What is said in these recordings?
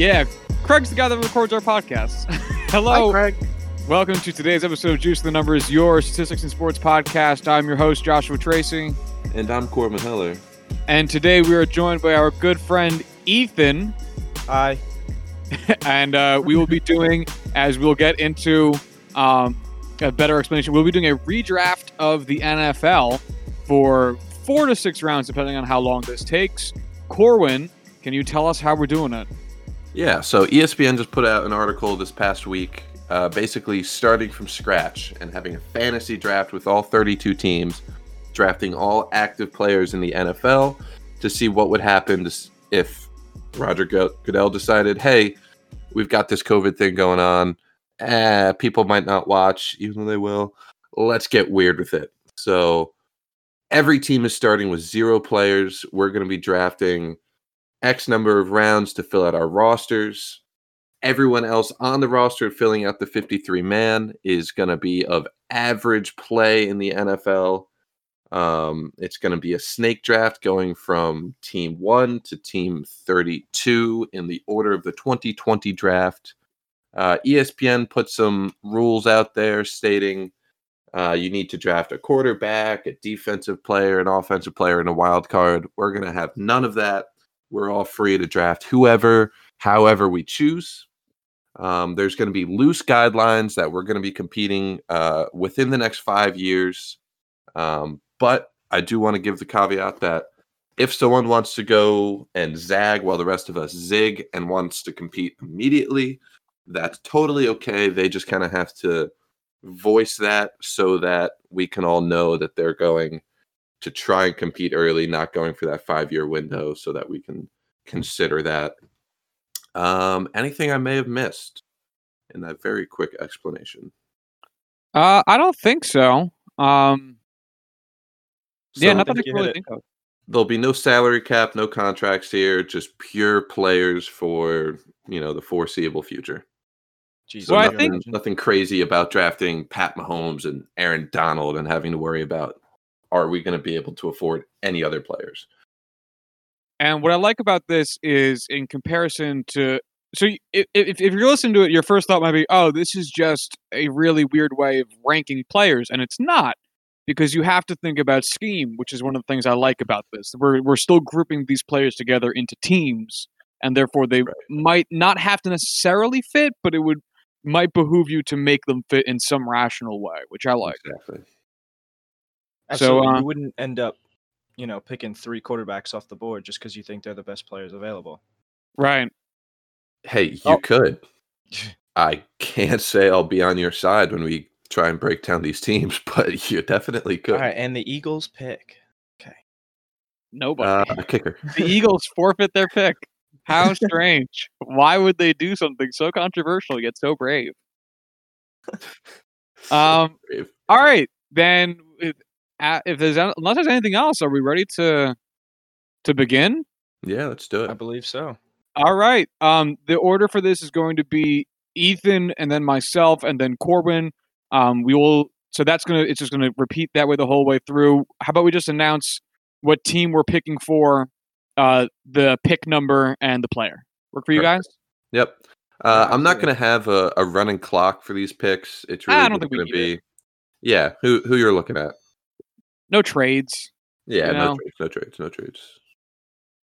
Yeah, Craig's the guy that records our podcast. Hello, Hi, Craig. welcome to today's episode of Juice of the Numbers, your statistics and sports podcast. I'm your host Joshua Tracy, And I'm Corbin Heller. and today we are joined by our good friend Ethan, Hi. and uh, we will be doing, as we'll get into um, a better explanation, we'll be doing a redraft of the NFL for four to six rounds, depending on how long this takes. Corwin, can you tell us how we're doing it? Yeah, so ESPN just put out an article this past week, uh, basically starting from scratch and having a fantasy draft with all 32 teams, drafting all active players in the NFL to see what would happen if Roger Goodell decided, hey, we've got this COVID thing going on. Eh, people might not watch, even though they will. Let's get weird with it. So every team is starting with zero players. We're going to be drafting X number of rounds to fill out our rosters. Everyone else on the roster filling out the 53 man is going to be of average play in the NFL. Um, it's going to be a snake draft going from team one to team 32 in the order of the 2020 draft. Uh, ESPN put some rules out there stating uh, you need to draft a quarterback, a defensive player, an offensive player, and a wild card. We're going to have none of that we're all free to draft whoever, however we choose. Um, there's going to be loose guidelines that we're going to be competing uh, within the next five years. Um, but I do want to give the caveat that if someone wants to go and zag while the rest of us zig and wants to compete immediately, that's totally okay. They just kind of have to voice that so that we can all know that they're going to try and compete early, not going for that five year window, so that we can consider that. Um, anything I may have missed in that very quick explanation? Uh, I don't think so. Um, yeah, nothing I can really it. think of. there'll be no salary cap, no contracts here, just pure players for you know the foreseeable future. Jesus. Well, I think- nothing crazy about drafting Pat Mahomes and Aaron Donald and having to worry about are we going to be able to afford any other players? And what I like about this is in comparison to so if, if, if you're listening to it, your first thought might be, oh, this is just a really weird way of ranking players, and it's not because you have to think about scheme, which is one of the things I like about this. We're we're still grouping these players together into teams, and therefore they Right. might not have to necessarily fit, but it would might behoove you to make them fit in some rational way, which I like. Exactly. Absolutely. uh, you wouldn't end up, you know, picking three quarterbacks off the board just because you think they're the best players available. Right. Hey, you Oh. could. I can't say I'll be on your side when we try and break down these teams, but you definitely could. All right, and the Eagles pick. Okay. Nobody. Uh, a kicker. the Eagles forfeit their pick. How strange. Why would they do something so controversial yet so brave? Um. If- All right, then. If, there's an- unless there's anything else, are we ready to to begin? yeah, let's do it. I believe so. All right. Um. The order for this is going to be Ethan, and then myself, and then Corbin. Um. We will. So that's gonna. It's just gonna repeat that way the whole way through. How about we just announce what team we're picking for, uh, the pick number and the player. Work for you guys? Yep. Uh, I'm not going to have a, a running clock for these picks. It's really I don't think we going to need be, yeah, who who you're looking at. No trades. Yeah, You no know. trades, no trades, no trades.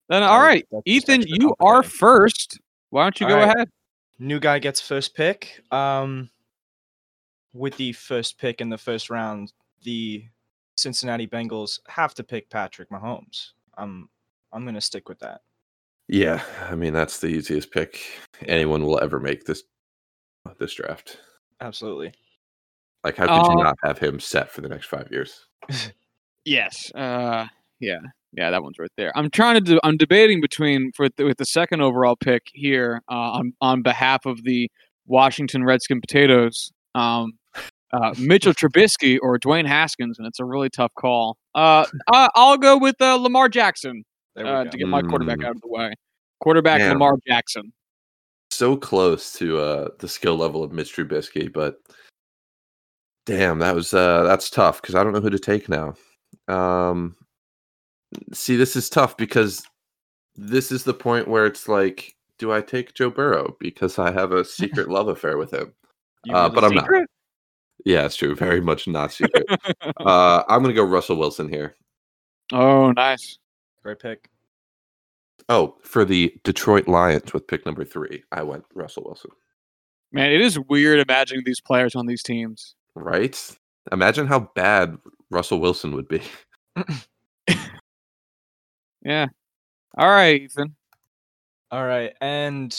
Then That all was- right, that's Ethan, extra you are first. Why don't you All go right. ahead? New guy gets first pick. Um, with the first pick in the first round, the Cincinnati Bengals have to pick Patrick Mahomes. Um, I'm gonna stick with that. Yeah, I mean that's the easiest pick anyone will ever make this this draft. Absolutely. Like, how could Uh, you not have him set for the next five years? Yes. Uh, yeah, yeah, that one's right there. I'm trying to do. I'm debating between for the, with the second overall pick here uh, on on behalf of the Washington Redskin Potatoes. Um, uh, Mitchell Trubisky or Dwayne Haskins, and it's a really tough call. Uh, uh I'll go with uh, Lamar Jackson uh, to get my quarterback Mm. out of the way. Quarterback Damn. Lamar Jackson. So close to uh, the skill level of Mitch Trubisky, but damn, that was uh, that's tough because I don't know who to take now. Um, see, this is tough because this is the point where it's like, do I take Joe Burrow because I have a secret love affair with him? Uh, but I'm think- not. Yeah, it's true. Very much not secret. uh, I'm gonna go Russell Wilson here. oh, nice. Great pick. Oh, for the Detroit Lions with pick number three, I went Russell Wilson. Man, it is weird imagining these players on these teams. Right? Imagine how bad Russell Wilson would be. Yeah. All right, Ethan. All right, and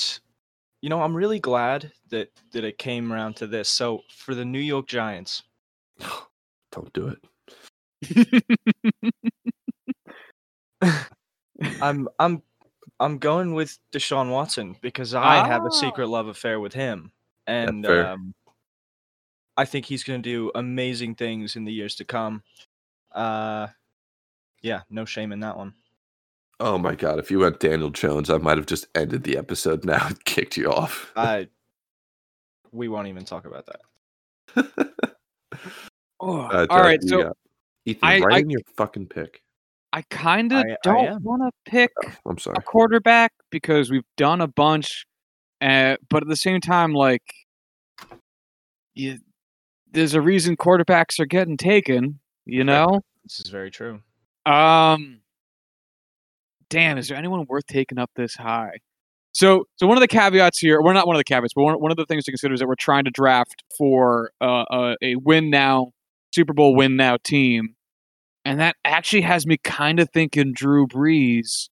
you know I'm really glad that that it came around to this. So for the New York Giants, Don't do it. I'm I'm I'm going with Deshaun Watson because I have Ah. a secret love affair with him, and fair. um, I think he's going to do amazing things in the years to come. Uh, yeah, no shame in that one. Oh my god, if you went Daniel Jones, I might have just ended the episode now and kicked you off. I we won't even talk about that. Oh, Uh, all right, Josh, so got- Ethan, I- write I- in your fucking pick. I kind of don't want to pick I'm sorry. a quarterback because we've done a bunch, uh, but at the same time, like, you, there's a reason quarterbacks are getting taken. You know, This is very true. um, damn, is there anyone worth taking up this high? So, so one of the caveats here, we're not one of the caveats, but one, one of the things to consider is that we're trying to draft for uh, a, a win now, Super Bowl win now team, and that actually has me kind of thinking Drew Brees,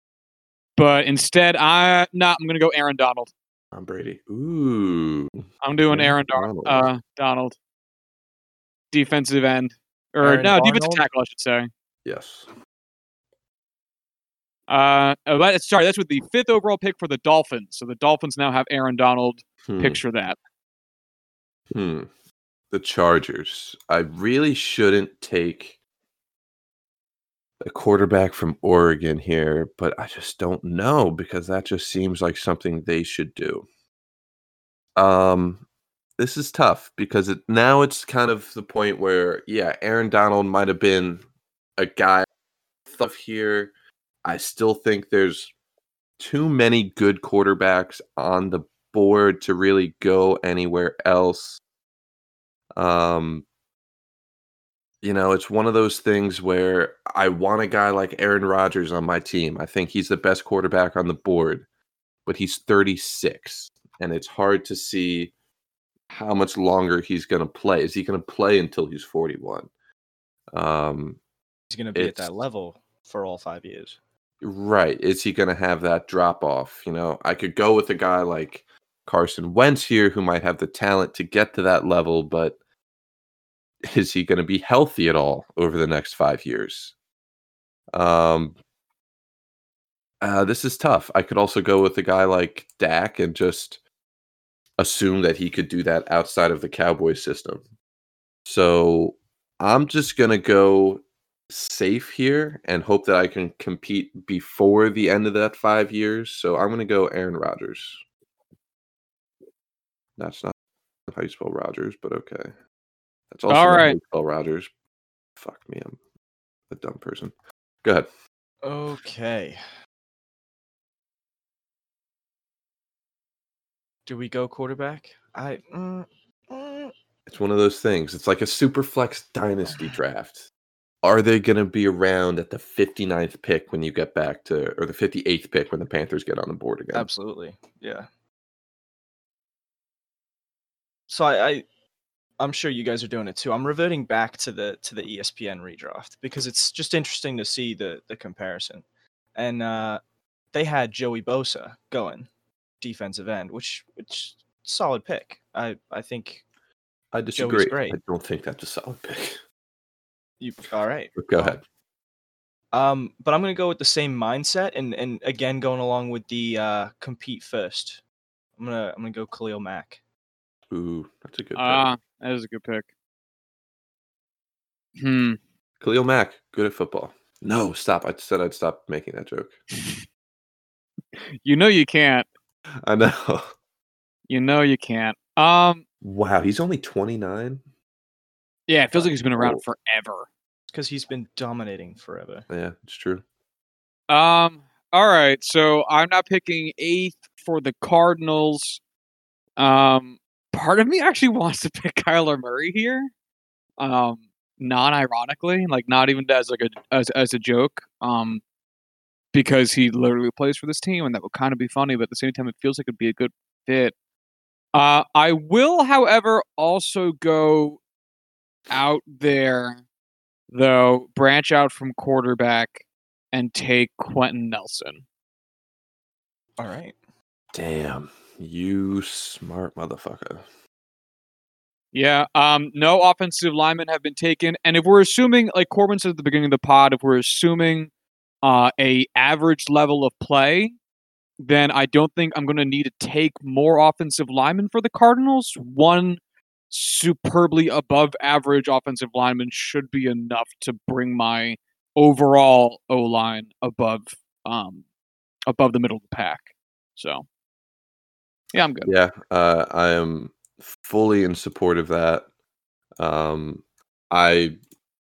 but instead, I not. I'm going to go Aaron Donald. Tom Brady. Ooh. I'm doing Aaron Aaron Dar- Donald. uh, Donald, defensive end, or Aaron no, defensive tackle, I should say. Yes. Uh, oh, that- sorry, that's with the fifth overall pick for the Dolphins. So the Dolphins now have Aaron Donald. Hmm. Picture that. Hmm. The Chargers. I really shouldn't take a quarterback from Oregon here, but I just don't know because that just seems like something they should do. Um this is tough because it now it's kind of the point where yeah, Aaron Donald might have been a guy stuff here. I still think there's too many good quarterbacks on the board to really go anywhere else. Um, you know, it's one of those things where I want a guy like Aaron Rodgers on my team. I think he's the best quarterback on the board, but he's 36, and it's hard to see how much longer he's going to play. Is he going to play until he's 41? Um, He's going to be at that level for all five years. Right. Is he going to have that drop off? You know, I could go with a guy like Carson Wentz here who might have the talent to get to that level, but is he going to be healthy at all over the next five years? Um, uh, this is tough. I could also go with a guy like Dak and just assume that he could do that outside of the Cowboys system. So I'm just going to go safe here and hope that I can compete before the end of that five years. So I'm going to go Aaron Rodgers. That's not how you spell Rogers, but okay. That's also All not how you spell Rogers. Fuck me, I'm a dumb person. Go ahead. Okay. Do we go quarterback? I. Mm, mm, It's one of those things. It's like a super flex dynasty draft. Are they going to be around at the 59th pick when you get back to, or the 58th pick when the Panthers get on the board again? absolutely. Yeah. So I, I, I'm sure you guys are doing it too. I'm reverting back to the to the ESPN redraft because it's just interesting to see the the comparison. And uh, they had Joey Bosa going defensive end, which which solid pick. I I think I disagree. great. I don't think that's a solid pick. you all right. But go ahead. Um, but I'm gonna go with the same mindset and and again going along with the uh compete first. I'm gonna I'm gonna go Khalil Mack. Ooh, that's a good pick. Ah, that is a good pick. Hmm. Khalil Mack, good at football. No, stop. I said I'd stop making that joke. You know you can't. I know. You know you can't. Um. Wow, he's only 29. Yeah, it feels like he's been Oh. around forever. because he's been dominating forever. Yeah, it's true. Um. All right. So I'm not picking eighth for the Cardinals. Um, part of me actually wants to pick Kyler Murray here. Um, non-ironically, like not even as like a as as a joke. Um, because he literally plays for this team, and that would kind of be funny. But at the same time, it feels like it'd be a good fit. Uh, I will, however, also go out there though, branch out from quarterback and take Quenton Nelson. All right. Damn, you smart motherfucker. Yeah, um, no offensive linemen have been taken, and if we're assuming, like Corbin said at the beginning of the pod, if we're assuming uh, a average level of play, then I don't think I'm going to need to take more offensive linemen for the Cardinals. One superbly above average offensive lineman should be enough to bring my overall O line above um above the middle of the pack. So yeah, I'm good. Yeah, uh, I am fully in support of that. Um, I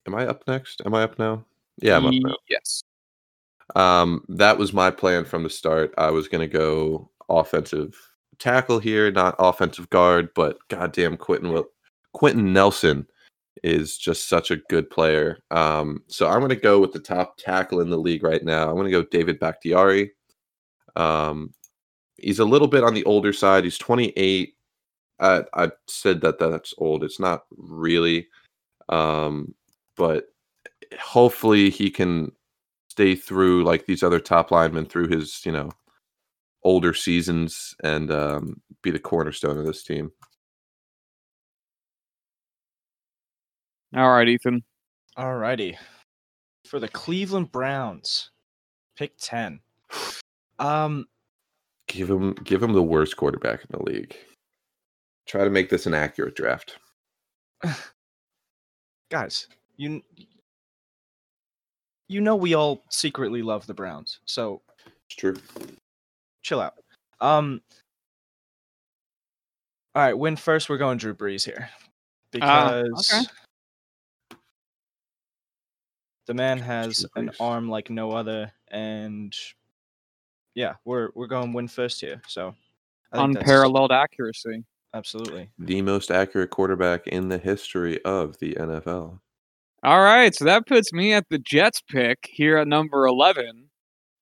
am I up next? Am I up now? Yeah, I'm up now. Yes. Um, that was my plan from the start. I was gonna go offensive tackle here, not offensive guard, but goddamn Quenton Will Quenton Nelson is just such a good player. Um, so I'm gonna go with the top tackle in the league right now. I'm gonna go David Bakhtiari. Um, he's a little bit on the older side. He's 28. I, I said that that's old. It's not really, um, but hopefully he can stay through like these other top linemen through his you know older seasons and um, be the cornerstone of this team. All right, Ethan. All righty. For the Cleveland Browns, pick 10. Um, Give him give him the worst quarterback in the league. Try to make this an accurate draft. guys, you you know we all secretly love the Browns. So It's true. chill out. Um All right, win first we're going Drew Brees here. Because okay. the man has an arm like no other and yeah, we're we're going win first here. So I think that's- Unparalleled accuracy. Absolutely. The most accurate quarterback in the history of the NFL. All right, so that puts me at the Jets pick here at number 11.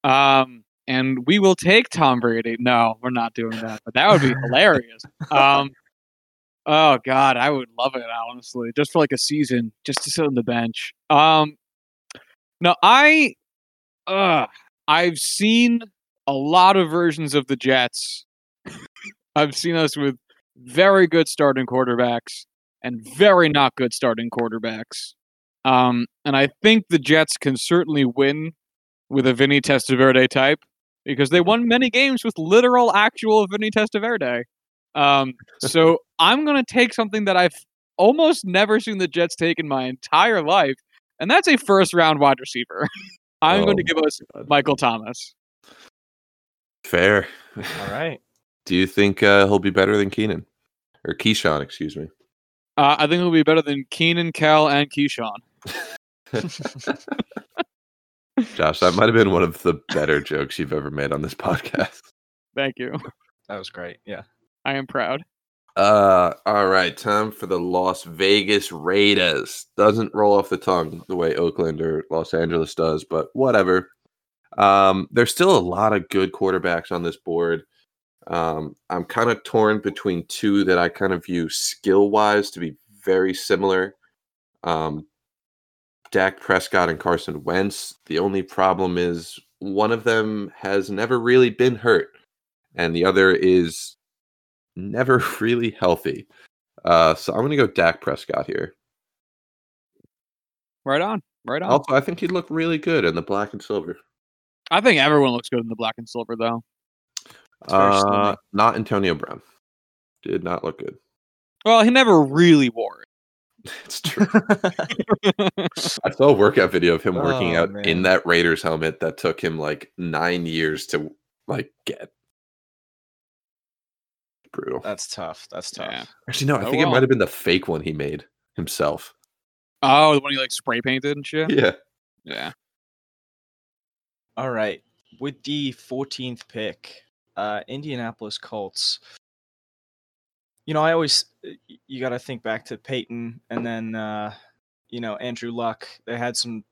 Um, and we will take Tom Brady. No, we're not doing that, but that would be hilarious. Um, oh God, I would love it honestly, just for like a season, just to sit on the bench. Um, no, I, uh, I've seen a lot of versions of the Jets. I've seen us with very good starting quarterbacks and very not good starting quarterbacks. Um, and I think the Jets can certainly win with a Vinny Testaverde type because they won many games with literal, actual Vinny Testaverde. Um, so I'm going to take something that I've almost never seen the Jets take in my entire life, and that's a first round wide receiver. I'm going to Oh give us God. Michael Thomas. Fair. All right. Do you think uh, he'll be better than Keenan or Keyshawn? Excuse me. Uh, I think he'll be better than Keenan, Cal, and Keyshawn. Josh, that might have been one of the better jokes you've ever made on this podcast. Thank you. that was great. Yeah. I am proud. Uh, all right, time for the Las Vegas Raiders. Doesn't roll off the tongue the way Oakland or Los Angeles does, but whatever. Um, there's still a lot of good quarterbacks on this board. Um, I'm kind of torn between two that I kind of view skill wise to be very similar. Um, Dak Prescott and Carson Wentz. The only problem is one of them has never really been hurt, and the other is never really healthy. Uh, so I'm going to go Dak Prescott here. Right on. Right on. Also, I think he'd look really good in the black and silver. I think everyone looks good in the black and silver, though. Uh, not Antonio Brown. Did not look good. Well, he never really wore It's true. I saw a workout video of him working Oh, out in that Raiders helmet that took him like nine years to like get. Brutal. That's tough. That's tough. Yeah. Actually, no, I oh think it might have been the fake one he made himself. oh, the one he like spray painted and shit. Yeah. Yeah. All right. With the 14th pick, uh, Indianapolis Colts. You know, I always you got to think back to Peyton and then uh, you know Andrew Luck. They had some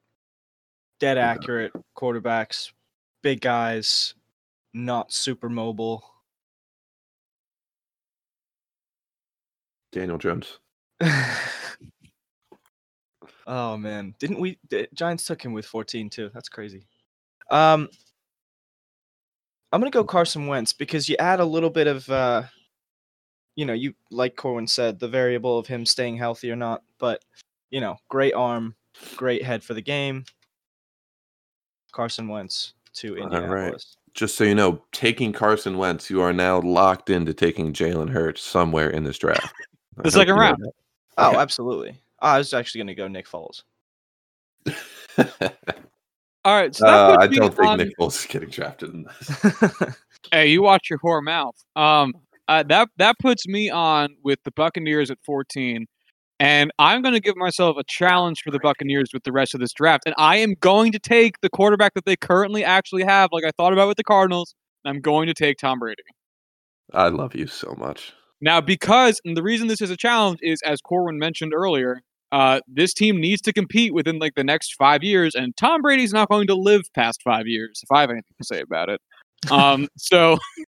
dead accurate quarterbacks, big guys, not super mobile. Daniel Jones. oh man, didn't we? The Giants took him with 14 too. That's crazy. Um, I'm gonna go Carson Wentz because you add a little bit of, uh, you know, you like Corwin said, the variable of him staying healthy or not. But you know, great arm, great head for the game. Carson Wentz to Indianapolis. Just so you know, taking Carson Wentz, you are now locked into taking Jalen Hurts somewhere in this draft. The hope second you know round. Oh, Okay. absolutely. I was actually gonna go Nick Foles. All right, so that uh, I don't think on- Nick Foles is getting drafted in this. Hey, you watch your whore mouth. Um, uh, that that puts me on with the Buccaneers at 14, and I'm going to give myself a challenge for the Buccaneers with the rest of this draft, and I am going to take the quarterback that they currently actually have, like I thought about with the Cardinals. and I'm going to take Tom Brady. I love you so much. Now, because and the reason this is a challenge is, as Corwin mentioned earlier, uh, this team needs to compete within like the next five years, and Tom Brady's not going to live past five years. If I have anything to say about it, um, so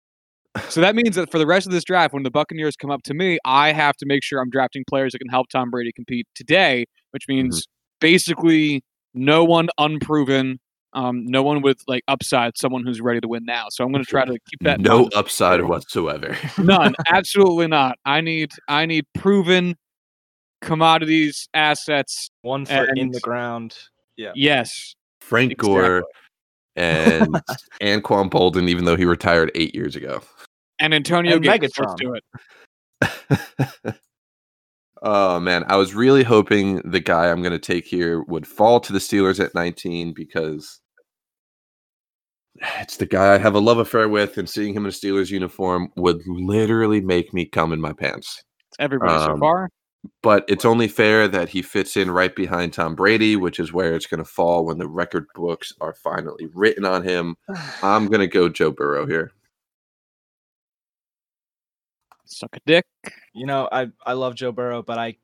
so that means that for the rest of this draft, when the Buccaneers come up to me, I have to make sure I'm drafting players that can help Tom Brady compete today, which means basically no one unproven. Um, no one with like upside, someone who's ready to win now. So I'm going to try to keep that no mind. upside whatsoever. None. Absolutely not. I need I need proven commodities, assets. One foot in the ground. Yeah. Yes. Frank Gore and Anquan Boldin, even though he retired eight years ago. And Antonio And Gates. Let's Megatron. do it. oh man, I was really hoping the guy I'm going to take here would fall to the Steelers at 19 because it's the guy I have a love affair with, and seeing him in a Steelers uniform would literally make me come in my pants. It's everybody so Um, far. But it's only fair that he fits in right behind Tom Brady, which is where it's going to fall when the record books are finally written on him. I'm going to go Joe Burrow here. Suck a dick. You know, I I love Joe Burrow, but I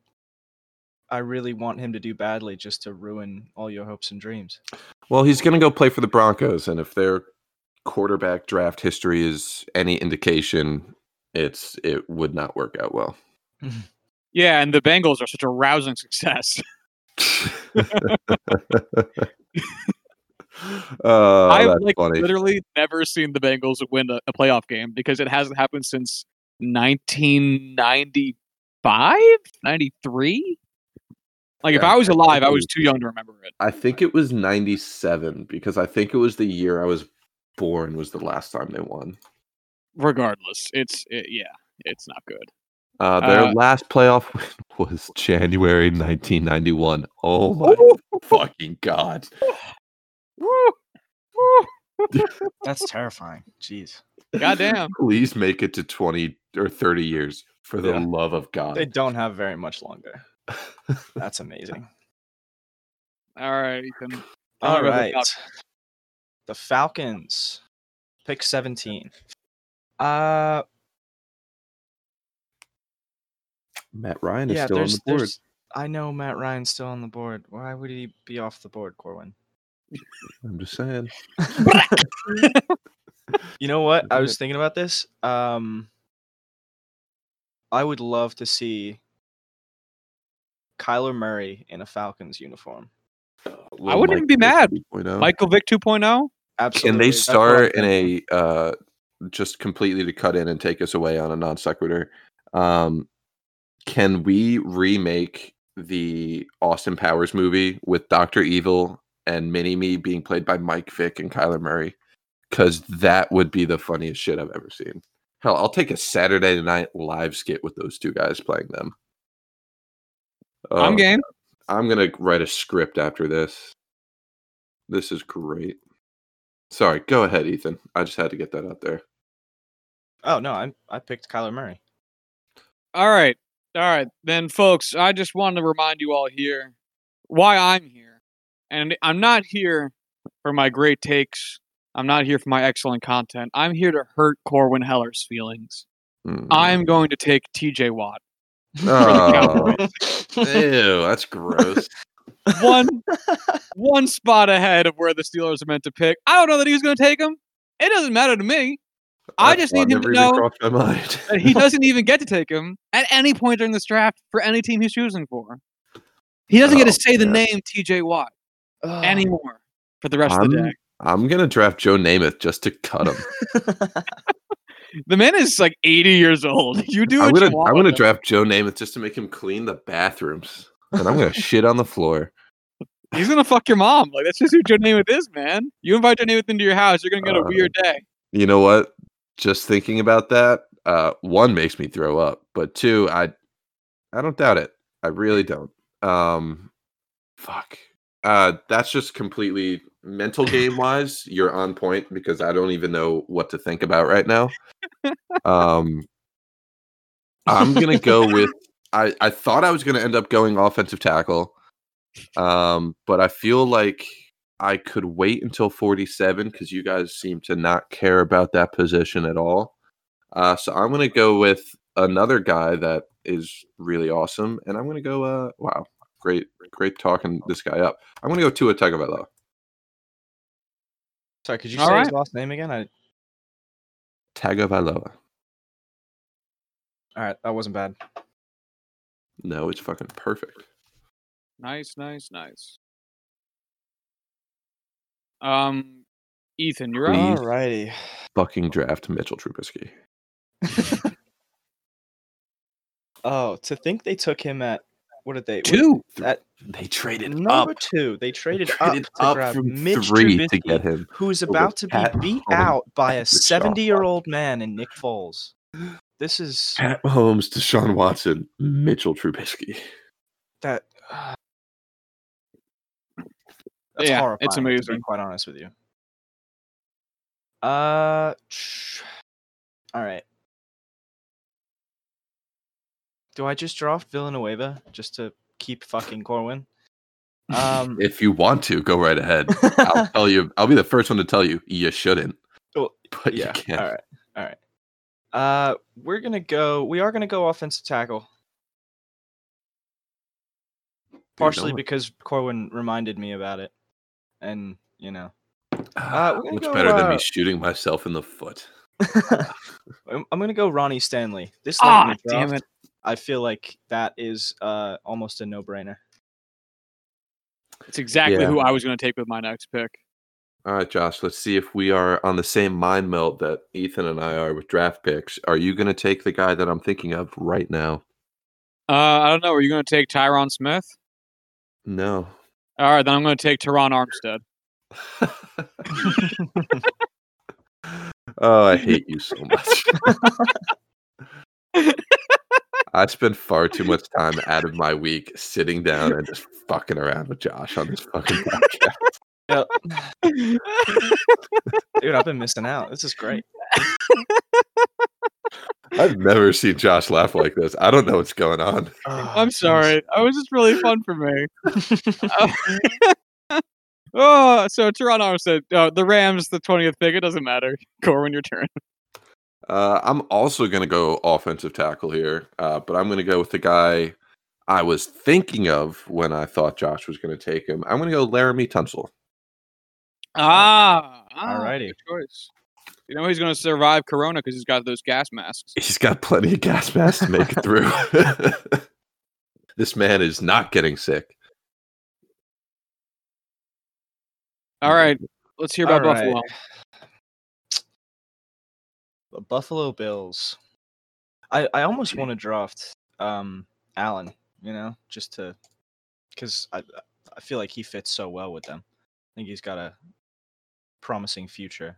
I really want him to do badly just to ruin all your hopes and dreams. Well, he's going to go play for the Broncos, and if their quarterback draft history is any indication, it's it would not work out well. Yeah, and the Bengals are such a rousing success. oh, I've like funny. literally never seen the Bengals win a, a playoff game because it hasn't happened since 1995, 93. Like if I was alive, think I was was- too young to remember it. I think it was '97 because I think it was the year I was born was the last time they won. Regardless, it's it, yeah, it's not good. Uh, their Uh, last playoff win was January 1991. Oh my fucking god! Woo! Woo! That's terrifying. Jeez. Goddamn. Please make it to 20 or 30 years for the Yeah. love of God. They don't have very much longer. That's amazing. All right, Ethan. Tell All about the right. Falcons. The Falcons. Pick 17. Uh Matt Ryan is yeah, still on the board. I know Matt Ryan's still on the board. Why would he be off the board, Corwin? I'm just saying. You know what? I was thinking about this. Um I would love to see Kyler Murray in a Falcons uniform. I wouldn't even be mad. Michael Michael Vick oh? 2.0. Absolutely. Can they That's start in a uh, just completely to cut in and take us away on a non sequitur? Um, can we remake the Austin Powers movie with Doctor Evil and Mini Me being played by Mike Vick and Kyler Murray? Because that would be the funniest shit I've ever seen. Hell, I'll take a Saturday night live skit with those two guys playing them. I'm Oh, game. I'm gonna write a script after this. This is great. Sorry, go ahead, Ethan. I just had to get that out there. Oh no, I I picked Kyler Murray. All right. All right. Then, folks, I just wanted to remind you all here why I'm here. And I'm not here for my great takes I'm not here for my excellent content. I'm here to hurt Corwin Heller's feelings. Hmm. I'm going to take TJ Watt. Oh, ew, that's gross. One one spot ahead of where the Steelers are meant to pick. I don't know that he was going to take him. It doesn't matter to me. I just need him to know crossed my mind. that he doesn't even get to take him at any point during this draft for any team he's choosing for. He doesn't get Oh, to say the name TJ Watt anymore for the rest of the day. I'm gonna draft Joe Namath just to cut him. The man is like 80 years old. You do I'm gonna you want. I'm gonna draft Joe Namath just to make him clean the bathrooms, and I'm gonna shit on the floor. He's gonna fuck your mom. Like that's just who Joe Namath is, man. You invite Joe Namath into your house, you're gonna get a Uh, weird day. You know what? Just thinking about that, uh, one makes me throw up, but two, I I don't doubt it. I really don't. Um, fuck. Uh, that's just completely mental game wise. You're on point because I don't even know what to think about right now. Um, I'm gonna go with. I I thought I was gonna end up going offensive tackle, um, but I feel like I could wait until 47 because you guys seem to not care about that position at all. Uh, so I'm gonna go with another guy that is really awesome, and I'm gonna go. Uh, wow, great, great talking this guy up. I'm gonna go Tua Tagovailoa. Sorry, could you All say his last name again? I, Tagovailoa. all right, that wasn't bad. No, it's fucking perfect. Nice, nice, nice. Um, Ethan, you're up. Please. Alrighty. Fucking draft Mitchell Trubisky. oh, to think they took him at what did they? what- Two. At They traded number up. two, they traded, traded up to up grab from Mitch three to get him. who's about to be Pat beat Mahomes, out by a 70-year-old man in Nick Foles. This is Pat Mahomes, Deshaun Watson, Mitchell Trubisky. that. uh, that's Yeah, horrifying. it's To be amazing. quite honest with you. Uh, all right. Do I just draft Villanueva just to keep fucking Corwin? Um, If you want to, go right ahead. I'll tell you. I'll be the first one to tell you you shouldn't. Well, But yeah. you can't. All right. All right. Uh, we're gonna go. We are gonna go offensive tackle. Partially know it. because Corwin reminded me about it, and you know, Ah, we're much go, better than uh, me shooting myself in the foot. I'm, I'm gonna go Ronnie Stanley. This late in the damn it. I feel like that is uh almost a no-brainer. It's exactly Yeah. who I was gonna take with my next pick. All right, Josh. Let's see if we are on the same mind meld that Ethan and I are with draft picks. Are you going to take the guy that I'm thinking of right now? Uh, I don't know. Are you gonna take Tyron Smith? No. All right, then I'm gonna take Terron Armstead. oh, I hate you so much. I spend far too much time out of my week sitting down and just fucking around with Josh on this fucking podcast. Yep. Dude, I've been missing out. This is great. I've never seen Josh laugh like this. I don't know what's going on. I'm sorry. It was just really fun for me. Uh, oh, so Terron Armstead uh, the Rams, the 20th pick. It doesn't matter. Corwin, your turn. Uh, I'm also going to go offensive tackle here, uh, but I'm going to go with the guy I was thinking of when I thought Josh was going to take him. I'm going to go Laremy Tunsil. Ah, ah Alrighty. good choice. You know he's going to survive Corona because he's got those gas masks. He's got plenty of gas masks to make it through. this man is not getting sick. All right, let's hear about All right. Buffalo. The Buffalo Bills. I, I almost want to draft um Allen, you know, just to because I I feel like he fits so well with them. I think he's got a promising future.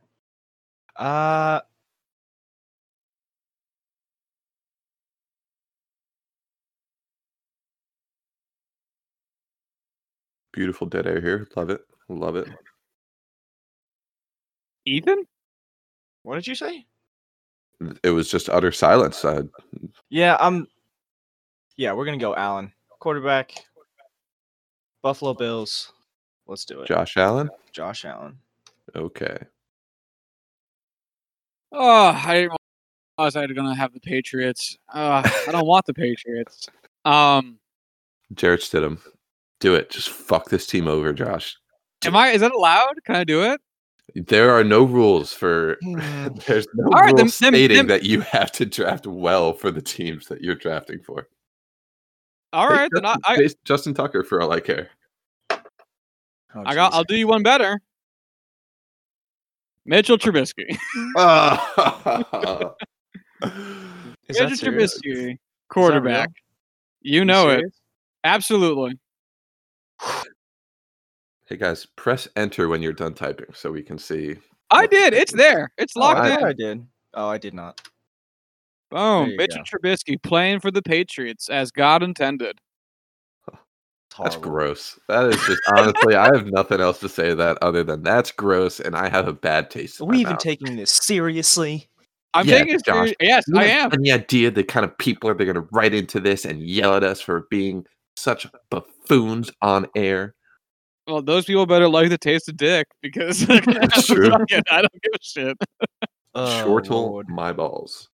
Uh Beautiful dead air here. Love it. Love it. Ethan? what did you say? It was just utter silence. Uh, Yeah, I'm Yeah, we're gonna go Allen. Quarterback. Buffalo Bills. Let's do it. Josh Allen. Josh Allen. Okay. Oh, I didn't realize I was going to have the Patriots. Uh, I don't want the Patriots. Um, Jarrett Stidham. Do it. Just fuck this team over, Josh. am I? Is that allowed? Can I do it? There are no rules for. Hmm. There's no All right, rule then- then- stating then- that you have to draft well for the teams that you're drafting for. All right, Take right, then I, Justin, I, Justin Tucker for all I care. Oh, I got. I'll do you one better. Mitchell Trubisky. Is that Mitchell? Trubisky, quarterback. You You know it. Absolutely. Hey guys, press enter when you're done typing so we can see. I did. It's there. It's Oh, locked I in. I did. Oh, I did not. Boom. There you Mitchell Trubisky playing for the Patriots as God intended. That's gross. That is just honestly, I have nothing else to say to that other than that's gross, and I have a bad taste. Are we my even mouth. taking this seriously? I'm Yeah, taking it Josh. serious. Yes, You I have am. Any idea the kind of people are they're going to write into this and yell at us for being such buffoons on air? Well, those people better like the taste of dick because they're gonna have That's to true. suck it. I don't give a shit. Oh, Shortle Lord. my balls.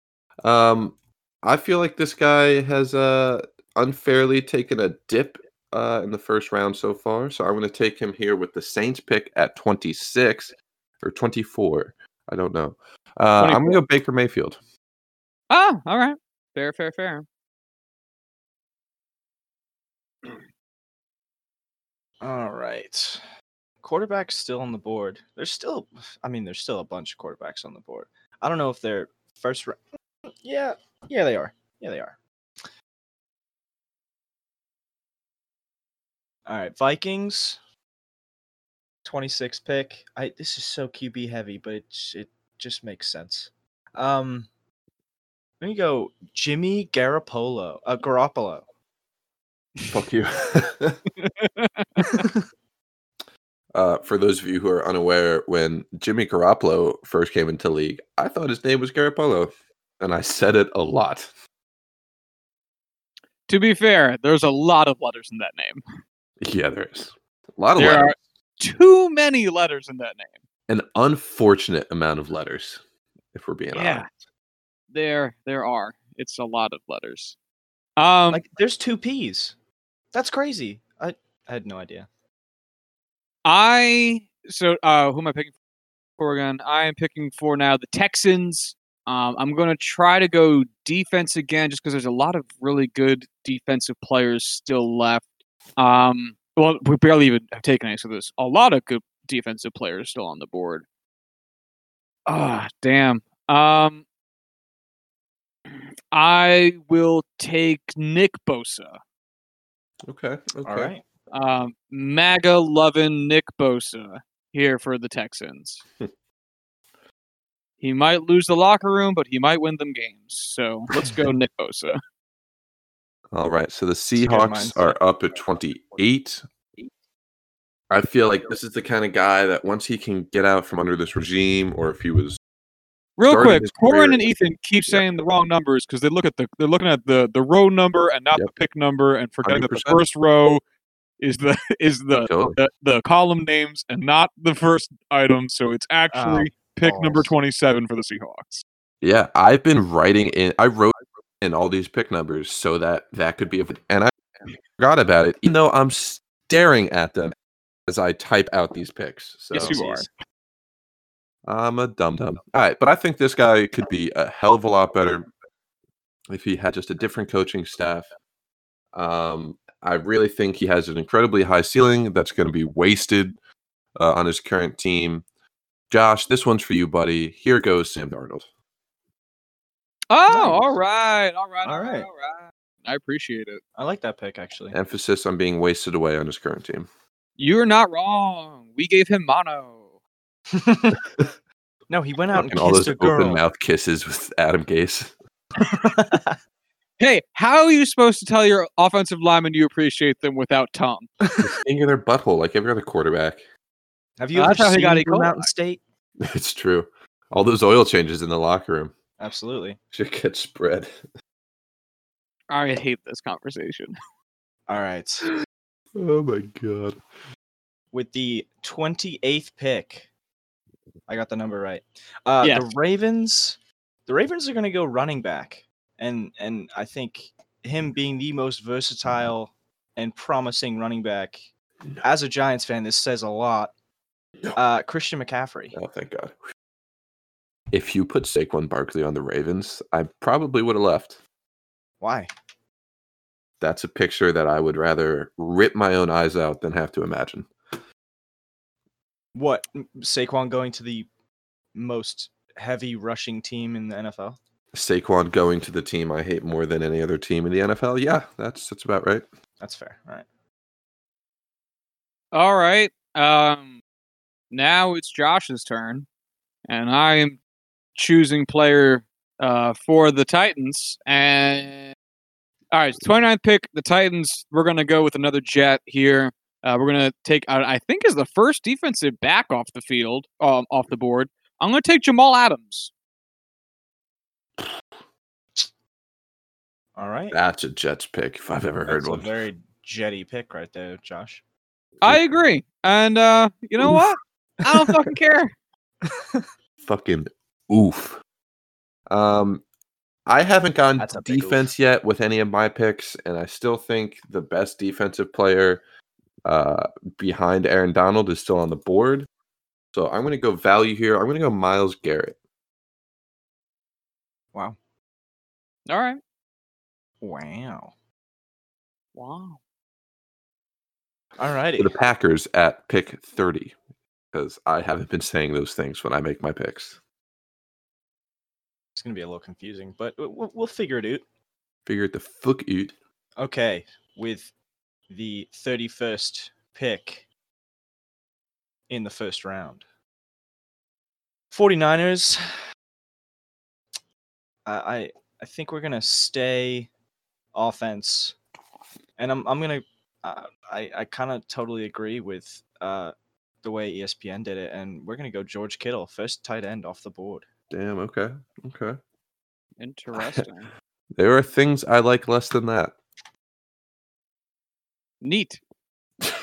Um, I feel like this guy has uh unfairly taken a dip uh in the first round so far. So I'm going to take him here with the Saints pick at 26 or 24. I don't know. Uh, I'm going to go Baker Mayfield. Oh, all right. Fair, fair, fair. All right. Quarterbacks still on the board. There's still, I mean, there's still a bunch of quarterbacks on the board. I don't know if they're first round. Yeah, yeah, they are. Yeah, they are. All right, Vikings. 26 pick. I this is so QB heavy, but it it just makes sense. Um, let me go Jimmy Garoppolo. Uh, Garoppolo. Fuck you. uh, for those of you who are unaware, when Jimmy Garoppolo first came into league, I thought his name was Garoppolo, and I said it a lot. To be fair, there's a lot of letters in that name. Yeah, there is a lot of There letters. are too many letters in that name. An unfortunate amount of letters, if we're being Yeah. honest. There, there are. It's a lot of letters. Um, Like there's two P's. That's crazy. I I had no idea. I so uh who am I picking for again? I am picking for now the Texans. Um, I'm going to try to go defense again, just because there's a lot of really good defensive players still left. Um, well, we barely even have taken any, so there's a lot of good defensive players still on the board. Ah, damn. Um, I will take Nick Bosa. Okay. Okay. All right. Um, MAGA loving Nick Bosa here for the Texans. he might lose the locker room, but he might win them games. So let's go, Nick Bosa. All right. So the Seahawks are up at 28. I feel like this is the kind of guy that once he can get out from under this regime, or if he was Real quick, his Corin and Ethan keep Yep. saying the wrong numbers because they look at the they're looking at the the row number and not Yep. the pick number, and forgetting that the first row is the is the, Totally. the the column names and not the first item. So it's actually oh, pick number twenty seven for the Seahawks. Yeah, I've been writing in. I wrote in all these pick numbers so that that could be, a, and I forgot about it, even though I'm staring at them as I type out these picks. So Yes, you are. Jeez. I'm a dum dum. All right, but I think this guy could be a hell of a lot better if he had just a different coaching staff. Um, I really think he has an incredibly high ceiling that's going to be wasted uh, on his current team. Josh, this one's for you, buddy. Here goes Sam Darnold. Oh, Nice. all right, all right, all All right, right. all right. I appreciate it. I like that pick actually. Emphasis on being wasted away on his current team. You're not wrong. We gave him mono. No, he went out and and all kissed those a girl. open mouth kisses with Adam Gase. Hey, how are you supposed to tell your offensive lineman you appreciate them without tongue? Finger their butthole like every other quarterback. Have you Uh, ever that's how he seen got E. Blue. Mountain State? It's true. All those oil changes in the locker room Absolutely. should get spread. I hate this conversation. All right. Oh my god. With the 28th pick, I got the number right. Uh, Yes. The Ravens, the Ravens are going to go running back, and and I think him being the most versatile and promising running back. As a Giants fan, this says a lot. Uh, Christian McCaffrey. Oh, thank God. If you put Saquon Barkley on the Ravens, I probably would have left. Why? That's a picture that I would rather rip my own eyes out than have to imagine. What? M- Saquon going to the most heavy rushing team in the NFL? Saquon going to the team I hate more than any other team in the NFL. Yeah, that's that's about right. That's fair. All right. All right. Um, now it's Josh's turn, and I am choosing player uh, for the Titans. And all right, 29th pick, the Titans. We're gonna go with another Jet here. Uh, we're gonna take, uh, I think, is the first defensive back off the field, um, off the board. I'm gonna take Jamal Adams. All right. That's a Jets pick if I've ever heard That's a one. very jetty pick right there, Josh. I agree, and uh, you know Oof. what? I don't fucking care. Fucking oof. Um, I haven't gone That's a big oof. defense yet with any of my picks, and I still think the best defensive player uh, behind Aaron Donald is still on the board. So I'm going to go value here. I'm going to go Myles Garrett. Wow. All right. Wow. Wow. All righty. For the Packers at pick 30, because I haven't been saying those things when I make my picks. It's gonna be a little confusing, but we'll, we'll figure it out. Figure it the fuck out. Okay, with the 31st pick in the first round. 49ers. I I, I think we're gonna stay offense, and I'm I'm gonna uh, I I kind of totally agree with uh the way ESPN did it, and we're gonna go George Kittle, first tight end off the board. Damn, okay. Okay. Interesting. There are things I like less than that. Neat.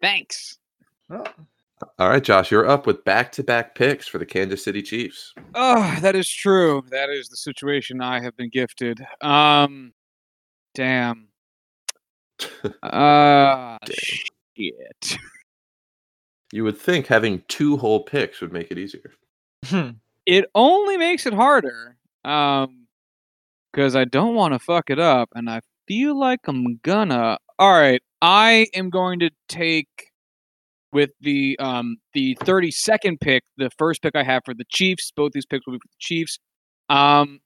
Thanks. Oh, All right, Josh, you're up with back to back picks for the Kansas City Chiefs. Oh, that is true. That is the situation I have been gifted. Um, damn. Uh, shit. You would think having two whole picks would make it easier. It only makes it harder. Um, because I don't want to fuck it up, and I feel like I'm gonna. All right, I am going to take with the um the 32nd pick, the first pick I have for the Chiefs. Both these picks will be for the Chiefs. Um,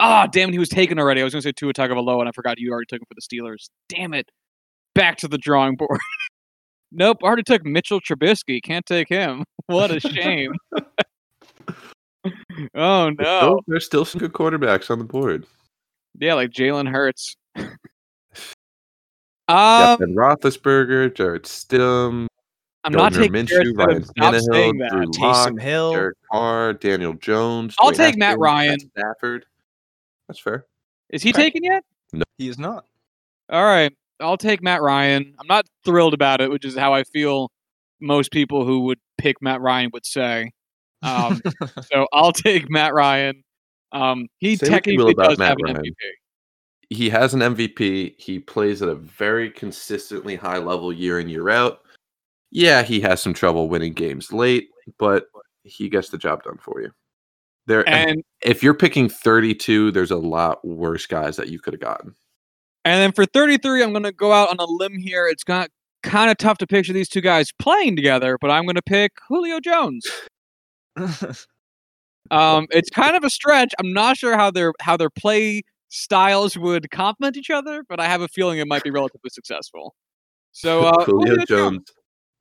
ah, damn it, he was taken already. I was gonna say Tua Tagovailoa, and I forgot you already took him for the Steelers. Damn it, back to the drawing board. nope, already took Mitchell Trubisky. Can't take him. What a shame. oh no. still- there's still some good quarterbacks on the board. Yeah, like Jalen Hurts. Yeah, um, Ben Roethlisberger, Jarrett Stidham, I'm not taking Jarrett Minshew, Ryan Stidham. Stop saying that. Drew Lock, Taysom Hill. Derek Carr, Daniel Jones. I'll Dwayne take Matt Haskins, Ryan. Stafford. That's fair. Is he Okay. taken yet? he is not. All right, I'll take Matt Ryan. I'm not thrilled about it, which is how I feel most people who would pick Matt Ryan would say. Um, so I'll take Matt Ryan. Um, he Say what you will technically about does Matt have an MVP. He has an MVP. He plays at a very consistently high level year in, year out. Yeah, he has some trouble winning games late, but he gets the job done for you. There, And if you're picking 32, there's a lot worse guys that you could have gotten. and then for 33, I'm going to go out on a limb here. It's got kind of tough to picture these two guys playing together, but I'm going to pick Julio Jones. Um, it's kind of a stretch. I'm not sure how their how their play styles would complement each other, but I have a feeling it might be relatively successful. So uh, Julio Jones.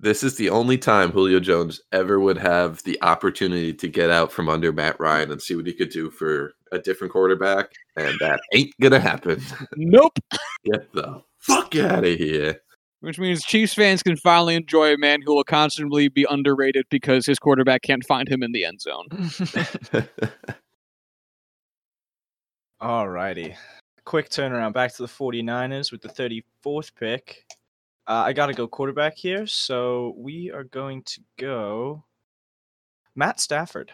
This is the only time Julio Jones ever would have the opportunity to get out from under Matt Ryan and see what he could do for a different quarterback, and that ain't gonna happen. Nope. Get the fuck out of here. Which means Chiefs fans can finally enjoy a man who will constantly be underrated because his quarterback can't find him in the end zone. All righty. Quick turnaround back to the 49ers with the 34th pick. Uh, I got to go quarterback here, so we are going to go Matt Stafford.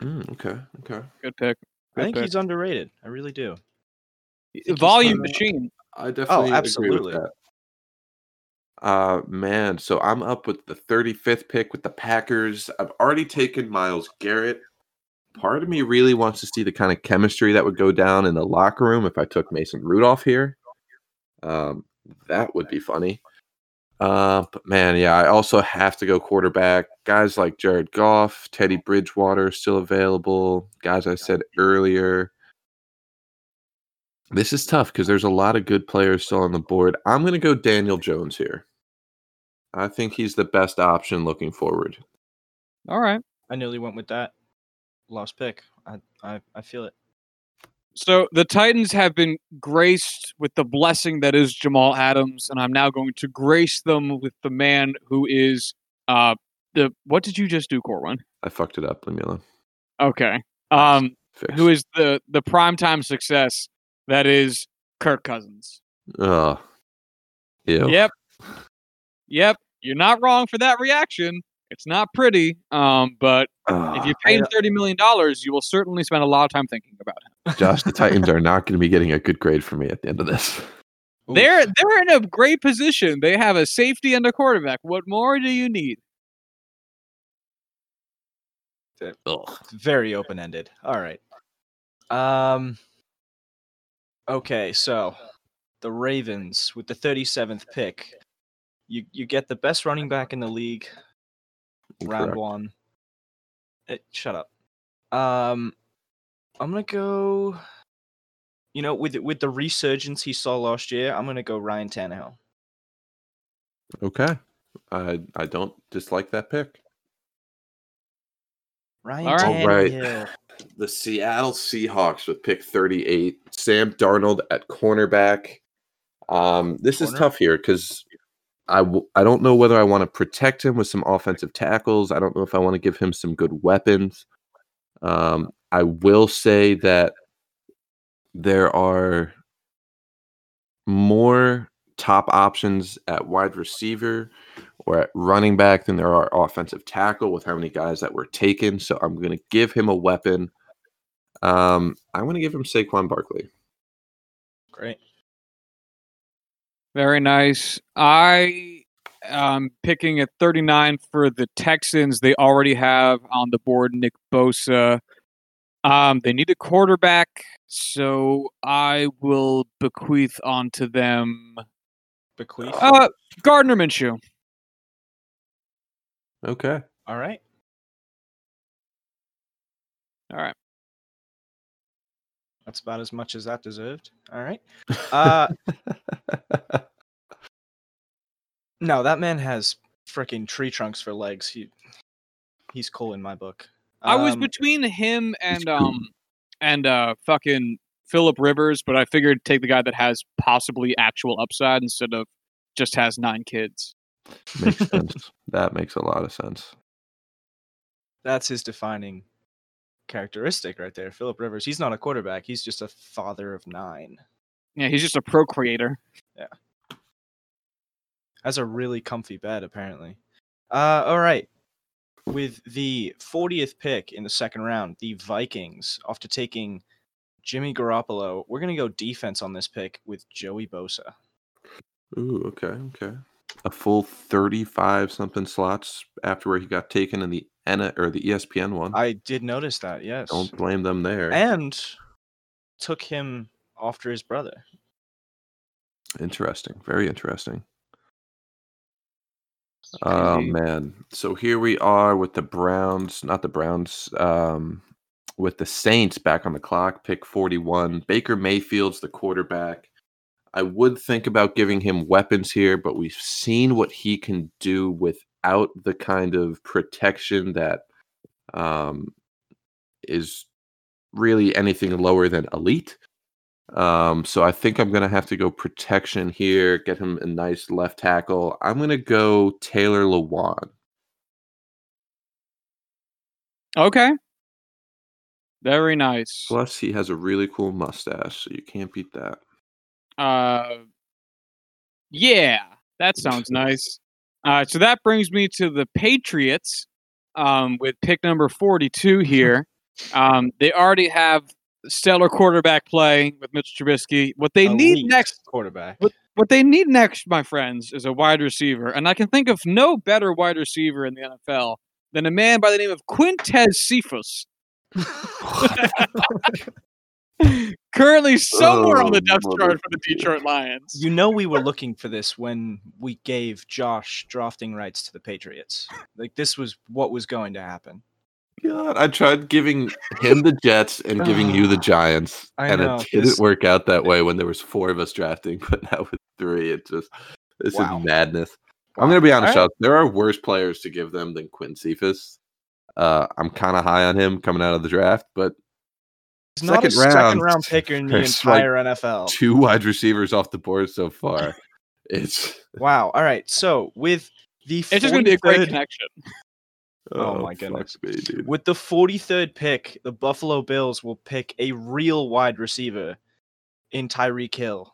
Mm, okay, okay. Good pick. I think pick. he's underrated. I really do. he's volume machine. I definitely agree absolutely. Uh man, so I'm up with the 35th pick with the Packers. I've already taken Myles Garrett. Part of me really wants to see the kind of chemistry that would go down in the locker room if I took Mason Rudolph here. Um, that would be funny. Uh, but man, yeah, I also have to go quarterback. Guys like Jared Goff, Teddy Bridgewater still available. Guys I said earlier. This is tough because there's a lot of good players still on the board. I'm going to go Daniel Jones here. I think he's the best option looking forward. All right. I nearly went with that. Lost pick. I I, I feel it. So the Titans have been graced with the blessing that is Jamal Adams, and I'm now going to grace them with the man who is uh the what did you just do, Corwin? I fucked it up. Leave me alone. Okay. Um Fix. who is the the primetime success that is Kirk Cousins. Oh. Ew. Yep. Yep. You're not wrong for that reaction. It's not pretty. Um, but Ugh. if you pay him thirty million dollars, you will certainly spend a lot of time thinking about him. Josh, the Titans are not going to be getting a good grade for me at the end of this. They're they're in a great position. They have a safety and a quarterback. What more do you need? Ugh. Very open ended. All right. Um. Okay, so the Ravens with the 37th pick, you you get the best running back in the league, round Incorrect. one. Eh, shut up. Um, I'm gonna go. You know, with with the resurgence he saw last year, I'm gonna go Ryan Tannehill. Okay. I I don't dislike that pick. Ryan All right. All right. Tannehill. The Seattle Seahawks with pick 38. Sam Darnold at cornerback. Um, this is tough here because I w- I don't know whether I want to protect him with some offensive tackles. I don't know if I want to give him some good weapons. Um, I will say that there are more top options at wide receiver or at running back than there are offensive tackle with how many guys that were taken. So I'm going to give him a weapon. Um, I'm going to give him Saquon Barkley. Great. Very nice. I am picking at 39 for the Texans. They already have on the board Nick Bosa. Um, they need a quarterback, so I will bequeath onto them Bequeath. uh, Gardner Minshew. Okay. All right. All right. That's about as much as that deserved. All right. Uh, no, that man has freaking tree trunks for legs. He he's cool in my book. I was Um, between him and cool. um and uh fucking Philip Rivers, but I figured take the guy that has possibly actual upside instead of just has nine kids. makes sense. That makes a lot of sense. that's his defining characteristic right there. Philip Rivers. He's not a quarterback. He's just a father of nine. Yeah, he's just a procreator. Yeah, has a really comfy bed, apparently. Uh, all right. With the 40th pick in the second round, the Vikings, after taking Jimmy Garoppolo, we're going to go defense on this pick with Joey Bosa. Ooh, okay, okay. A full 35 something slots after where he got taken in the N or the ESPN one. I did notice that, yes. Don't blame them there. And took him after his brother. Interesting. Very interesting. Oh man. So here we are with the Browns, not the Browns, um, with the Saints back on the clock, pick 41. Baker Mayfield's the quarterback. I would think about giving him weapons here, but we've seen what he can do without the kind of protection that um, is really anything lower than elite. Um, so I think I'm gonna have to go protection here, get him a nice left tackle. I'm gonna go Taylor Lewan. Okay. Very nice. Plus, he has a really cool mustache, so you can't beat that. Uh, yeah, That sounds nice. Uh, so that brings me to the Patriots um, with pick number 42 here. Um, they already have stellar quarterback play with Mitchell Trubisky. What they need next quarterback. What- what they need next, my friends, is a wide receiver. And I can think of no better wide receiver in the NFL than a man by the name of Quintez Cephus. Currently somewhere on the Oh, depth chart for the. Detroit Lions. You know we were looking for this when we gave Josh drafting rights to the Patriots. Like this was what was going to happen. God, I tried giving him the Jets and giving you the Giants, I and know, it didn't this- work out that way when there was four of us drafting. But now with three, it just this Wow. is madness. I'm gonna be honest, All right. Chuck, There are worse players to give them than Quinn Cephus. Uh, I'm kind of high on him coming out of the draft, but He's not a Second second round, round picker in the there's like entire NFL. two wide receivers off the board so far. It's Wow. All right. So with the It's just going to be a great connection. Oh my fuck goodness. me, dude. With the 43rd pick, the Buffalo Bills will pick a real wide receiver in Tyreek Hill.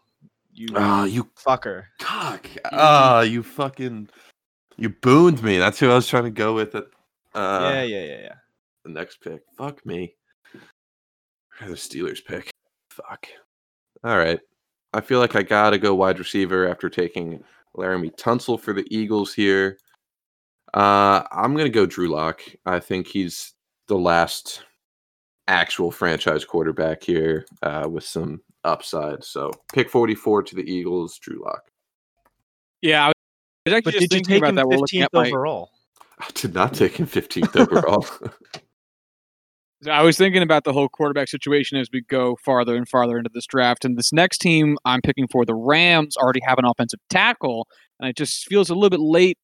You Ah, you fucker. cock. Ah, you fucking you booned me. That's who I was trying to go with at uh yeah, yeah, yeah, yeah. the next pick. Fuck me. Or the Steelers pick. Fuck. All right. I feel like I gotta go wide receiver after taking Laremy Tunsil for the Eagles here. Uh, I'm gonna go Drew Lock. I think he's the last actual franchise quarterback here uh, with some upside. So pick 44 to the Eagles, Drew Lock. Yeah, I was actually But just did you take about him that. We're looking 15th at my, overall? I did not take him 15th overall. I was thinking about the whole quarterback situation as we go farther and farther into this draft. And this next team I'm picking for, the Rams, already have an offensive tackle. And it just feels a little bit late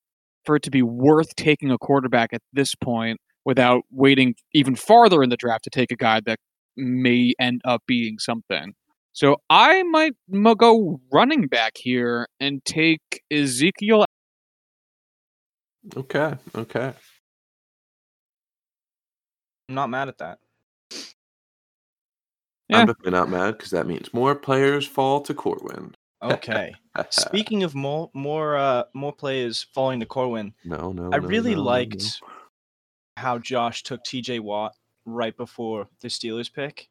for it to be worth taking a quarterback at this point without waiting even farther in the draft to take a guy that may end up being something. So I might go running back here and take Ezekiel. okay. Okay. I'm not mad at that. Yeah. I'm definitely not mad because that means more players fall to Corwin. Okay. Speaking of more more uh more players falling to Corwin, no, no. I no, really no, no, liked how Josh took TJ Watt right before the Steelers pick.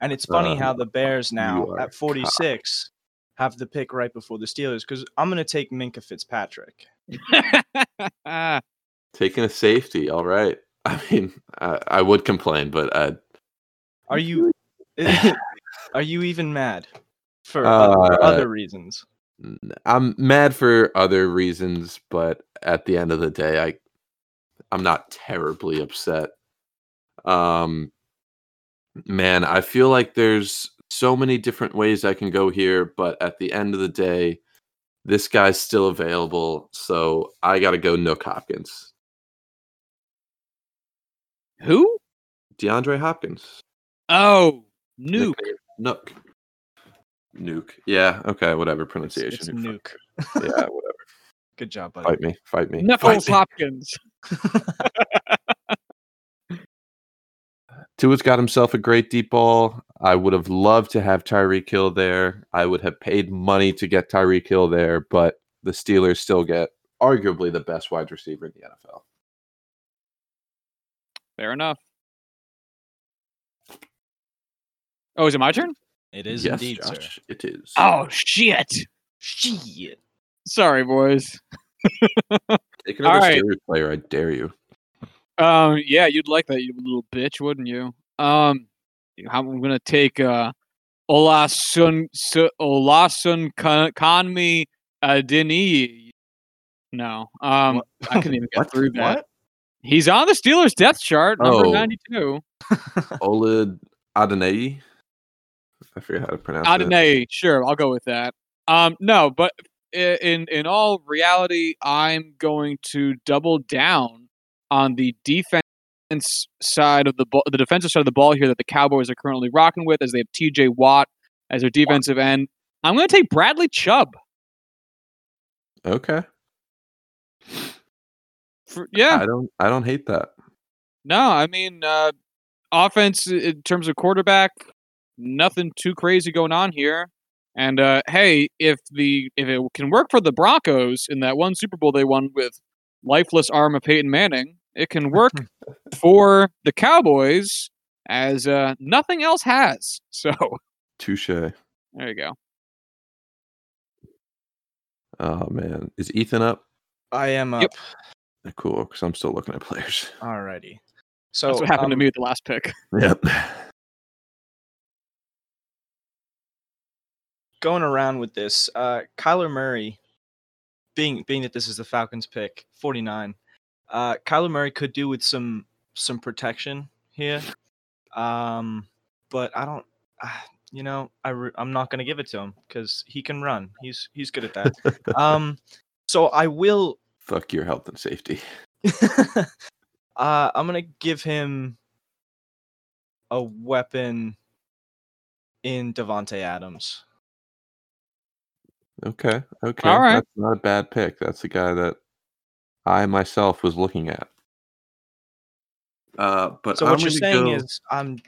And it's funny Uh, how the Bears now at 46 have the pick right before the Steelers because I'm going to take Minkah Fitzpatrick. Taking a safety. All right. I mean, I, I would complain, but uh, Are you are you even mad for, Uh, other reasons? I'm mad for other reasons, but at the end of the day, I I'm not terribly upset. Um, man, I feel like there's so many different ways I can go here, but at the end of the day, this guy's still available, so I got to go Nuke Hopkins, Who? DeAndre Hopkins. Oh, Nuke. Nuke. Nuke. Yeah. Okay. Whatever pronunciation. it's Who Nuke. Yeah. Whatever. Good job, buddy. Fight me. Fight me. Knuckles Fight me. Hopkins. Tua's got himself a great deep ball. I would have loved to have Tyreek Hill there. I would have paid money to get Tyreek Hill there, but the Steelers still get arguably the best wide receiver in the NFL. Fair enough. Oh, is it my turn? It is yes, indeed, sir. Josh, it is. Oh shit! Shit. Sorry, boys. Take another all right. Steelers player, I dare you. Um, yeah, you'd like that, you little bitch, wouldn't you? Um, I'm gonna take uh, Olasun Su- Olasun Kanmi Adini. No, um, What? I couldn't even get What? through that. What? He's on the Steelers' depth chart, number Oh. 92. Olid Adenei. I forget how to pronounce it. Adonai, sure, I'll go with that. Um, no, but in in all reality, I'm going to double down on the defense side of the ball, the defensive side of the ball here that the Cowboys are currently rocking with, as they have T.J. Watt as their defensive end. I'm going to take Bradley Chubb. Okay. For, yeah, I don't I don't hate that. no, I mean, uh, offense in terms of quarterback, nothing too crazy going on here. And uh, hey, if the if it can work for the Broncos in that one Super Bowl they won with lifeless arm of Peyton Manning, it can work for the Cowboys as uh, nothing else has. So Touche. there you go. Oh man, is Ethan up? I am up. Yep. Cool, because I'm still looking at players. Alrighty. So That's what happened to um, me at the last pick. Yep. going around with this, uh, Kyler Murray, being being that this is the Falcons pick, 49, uh, Kyler Murray could do with some some protection here, um, but I don't, uh, you know, I re- I'm not gonna give it to him because he can run. He's he's good at that. um, so I will. Fuck your health and safety. uh, I'm gonna give him a weapon in Davante Adams. Okay. Okay. All right. That's not a bad pick. That's the guy that I myself was looking at. Uh, but So I'm what you're saying go- is I'm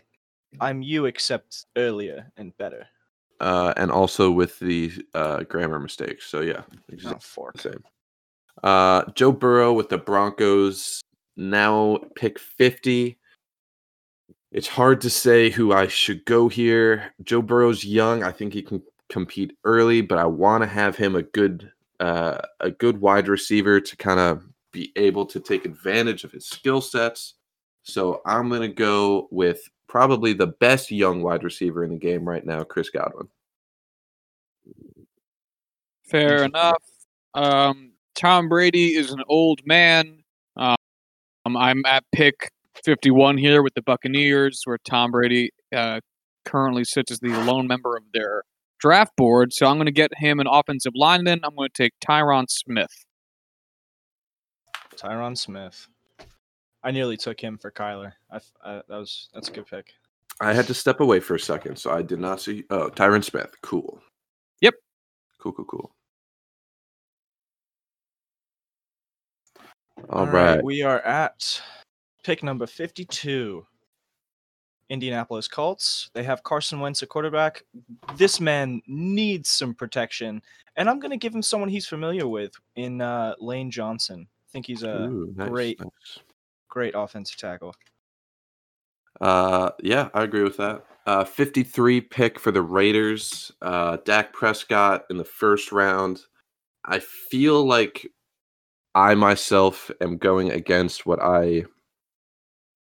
I'm you except earlier and better. uh, and also with the uh, grammar mistakes. So yeah, Oh, exactly fork. same. Uh, Joe Burrow with the Broncos now pick 50. It's hard to say who I should go here. Joe Burrow's young. I think he can compete early, but I want to have him a good uh, a good wide receiver to kind of be able to take advantage of his skill sets. So I'm going to go with probably the best young wide receiver in the game right now, Chris Godwin. Fair enough. Um, Tom Brady is an old man. Um, I'm at pick 51 here with the Buccaneers, where Tom Brady uh, currently sits as the lone member of their draft board. So I'm going to get him an offensive lineman. I'm going to take Tyron Smith. Tyron Smith. I nearly took him for Kyler. I, f- I- that was that's a good pick. I had to step away for a second, so I did not see. Oh, Tyron Smith. Cool. Yep. Cool, cool, cool. All right. We are at pick number 52. Indianapolis Colts. They have Carson Wentz at quarterback. This man needs some protection, and I'm going to give him someone he's familiar with in uh, Lane Johnson. I think he's a Ooh, nice, great- nice. great offensive tackle. Uh, yeah, I agree with that. Uh, 53 pick for the Raiders. Uh, Dak Prescott in the first round. I feel like I myself am going against what I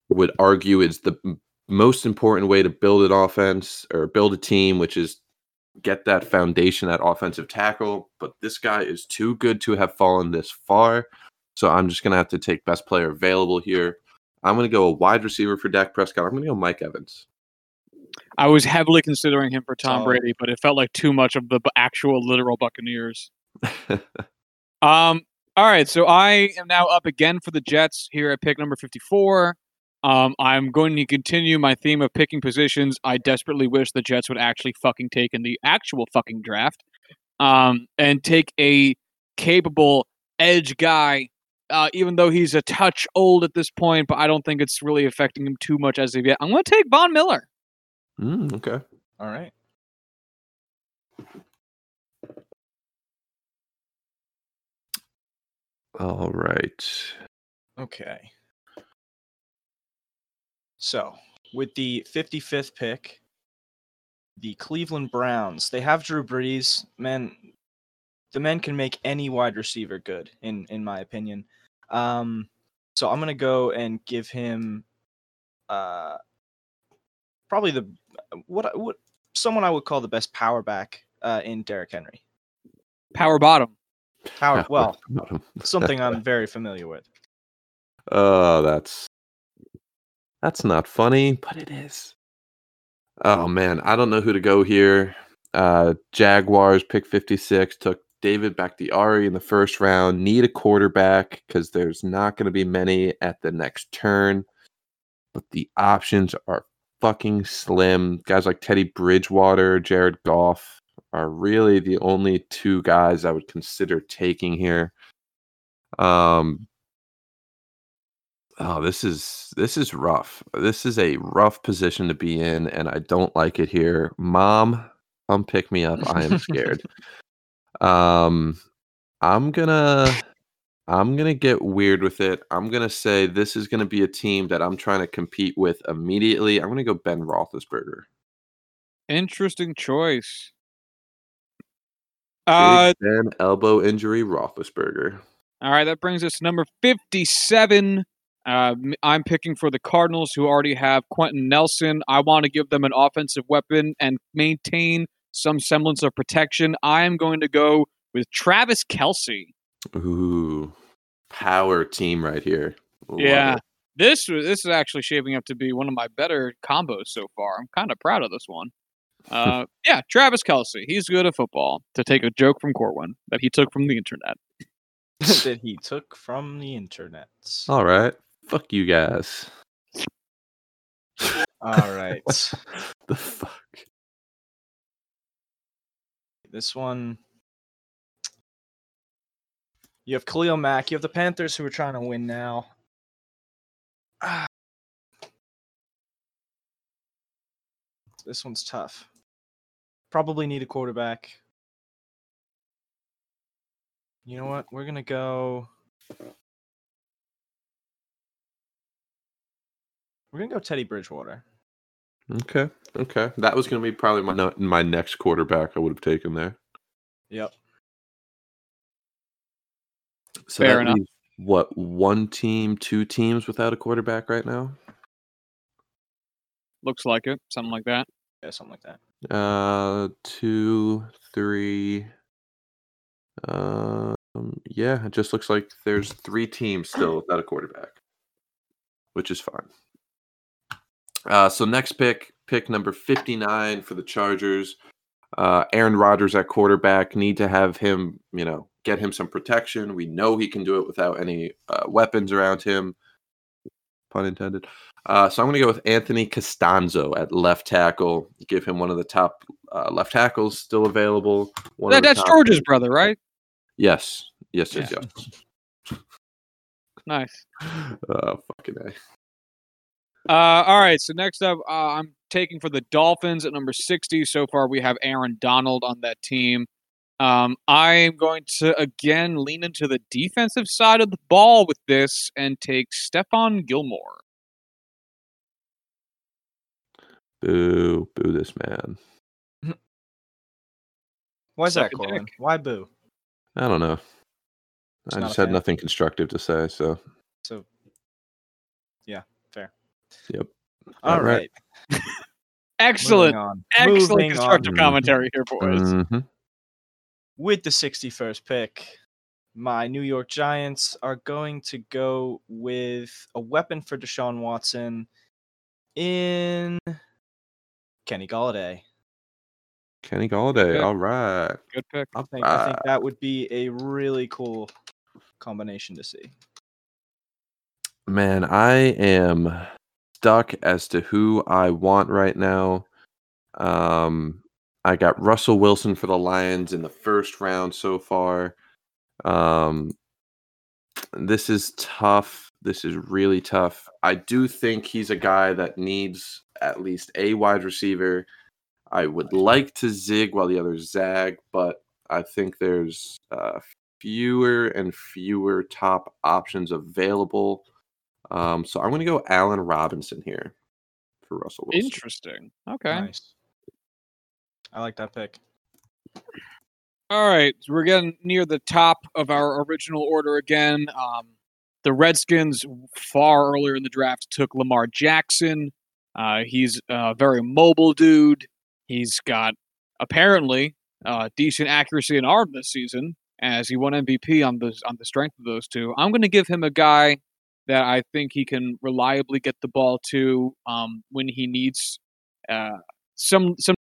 would argue is the m- most important way to build an offense or build a team, which is get that foundation that offensive tackle. But this guy is too good to have fallen this far. So I'm just going to have to take best player available here. I'm going to go a wide receiver for Dak Prescott. I'm going to go Mike Evans. I was heavily considering him for Tom Solid. Brady, but it felt like too much of the actual literal Buccaneers. Um, all right, so I am now up again for the Jets here at pick number 54. Um, I'm going to continue my theme of picking positions. I desperately wish the Jets would actually fucking take in the actual fucking draft um, and take a capable edge guy, uh, even though he's a touch old at this point, but I don't think it's really affecting him too much as of yet. I'm going to take Von Miller. Mm, okay. All right. All right. Okay. So, with the 55th pick, the Cleveland Browns, they have Drew Brees. Man, the man can make any wide receiver good, in in my opinion. Um, so I'm gonna go and give him, uh, probably the what I- what someone I would call the best power back uh, in Derrick Henry. Power bottom. Power, well, something I'm very familiar with. Oh, that's that's not funny, but it is. Oh man, I don't know who to go here. Uh Jaguars pick 56 took David Bakhtiari in the first round. Need a quarterback because there's not going to be many at the next turn. But the options are fucking slim. Guys like Teddy Bridgewater, Jared Goff are really the only two guys I would consider taking here. Um Oh, this is this is rough. This is a rough position to be in, and I don't like it here. Mom, Come pick me up. I am scared. um, I'm gonna, I'm gonna get weird with it. I'm gonna say this is gonna be a team that I'm trying to compete with immediately. I'm gonna go Ben Roethlisberger. Interesting choice. Big Uh, Ben elbow injury Roethlisberger. all right, that brings us to number 57. Uh, I'm picking for the Cardinals, who already have Quenton Nelson. I want to give them an offensive weapon and maintain some semblance of protection. I am going to go with Travis Kelce. Ooh, power team right here. Love Yeah. it. This was- this is actually shaping up to be one of my better combos so far. I'm kind of proud of this one. Uh, yeah, Travis Kelce. He's good at football. To take a joke from Corwin that he took from the internet. that he took from the internet. All right. Fuck you guys. All right. the fuck. This one. You have Khalil Mack. You have the Panthers who are trying to win now. Ah. This one's tough. Probably need a quarterback. You know what? We're going to go. We're going to go Teddy Bridgewater. Okay. Okay. That was going to be probably my my next quarterback I would have taken there. Yep. So Fair enough. leaves, what one team, two teams without a quarterback right now? Looks like it. Something like that. Yeah, something like that. Uh, two, three. Um, yeah, it just looks like there's three teams still without a quarterback, which is fine. Uh, so next pick, pick number fifty-nine for the Chargers. Uh, Aaron Rodgers at quarterback. Need to have him, you know, get him some protection. We know he can do it without any uh, weapons around him. Pun intended. Uh, so I'm going to go with Anthony Costanzo at left tackle. Give him one of the top uh, left tackles still available. One That, that's George's brother, right? Yes, yes, yes, Yeah. yes. Nice. Uh, fucking a. Uh, all right. So next up, uh, I'm taking for the Dolphins at number 60. So far, we have Aaron Donald on that team. Um, I am going to again lean into the defensive side of the ball with this and take Stephon Gilmore. Boo, boo this man. Why is that, Suck a Corwin? Why boo? I don't know. Just I just had fan. nothing constructive to say, so So, yeah, fair. Yep. All All right. right. Excellent, moving excellent Moving constructive on. Commentary here, boys. Mhm. With the 61st pick, my New York Giants are going to go with a weapon for Deshaun Watson in Kenny Golladay. Kenny Golladay. All right. Good pick. I think I think that would be a really cool combination to see. Man, I am stuck as to who I want right now. Um, I got Russell Wilson for the Lions in the first round so far. Um, this is tough. This is really tough. I do think he's a guy that needs at least a wide receiver. I would like to zig while the others zag, but I think there's uh, fewer and fewer top options available. Um, so I'm going to go Allen Robinson here for Russell Wilson. Interesting. Okay. Nice. I like that pick. All right, so we're getting near the top of our original order again. Um, the Redskins, far earlier in the draft, took Lamar Jackson. Uh, he's a very mobile dude. He's got apparently uh, decent accuracy and arm this season, as he won MVP on the on the strength of those two. I'm going to give him a guy that I think he can reliably get the ball to um, when he needs uh, some some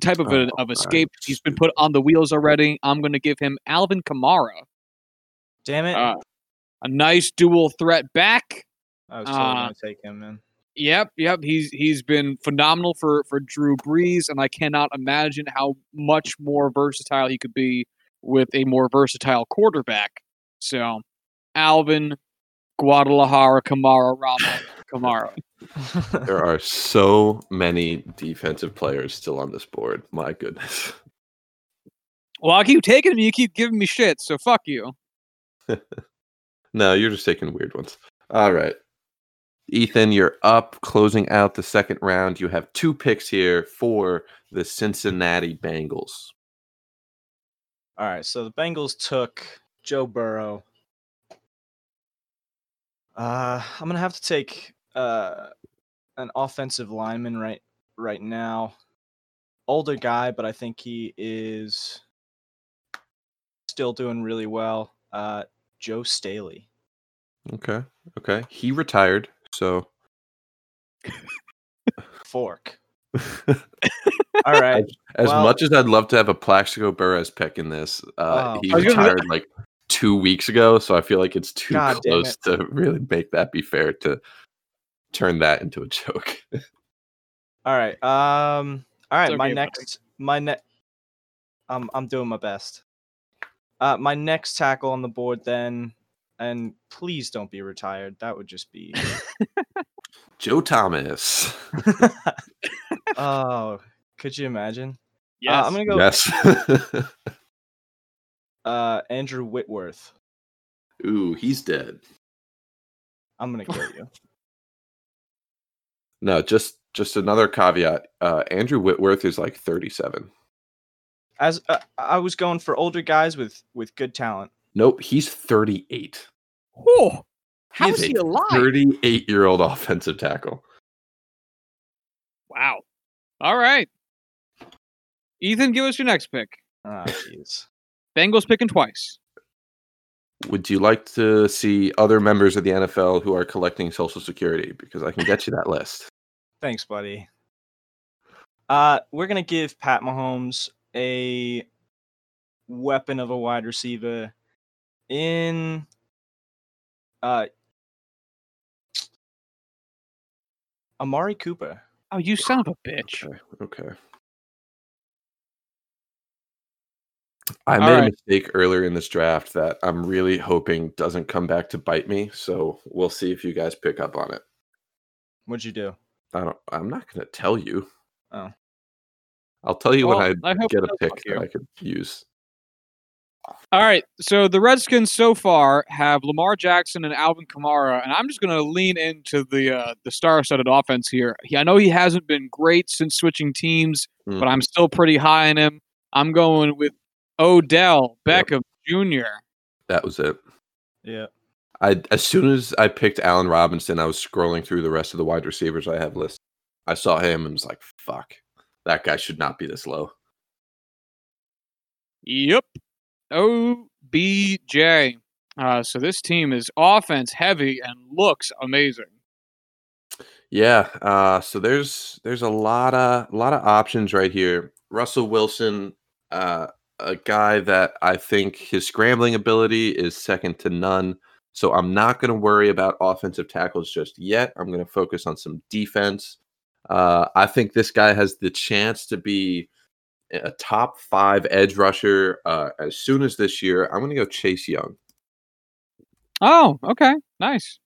type of a, Oh, of I'm escape. He's been put on the wheels already. I'm going to give him Alvin Kamara, Damn it. uh, a nice dual threat back. I was totally uh, going to take him, man. Yep, yep. He's he's been phenomenal for for Drew Brees, and I cannot imagine how much more versatile he could be with a more versatile quarterback. So, Alvin, Guadalajara, Kamara, Ramos, Kamara. There are so many defensive players still on this board. My goodness. Well, I keep taking them. You keep giving me shit. So fuck you. No, you're just taking weird ones. All right. Ethan, you're up, closing out the second round. You have two picks here for the Cincinnati Bengals. All right, so the Bengals took Joe Burrow. Uh, I'm gonna have to take uh, an offensive lineman right right now. Older guy, but I think he is still doing really well. Uh, Joe Staley. Okay. Okay. He retired, so Fork. All right. as Well- much as I'd love to have a Plaxico Burress pick in this, uh, Oh. he I was gonna- retired like two weeks ago, so I feel like it's too God damn close to really make that be fair to turn that into a joke. All right. Um. All right. It's my okay, buddy. next. My next. I'm I'm doing my best. Uh, my next tackle on the board then, and please don't be retired. That would just be. Joe Thomas. oh, could you imagine? Yes. Uh, I'm gonna go. Yes. Uh, Andrew Whitworth. Ooh, he's dead. I'm gonna kill you. No, just just another caveat. Uh, Andrew Whitworth is like 37. As uh, I was going for older guys with with good talent. Nope, he's 38. Whoa. How He is is he a alive? 38 year old offensive tackle. Wow. All right. Ethan, give us your next pick. Ah, jeez. Bengals picking twice. Would you like to see other members of the NFL who are collecting Social Security? Because I can get you that list. Thanks, buddy. Uh, we're gonna give Pat Mahomes a weapon of a wide receiver in uh Amari Cooper. Oh, you son of a bitch. Okay. Okay. I All made a mistake earlier in this draft that I'm really hoping doesn't come back to bite me. So we'll see if you guys pick up on it. What'd you do? I don't. I'm not going to tell you. Oh. I'll tell you Well, when I I get a pick that I could use. All right. So the Redskins so far have Lamar Jackson and Alvin Kamara, and I'm just going to lean into the uh, the star-studded offense here. He, I know he hasn't been great since switching teams, Mm. but I'm still pretty high in him. I'm going with Odell Yep. Beckham Jr. That was it. Yeah. I as soon as I picked Allen Robinson, I was scrolling through the rest of the wide receivers I have listed. I saw him and was like, "Fuck, that guy should not be this low." Yep. OBJ. Uh, so this team is offense heavy and looks amazing. Yeah, uh, so there's there's a lot of a lot of options right here. Russell Wilson, uh, a guy that I think his scrambling ability is second to none. So I'm not going to worry about offensive tackles just yet. I'm going to focus on some defense. Uh, I think this guy has the chance to be a top five edge rusher uh, as soon as this year. I'm going to go Chase Young. Oh, okay. Nice.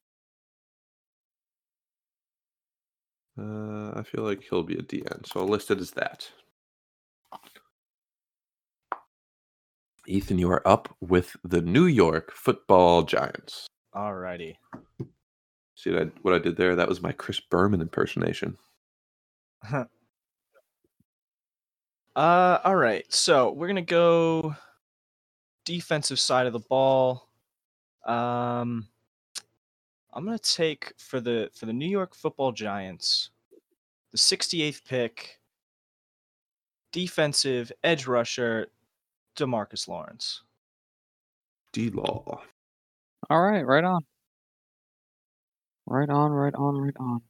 Uh, I feel like he'll be a DN, so I'll list it as that. Ethan, you are up with the New York Football Giants. Alrighty. See what I, what I did there? That was my Chris Berman impersonation. Uh, all right. So we're gonna go defensive side of the ball. Um, I'm gonna take for the for the New York Football Giants, the 68th pick, defensive edge rusher, DeMarcus Lawrence. D Law. All right. Right on. Right on. Right on. Right on.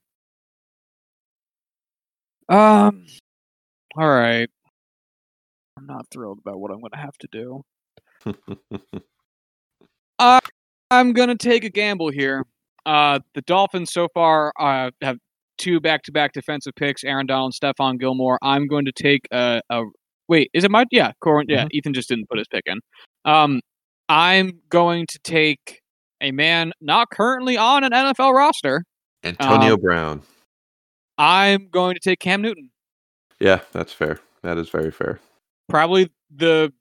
Um. All right. I'm not thrilled about what I'm going to have to do. I'm gonna take a gamble here. Uh, the Dolphins so far uh, have two back-to-back defensive picks: Aaron Donald, Stephon Gilmore. I'm going to take a, a wait. Is it my yeah? Corwin, yeah. Ethan just didn't put his pick in. Um, I'm going to take a man not currently on an NFL roster, Antonio Um, Brown. I'm going to take Cam Newton. Yeah, that's fair. That is very fair. Probably the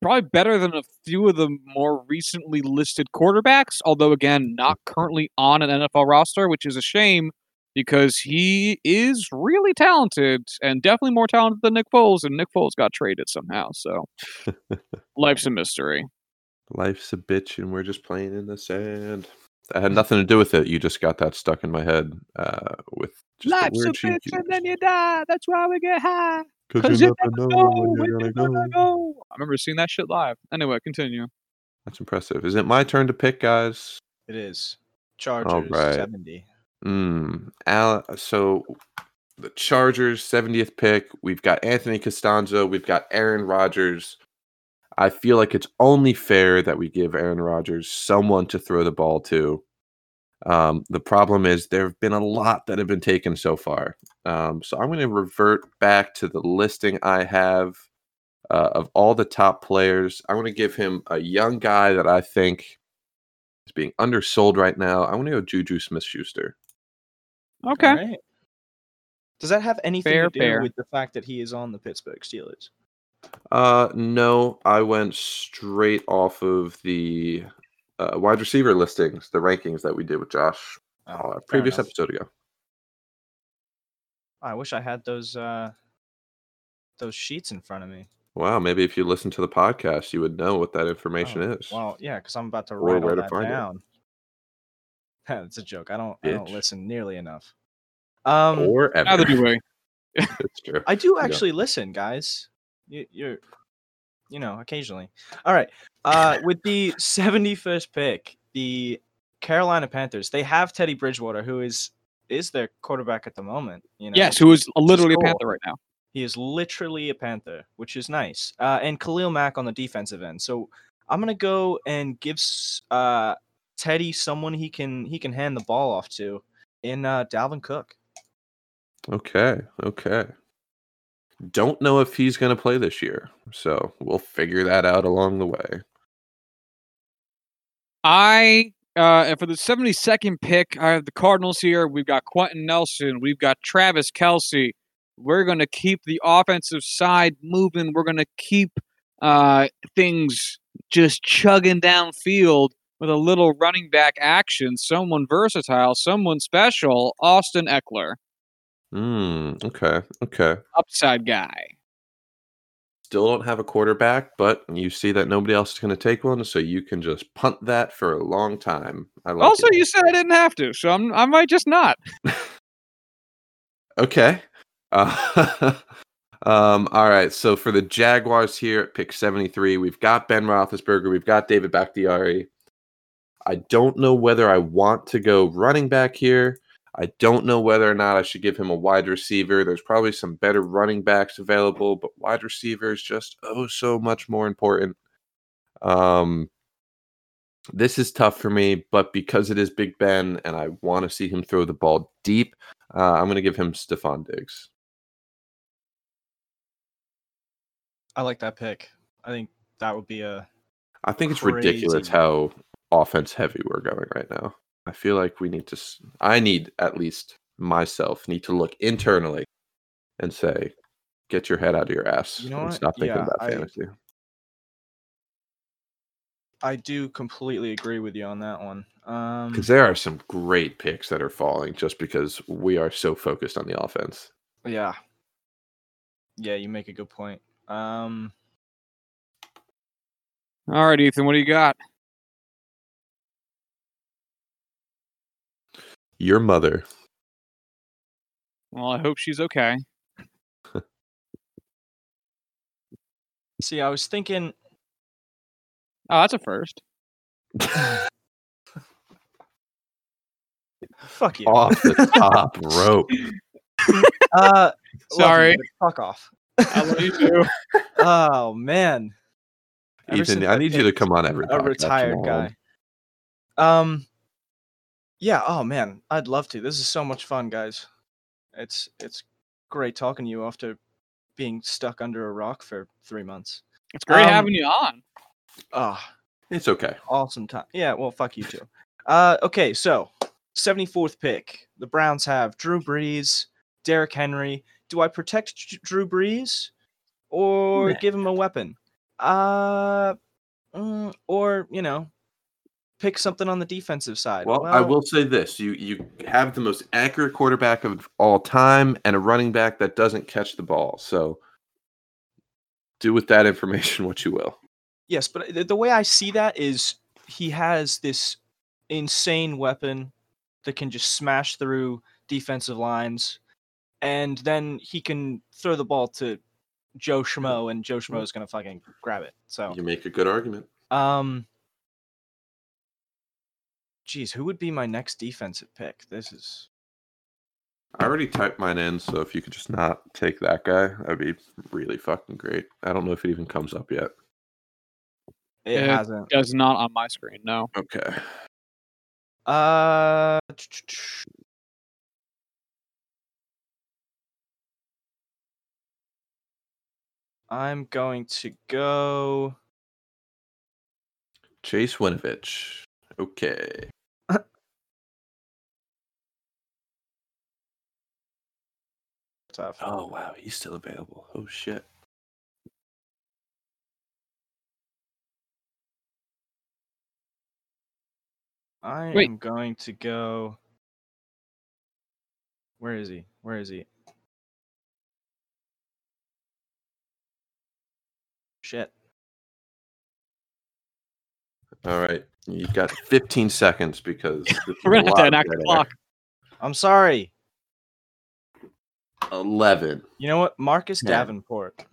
probably better than a few of the more recently listed quarterbacks, although again not currently on an NFL roster, which is a shame because he is really talented and definitely more talented than Nick Foles, and Nick Foles got traded somehow. So life's a mystery. Life's a bitch, and we're just playing in the sand. That had nothing to do with it. You just got that stuck in my head uh, with just Life's a bitch and then you die. That's why we get high. Because Cause you you never never know know when when you're you're gonna gonna go. go. I remember seeing that shit live. Anyway, continue. That's impressive. Is it my turn to pick, guys? It is Chargers right. 70. Mm, Al- so the Chargers 70th pick. We've got Anthony Castonzo. We've got Aaron Rodgers. I feel like it's only fair that we give Aaron Rodgers someone to throw the ball to. Um, the problem is there have been a lot that have been taken so far. Um, so I'm going to revert back to the listing I have uh, of all the top players. I want to give him a young guy that I think is being undersold right now. I want to go Juju Smith Schuster. Okay. Alright. Does that have anything Fair, to do fair. with the fact that he is on the Pittsburgh Steelers? Uh, no, I went straight off of the uh, wide receiver listings, the rankings that we did with Josh Oh, uh, previous enough. episode ago. I wish I had those uh those sheets in front of me. Wow, maybe if you listen to the podcast, you would know what that information Oh, is. Well, yeah, because I'm about to Or write where all to that find it. down. It's a joke. I don't. I don't listen nearly enough. Um, or ever. Neither do we. it's true. I do Yeah. actually listen, guys. You, you're, you know, occasionally. All right. Uh, with the 71st pick, the Carolina Panthers, they have Teddy Bridgewater, who is is their quarterback at the moment. You know, Yes, who is literally a. Panther right now. He is literally a Panther, which is nice. Uh, and Khalil Mack on the defensive end. So I'm gonna go and give uh, Teddy someone he can he can hand the ball off to in uh, Dalvin Cook. Okay, okay. Don't know if he's going to play this year, so we'll figure that out along the way. I uh for the 72nd pick, I have the Cardinals here. We've got Quenton Nelson, we've got Travis Kelce. We're gonna keep the offensive side moving. We're gonna keep uh things just chugging downfield with a little running back action, someone versatile, someone special, Austin Ekeler, Hmm. Okay. Okay. upside guy. Still don't have a quarterback, but you see that nobody else is going to take one, so you can just punt that for a long time. I like also, it. you said I didn't have to, so I'm, I might just not. Okay. Uh, um, all right. So for the Jaguars here at pick 73, we've got Ben Roethlisberger. We've got David Bakhtiari. I don't know whether I want to go running back here. I don't know whether or not I should give him a wide receiver. There's probably some better running backs available, but wide receiver is just oh so much more important. Um, this is tough for me, but because it is Big Ben and I want to see him throw the ball deep, uh, I'm going to give him Stefon Diggs. I like that pick. I think that would be a I think it's ridiculous Crazy. how offense heavy we're going right now. I feel like we need to. I need at least myself need to look internally and say, "Get your head out of your ass You know and what? stop thinking Yeah, about I- fantasy." I do completely agree with you on that one. Um, Because there are some great picks that are falling just because we are so focused on the offense. yeah, yeah, you make a good point. Um, All right, Ethan, what do you got? Your mother. Well, I hope she's okay. see, I was thinking, Oh, that's a first. fuck you. Off the top rope. Uh, love you, Sorry. fuck off. I love you too. oh man, Ever Ethan, since I I need you to come on every a podcast from retired guy. Um, yeah. Oh man, I'd love to. This is so much fun, guys. It's it's great talking to you after being stuck under a rock for three months. It's great Um, having you on. Ah, It's okay. awesome time. Yeah. Well, fuck you too. Uh, okay. So 74th pick. The Browns have Drew Brees, Derrick Henry. Do I protect J- Drew Brees or Nah. give him a weapon? Uh, mm, or you know, pick something on the defensive side. Well, I will say this: you you have the most accurate quarterback of all time and a running back that doesn't catch the ball. So, do with that information what you will. Yes, but the, the way I see that is he has this insane weapon that can just smash through defensive lines, and then he can throw the ball to Joe Schmo, and Joe Schmo is gonna fucking grab it. So, You make a good argument. um, geez, who would be my next defensive pick? This is I already typed mine in, so if you could just not take that guy, that'd be really fucking great. I don't know if it even comes up yet. it Yeah. hasn't. Does not on my screen. No. Okay. Uh, I'm going to go. Chase Winovich. Okay. Tough. Oh wow, he's still available. Oh shit. I Wait. am going to go. Where is he? Where is he? Shit. All right. You've got 15 seconds because this is We're gonna have lot to enact the dead clock. I'm sorry. 11. You know what? Marcus Yeah. Davenport.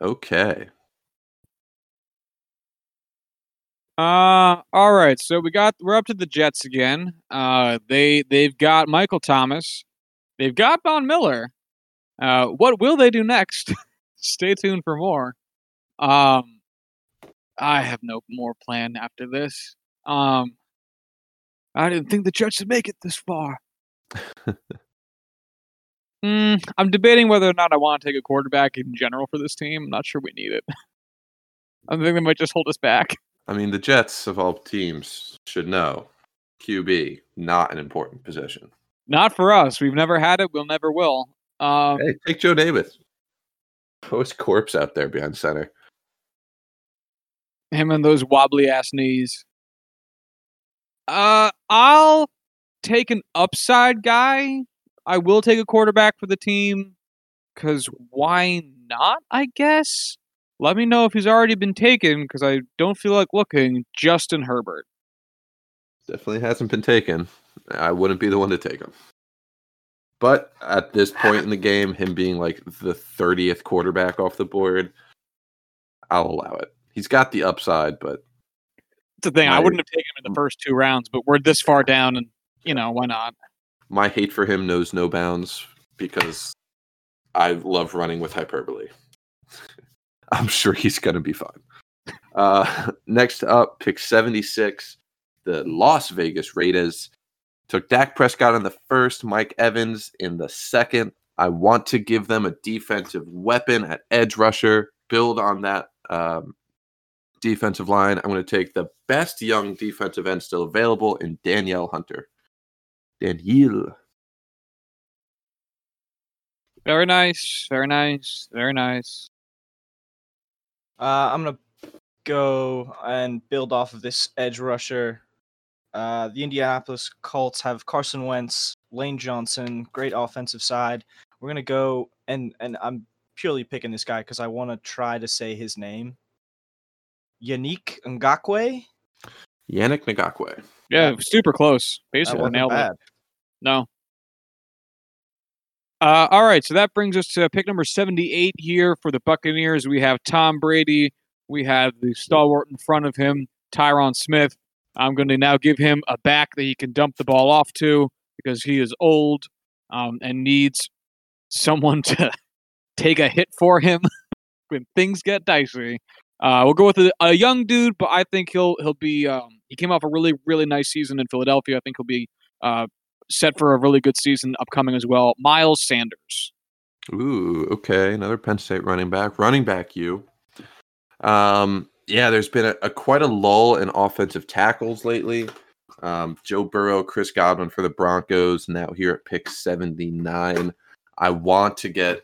Okay. Uh, all right. So we got we're up to the Jets again. Uh, they they've got Michael Thomas. They've got Von Miller. Uh, what will they do next? Stay tuned for more. Um, I have no more plan after this. Um, I didn't think the Jets would make it this far. Hmm, I'm debating whether or not I want to take a quarterback in general for this team. I'm not sure we need it. I think they might just hold us back. I mean, the Jets of all teams should know QB, not an important position. Not for us. We've never had it. We'll never will. Um, Hey, take Joe Namath. Post corpse out there behind center. him and those wobbly ass knees. Uh, I'll take an upside guy. I will take a quarterback for the team because why not? I guess. Let me know if he's already been taken because I don't feel like looking. Justin Herbert. Definitely hasn't been taken. I wouldn't be the one to take him. But at this point in the game, him being like the 30th quarterback off the board, I'll allow it. He's got the upside, but It's the thing. I wouldn't have taken him in the mm. first two rounds, but we're this far down, and you know why not? My hate for him knows no bounds because I love running with hyperbole. I'm sure he's going to be fine. Uh, next up, pick 76, the Las Vegas Raiders. Took Dak Prescott in the first, Mike Evans in the second. I want to give them a defensive weapon at edge rusher, build on that um, defensive line. I'm going to take the best young defensive end still available in Danielle Hunter. Danielle. Very nice. Very nice. Very nice. Uh, I'm gonna go and build off of this edge rusher. Uh, the Indianapolis Colts have Carson Wentz, Lane Johnson, great offensive side. We're gonna go and and I'm purely picking this guy because I want to try to say his name. Yannick Ngakoue. Yannick Ngakoue. Yeah, That- super close. Basically, nailed it. No. Uh, all right, so that brings us to pick number 78 here for the Buccaneers. We have Tom Brady. We have the stalwart in front of him, Tyron Smith. I'm going to now give him a back that he can dump the ball off to because he is old um, and needs someone to take a hit for him when things get dicey. Uh, we'll go with a, a young dude, but I think he'll he'll be. Um, he came off a really really nice season in Philadelphia. I think he'll be uh, set for a really good season upcoming as well. Miles Sanders. Ooh, okay. Another Penn State running back. Running back, you. Um, yeah, there's been a, a quite a lull in offensive tackles lately. Um, Joe Burrow, Chris Godwin for the Broncos, now here at pick 79. I want to get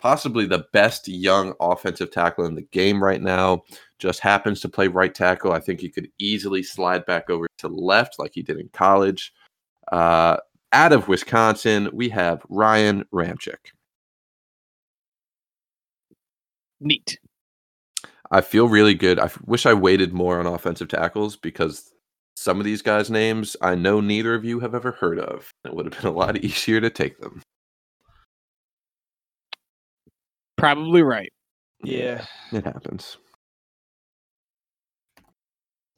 possibly the best young offensive tackle in the game right now. Just happens to play right tackle. I think he could easily slide back over to left like he did in college. Uh, out of Wisconsin, we have Ryan Ramczyk. Neat. I feel really good. I wish I waited more on offensive tackles because some of these guys' names I know neither of you have ever heard of. It would have been a lot easier to take them. Probably right. Yeah. It happens.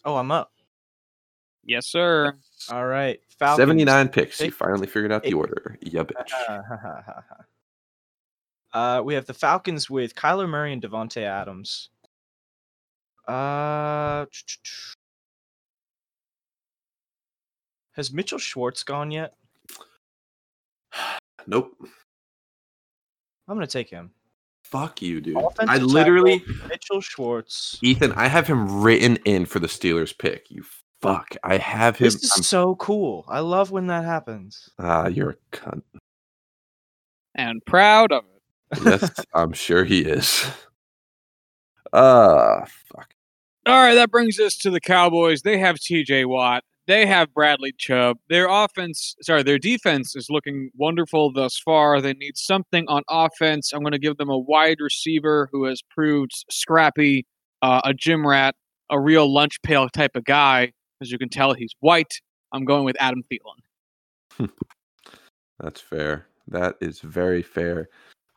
Oh, I'm up. Yes, sir. All right. Falcons. 79 picks. You finally figured out the order. Yeah, bitch. uh, we have the Falcons with Kyler Murray and Davante Adams. Uh, has Mitchell Schwartz gone yet? Nope. I'm gonna take him. Fuck you, dude. Offensive I tackle. literally, Mitchell Schwartz. Ethan, I have him written in for the Steelers pick. You fuck. I have him. This is so cool. I love when that happens. Ah, you're a cunt. And proud of it. Yes, I'm sure he is. Ah, fuck. All right, that brings us to the Cowboys. They have TJ Watt. They have Bradley Chubb. Their offense, sorry, their defense is looking wonderful thus far. They need something on offense. I'm going to give them a wide receiver who has proved scrappy, uh, a gym rat, a real lunch pail type of guy. As you can tell, he's white. I'm going with Adam Thielen. That's fair. That is very fair.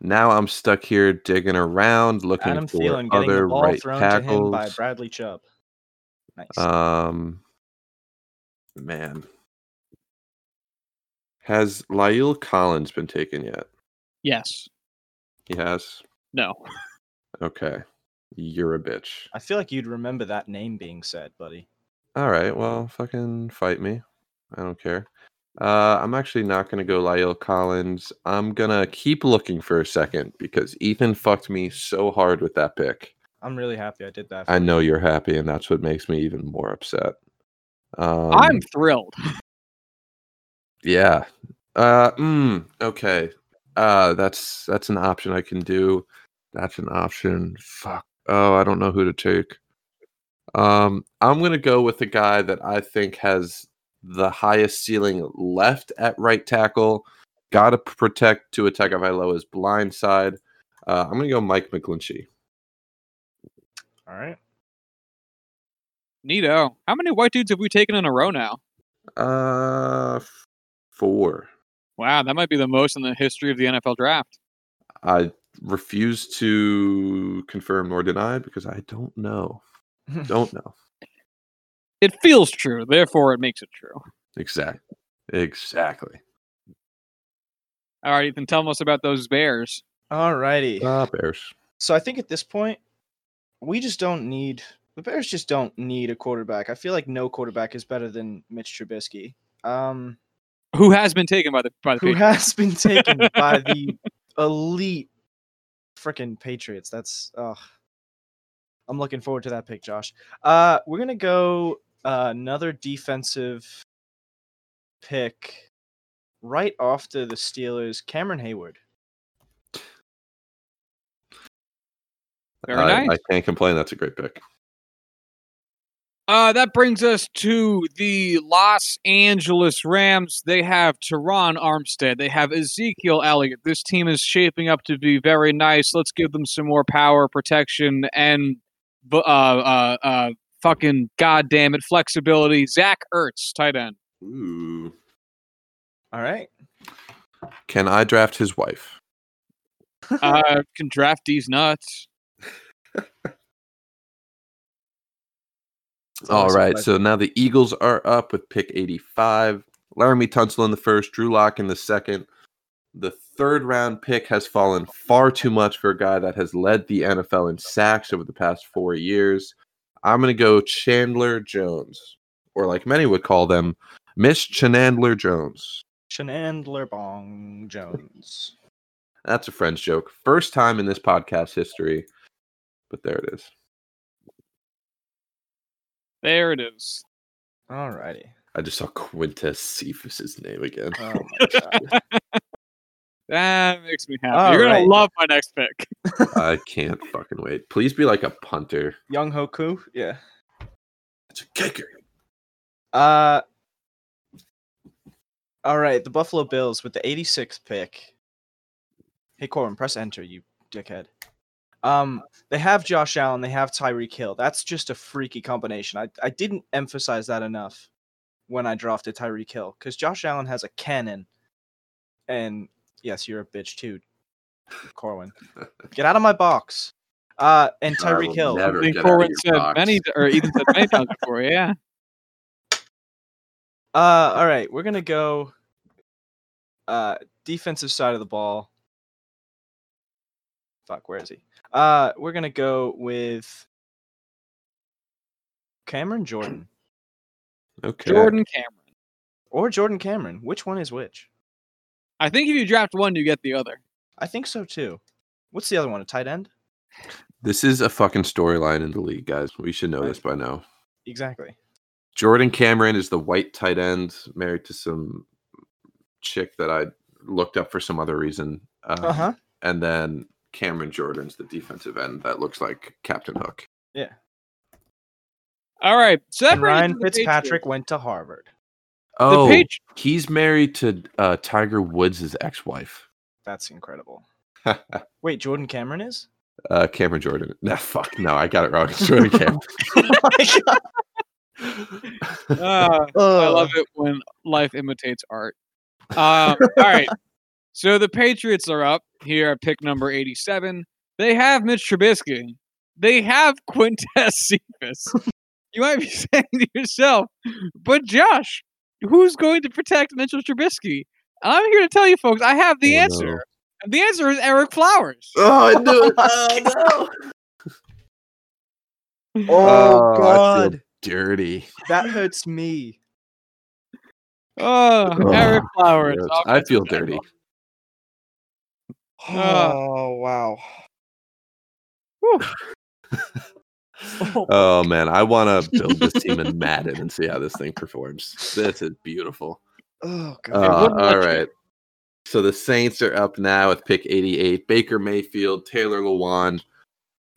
Now I'm stuck here digging around, looking Adam for Thielen getting other the ball right thrown to him tackles. by Bradley Chubb. Nice. Um, man, has La'el Collins been taken yet? Yes. He has. No. Okay, you're a bitch. I feel like you'd remember that name being said, buddy. All right, well, fucking fight me. I don't care. Uh, I'm actually not gonna go La'el Collins. I'm gonna keep looking for a second because Ethan fucked me so hard with that pick. I'm really happy I did that. I for you. know you're happy, and that's what makes me even more upset. Um, I'm thrilled. Yeah. Uh mm, okay. Uh that's that's an option I can do. That's an option. Fuck. Oh, I don't know who to take. Um I'm going to go with the guy that I think has the highest ceiling left at right tackle. Got to protect to Tua Tagovailoa's blind side. Uh, I'm going to go Mike McGlinchey. All right. Neato. How many white dudes have we taken in a row now? Uh 4. Wow, that might be the most in the history of the NFL draft. I refuse to confirm nor deny because I don't know. Don't know. It feels true, therefore it makes it true. Exactly. Exactly. All right, Ethan, tell us about those Bears. All righty. Ah, Bears. So I think at this point, we just don't need the Bears. Just don't need a quarterback. I feel like no quarterback is better than Mitch Trubisky. Um, Who has been taken by the by the who Patriots. has been taken by the elite freaking Patriots. That's oh, I'm looking forward to that pick, Josh. Uh, we're gonna go uh, another defensive pick right after the Steelers. Cameron Heyward. Very I, nice. I can't complain. That's a great pick. Uh, that brings us to the Los Angeles Rams. They have Terron Armstead. They have Ezekiel Elliott. This team is shaping up to be very nice. Let's give them some more power, protection, and uh, uh, uh, fucking goddamn it, flexibility. Zach Ertz, tight end. Ooh. All right. Can I draft his wife? Uh, can draft these nuts. It's All always a right. pleasure. So now the Eagles are up with pick 85. Laremy Tunsil in the first, Drew Lock in the second. The third round pick has fallen far too much for a guy that has led the NFL in sacks over the past four years. I'm going to go Chandler Jones, or like many would call them, Miss Chandler Jones. Shenandler Bong Jones. That's a French joke. First time in this podcast history, but there it is. There it is. All righty. I just saw Quintez Cephus's name again. Oh my god. That makes me happy. All You're gonna love my next pick. I can't fucking wait. Please be like a punter. Younghoe Koo. Yeah. It's a kicker. Uh. All right, the Buffalo Bills with the 86th pick. Hey Corwin, press enter, you dickhead. Um, they have Josh Allen, they have Tyreek Hill. That's just a freaky combination. I I didn't emphasize that enough when I drafted Tyreek Hill because Josh Allen has a cannon, and yes, you're a bitch too, Corwin. Get out of my box. Uh, and I will Tyreek Hill. never- I think out of Corwin your said box. many, or Ethan said many times before. Yeah. Uh, all right, we're gonna go. Uh, defensive side of the ball. Fuck, where is he? Uh, we're gonna go with Cameron Jordan Okay. Jordan Cameron. or Jordan Cameron. Which one is which? I think if you draft one, you get the other. I think so too. What's the other one? A tight end? This is a fucking storyline in the league, guys. We should know this by now. Exactly. Jordan Cameron is the white tight end married to some chick that I looked up for some other reason. Uh, Uh huh. And then Cameron Jordan's the defensive end that looks like Captain Hook. Yeah. All right. So that And brings Ryan Fitzpatrick Patriots. went to Harvard. Oh, The Patri- he's married to uh, Tiger Woods' ex-wife, That's incredible. uh, Wait, Jordan Cameron is? Uh, Cameron Jordan. Nah, fuck, no, I got it wrong. It's Jordan Cameron. oh my god. Ah, I love it when life imitates art. Um, all right. So the Patriots are up here at pick number 87. They have Mitch Trubisky. They have Quintez Cephus. you might be saying to yourself, but Josh, who's going to protect Mitchell Trubisky? And I'm here to tell you folks, I have the Oh, answer. no. And the answer is Ereck Flowers. Oh, I knew it. Oh, no. Oh, oh, I feel god. dirty. That hurts me. Oh, oh Ereck Flowers. I feel offensive dirty. Tackle. Uh, Oh wow. Oh man, I want to build this team in Madden and see how this thing performs. This is beautiful. Oh god. Uh, wouldn't let all you. right. So the Saints are up now with pick 88. Baker Mayfield, Taylor Lewan.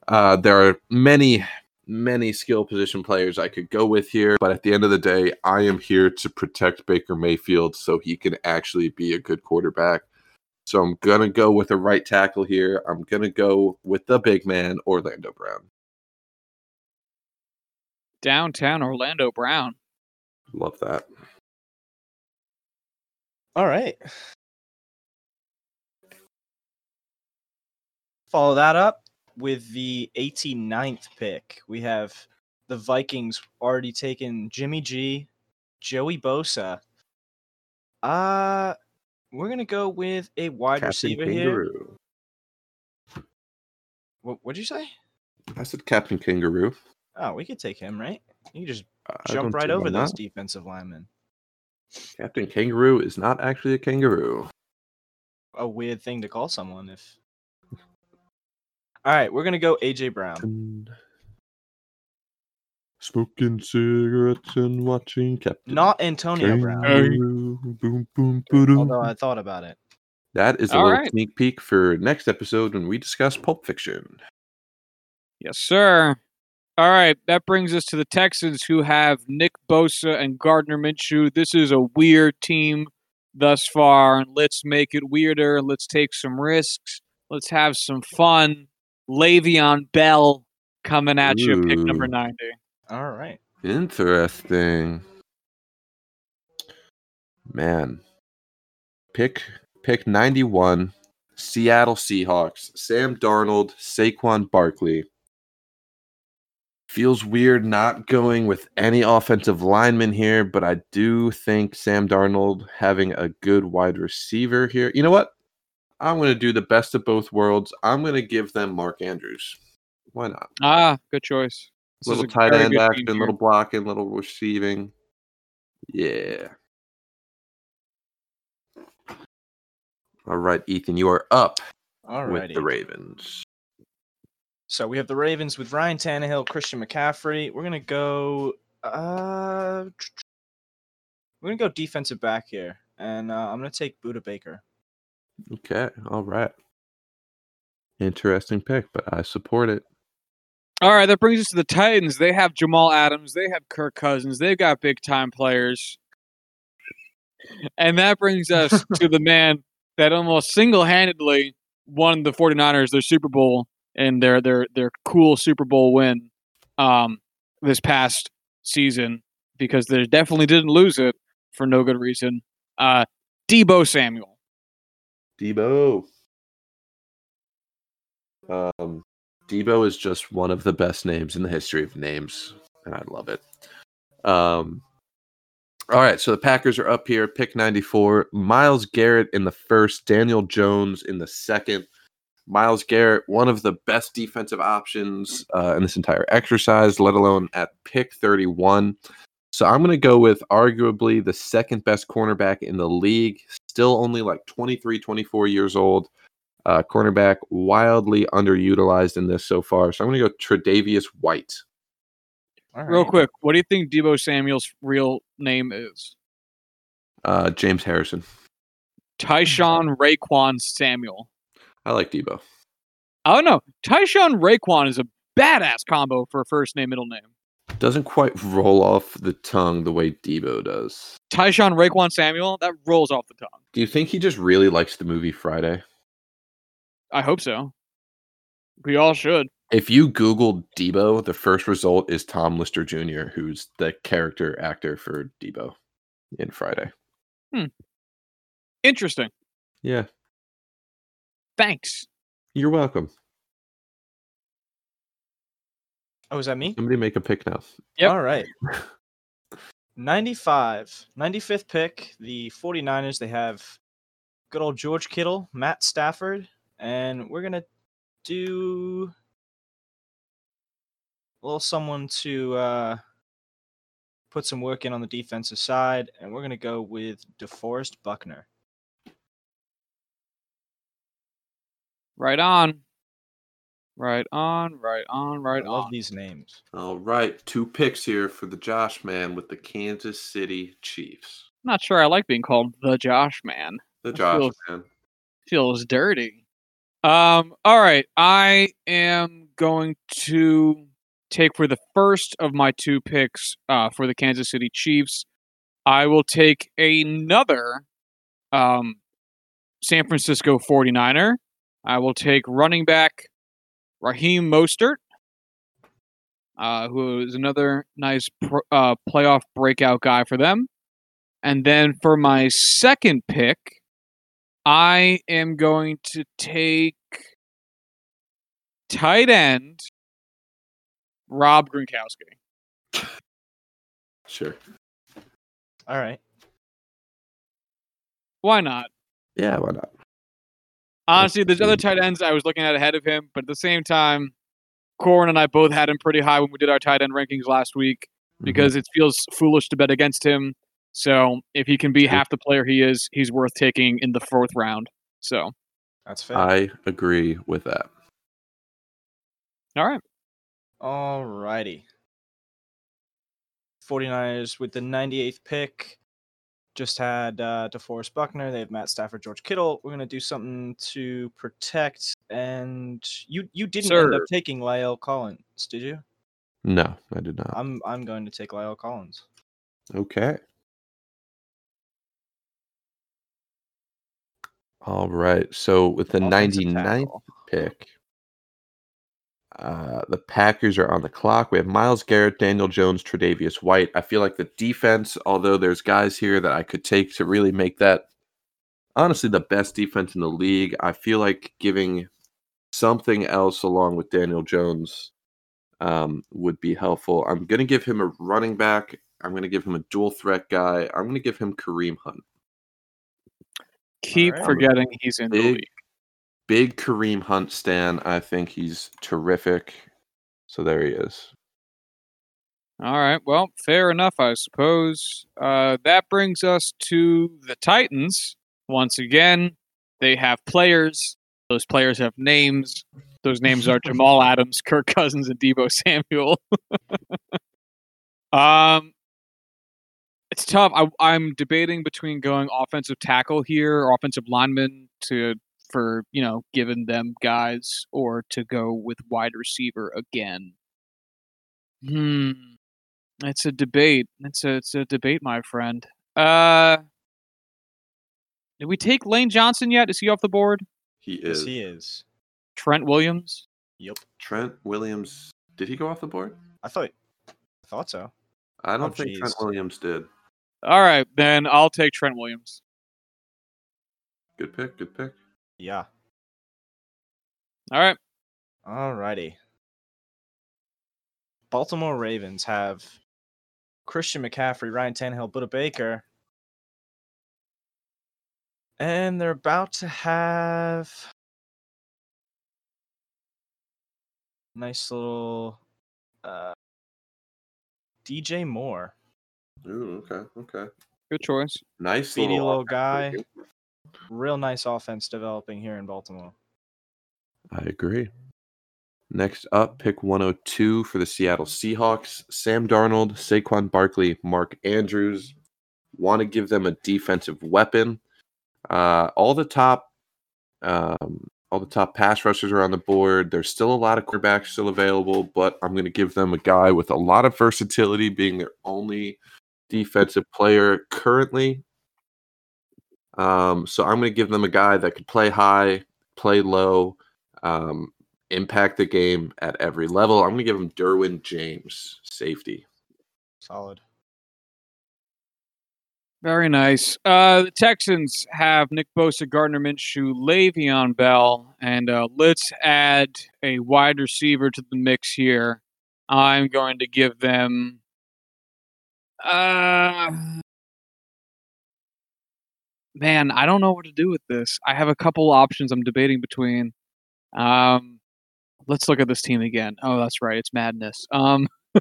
Uh, there are many, many skill position players I could go with here, but at the end of the day, I am here to protect Baker Mayfield so he can actually be a good quarterback. So I'm gonna go with a right tackle here. I'm gonna go with the big man, Orlando Brown. downtown Orlando Brown. Love that. All right. Follow that up with the 89th pick. We have the Vikings already taken Jimmy G, Joey Bosa. Uh we're gonna go with a wide Captain receiver here. What what'd you say? I said Captain Kangaroo. Oh, we could take him, right? You just I jump right over those not. defensive linemen. Captain Kangaroo is not actually a kangaroo. A weird thing to call someone if All right, we're gonna go AJ Brown. Smoking cigarettes and watching Captain Not Antonio Brown. Kangaroo. Boom, boom, boom, Although I thought about it. That is a All little right. sneak peek for next episode when we discuss Pulp Fiction. Yes, sir. All right, that brings us to the Texans, who have Nick Bosa and Gardner Minshew. This is a weird team thus far, and let's make it weirder. Let's take some risks. Let's have some fun. Le'Veon Bell coming at you, pick number ninety. All right. Interesting. Man. Pick pick 91. Seattle Seahawks. Sam Darnold, Saquon Barkley. Feels weird not going with any offensive lineman here, but I do think Sam Darnold having a good wide receiver here. You know what? I'm going to do the best of both worlds. I'm going to give them Mark Andrews. Why not? Ah, good choice. This little tight end good action, here. little blocking, little receiving. Yeah. All right, Ethan, you are up All with the Ravens. So we have the Ravens with Ryan Tannehill, Christian McCaffrey. We're gonna go. Uh, We're gonna go defensive back here, and uh, I'm gonna take Budda Baker. Okay, all right. Interesting pick, but I support it. All right, that brings us to the Titans. They have Jamal Adams. They have Kirk Cousins. They've got big time players. And that brings us to the man that almost single handedly won the 49ers their Super Bowl and their their their cool Super Bowl win um, this past season because they definitely didn't lose it for no good reason. Uh, Deebo Samuel. Deebo. Um, Deebo is just one of the best names in the history of names, and I love it. Um, all right, so the Packers are up here, pick 94. Myles Garrett in the first, Daniel Jones in the second. Myles Garrett, one of the best defensive options uh, in this entire exercise, let alone at pick 31. So I'm going to go with arguably the second best cornerback in the league, still only like 23, 24 years old. Uh, cornerback wildly underutilized in this so far. So I'm going to go Tre'Davious White. All Real quick, what do you think Deebo Samuel's real name is? Uh, James Harrison. Tyshun Raequan Samuel. I like Deebo. I don't know. Tyshun Raequan is a badass combo for a first name, middle name. Doesn't quite roll off the tongue the way Deebo does. Tyshun Raequan Samuel, that rolls off the tongue. Do you think he just really likes the movie Friday? I hope so. We all should. If you Google Deebo, the first result is Tom Lister Jr., who's the character actor for Deebo in Friday. Hmm. Interesting. Yeah, Thanks. you're welcome. Oh, is that me? Somebody make a pick now. Yep. All right. 95. 95th pick. The 49ers, they have good old George Kittle, Matt Stafford, and we're going to do a little someone to uh, put some work in on the defensive side, and we're going to go with DeForest Buckner. Right on. Right on. Right on. Right I love on. these names. All right, two picks here for the Josh man with the Kansas City Chiefs. Not sure I like being called the Josh man. The That Josh feels- man. Feels dirty. Um. All right. I am going to take for the first of my two picks uh, for the Kansas City Chiefs. I will take another um, San Francisco 49er. I will take running back Raheem Mostert, uh, who is another nice uh, playoff breakout guy for them. And then for my second pick, I am going to take tight end Rob Gronkowski. Sure. All right. Why not? Yeah, why not? Honestly, there's other tight ends I was looking at ahead of him, but at the same time, Corwin and I both had him pretty high when we did our tight end rankings last week Mm-hmm. because it feels foolish to bet against him. So if he can be half the player he is, he's worth taking in the fourth round. So That's fair. I agree with that. all right, All righty. 49ers with the 98th pick. Just had uh, DeForest Buckner. They have Matt Stafford, George Kittle. We're going to do something to protect. And you you didn't end up taking La'el Collins, did you? No, I did not. I'm I'm going to take La'el Collins. Okay. All right. So with the Offensive 99th tackle. pick, uh, the Packers are on the clock. We have Myles Garrett, Daniel Jones, Tre'Davious White. I feel like the defense, although there's guys here that I could take to really make that honestly the best defense in the league, I feel like giving something else along with Daniel Jones um, would be helpful. I'm going to give him a running back. I'm going to give him a dual threat guy. I'm going to give him Kareem Hunt. Keep right. forgetting he's in the Big- league. Big Kareem Hunt stan. I think he's terrific. So there he is. All right. Well, fair enough, I suppose. Uh, that brings us to the Titans. Once again, they have players. Those players have names. Those names are Jamal Adams, Kirk Cousins, and Deebo Samuel. um, it's tough. I, I'm debating between going offensive tackle here or offensive lineman to for you know giving them guys or to go with wide receiver again. Hmm, it's a debate. It's a it's a debate, my friend. Uh, did we take Lane Johnson yet? Is he off the board? He Yes, is. he is. Trent Williams. Yep. Trent Williams. Did he go off the board? I thought. I thought so. I don't Oh, think Trent. Williams did. All right, then I'll take Trent Williams. Good pick. Good pick. Yeah. All right. Alrighty. Baltimore Ravens have Christian McCaffrey, Ryan Tannehill, Budda Baker. And they're about to have nice little uh, DJ Moore. Ooh, okay, okay. Good choice. Nice Speedy little, little guy. Real nice offense developing here in Baltimore. I agree. Next up, pick 102 for the Seattle Seahawks. Sam Darnold, Saquon Barkley, Mark Andrews. Want to give them a defensive weapon. Uh, all the top, um, all the top pass rushers are on the board. There's still a lot of quarterbacks still available, but I'm going to give them a guy with a lot of versatility, being their only defensive player currently. Um, so I'm going to give them a guy that could play high, play low, um, impact the game at every level. I'm going to give him Derwin James, safety. Solid. Very nice. Uh, the Texans have Nick Bosa, Gardner Minshew, Le'Veon Bell, and uh, let's add a wide receiver to the mix here. I'm going to give them. Uh, man, I don't know what to do with this. I have a couple options I'm debating between. Um, let's look at this team again. Oh, that's right, it's madness. Um,